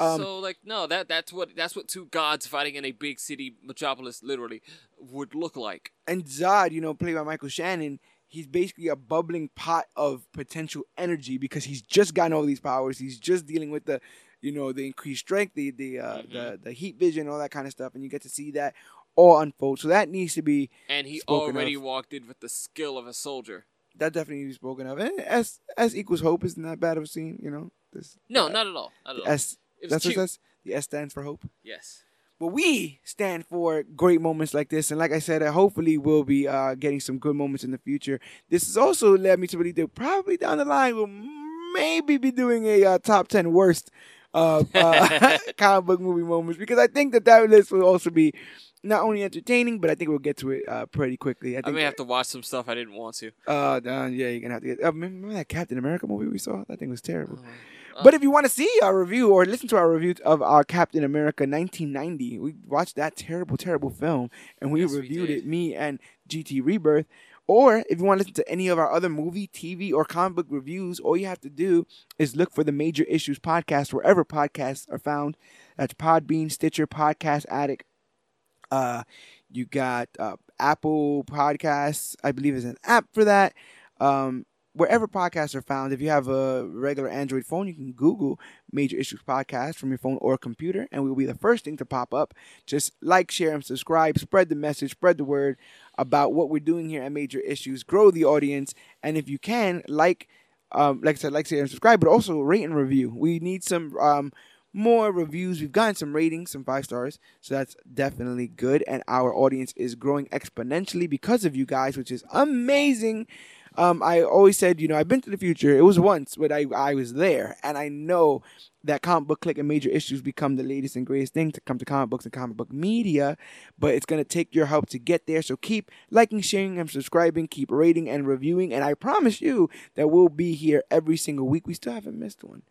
Um, so like no, that that's what that's what two gods fighting in a big city metropolis literally would look like. and Zod, you know, played by Michael Shannon, he's basically a bubbling pot of potential energy because he's just gotten all these powers. He's just dealing with the, you know, the increased strength, the the uh, Mhm. the the heat vision, all that kind of stuff, and you get to see that all unfold. So that needs to be And he already of. walked in with the skill of a soldier. that definitely needs to be spoken of. And S S equals hope isn't that bad of a scene, you know. This, No, uh, not at all. Not at all. S. it That's what cute. it says. The S stands for hope. Yes. But we stand for great moments like this, and like I said, uh, hopefully we'll be uh, getting some good moments in the future. This has also led me to believe that probably down the line we'll maybe be doing a uh, top ten worst uh, uh, [laughs] [laughs] comic book movie moments because I think that that list will also be not only entertaining, but I think we'll get to it uh, pretty quickly. I I think. may have to watch some stuff I didn't want to. uh, yeah, you're gonna have to get. Uh, remember that Captain America movie we saw? That thing was terrible. Uh, But if you want to see our review or listen to our review of our Captain America 1990, we watched that terrible, terrible film and we Yes, reviewed did. it, me and GT Rebirth. Or if you want to listen to any of our other movie, TV, or comic book reviews, all you have to do is look for the Major Issues podcast wherever podcasts are found. That's Podbean, Stitcher, Podcast Addict. Uh, you got uh, Apple Podcasts, I believe is an app for that. Um, wherever podcasts are found, if you have a regular Android phone, you can Google Major Issues Podcast from your phone or computer, and we'll be the first thing to pop up. Just like, share, and subscribe. Spread the message, spread the word about what we're doing here at Major Issues. Grow the audience, and if you can, like, um, like I said, like, share, and subscribe, but also rate and review. We need some um, more reviews. We've gotten some ratings, some five stars, so that's definitely good. And our audience is growing exponentially because of you guys, which is amazing. Um, I always said, you know, I've been to the future. It was once, but I, I was there, and I know that Comic Book Clique and major issues become the latest and greatest thing to come to comic books and comic book media. But it's gonna take your help to get there. So keep liking, sharing, and subscribing. Keep rating and reviewing, and I promise you that we'll be here every single week. We still haven't missed one.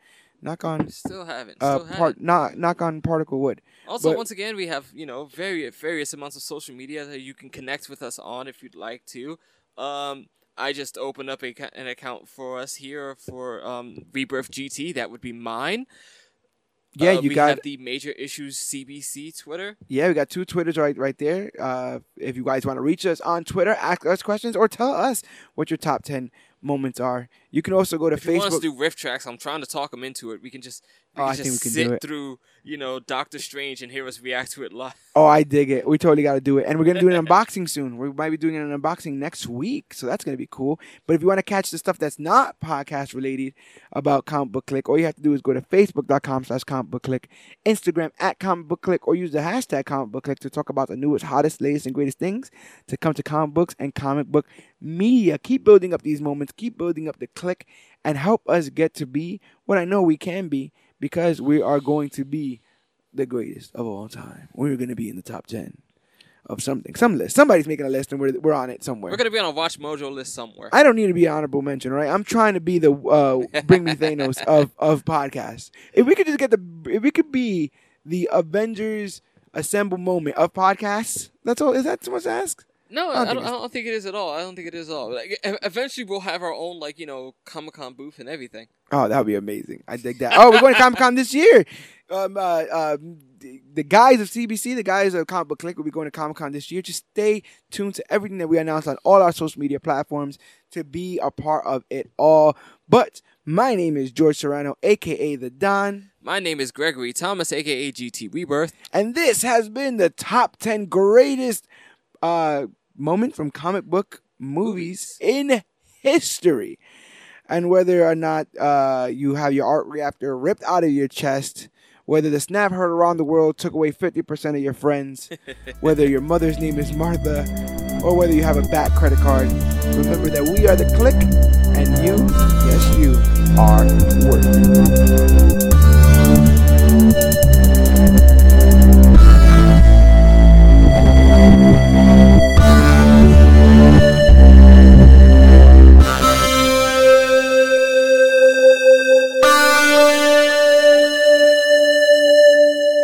Knock on Still haven't. uh, Still haven't. part knock knock on particle wood. Also, But- once again, we have you know various various amounts of social media that you can connect with us on if you'd like to. Um, I just opened up a, an account for us here for um, Rebirth GT. That would be mine. Yeah, Uh, you we got have the Major Issues CBC Twitter. Yeah, we got two Twitters right right there. Uh, if you guys want to reach us on Twitter, ask us questions or tell us what your top ten moments are. You can also go to If you want us Facebook. to do riff tracks, I'm trying to talk them into it. We can just we Oh, can I just think we can sit do it. through you know Doctor Strange and hear us react to it live. oh, I dig it. We totally got to do it, and we're gonna do an [laughs] unboxing soon. We might be doing an unboxing next week, so that's gonna be cool. But if you want to catch the stuff that's not podcast related about Comic Book Clique, all you have to do is go to Facebook.com/slash Comic Book Clique, Instagram at Comic Book Clique, or use the hashtag Comic Book Clique to talk about the newest, hottest, latest, and greatest things to come to comic books and comic book media. Keep building up these moments. Keep building up the Clique, and help us get to be what I know we can be because we are going to be the greatest of all time. We're going to be in the top 10 of something, some list. Somebody's making a list and we're, we're on it somewhere. We're gonna be on a Watch Mojo list somewhere. I don't need to be an honorable mention, right? I'm trying to be the uh, bring me Thanos [laughs] of of podcasts. If we could just get the, if we could be the Avengers assemble moment of podcasts, that's all. Is that too much to ask? No, I I don't don't, think I don't think it is at all. I don't think it is at all. Like, eventually, we'll have our own, like, you know, Comic Con booth and everything. Oh, that would be amazing. I dig that. Oh, we're going to Comic Con this year. Um, uh, uh, the, the guys of CBC, the guys of Comic Book Clique will be going to Comic Con this year. Just stay tuned to everything that we announce on all our social media platforms to be a part of it all. But my name is George Serrano, aka The Don. My name is Gregory Thomas, aka GT Rebirth. And this has been the top 10 greatest uh, moment from comic book movies in history. And whether or not uh, you have your arc reactor ripped out of your chest, whether the snap heard around the world took away 50% of your friends, [laughs] whether your mother's name is Martha, or whether you have a bat credit card, remember that we are the Clique and you, yes, you are worth it.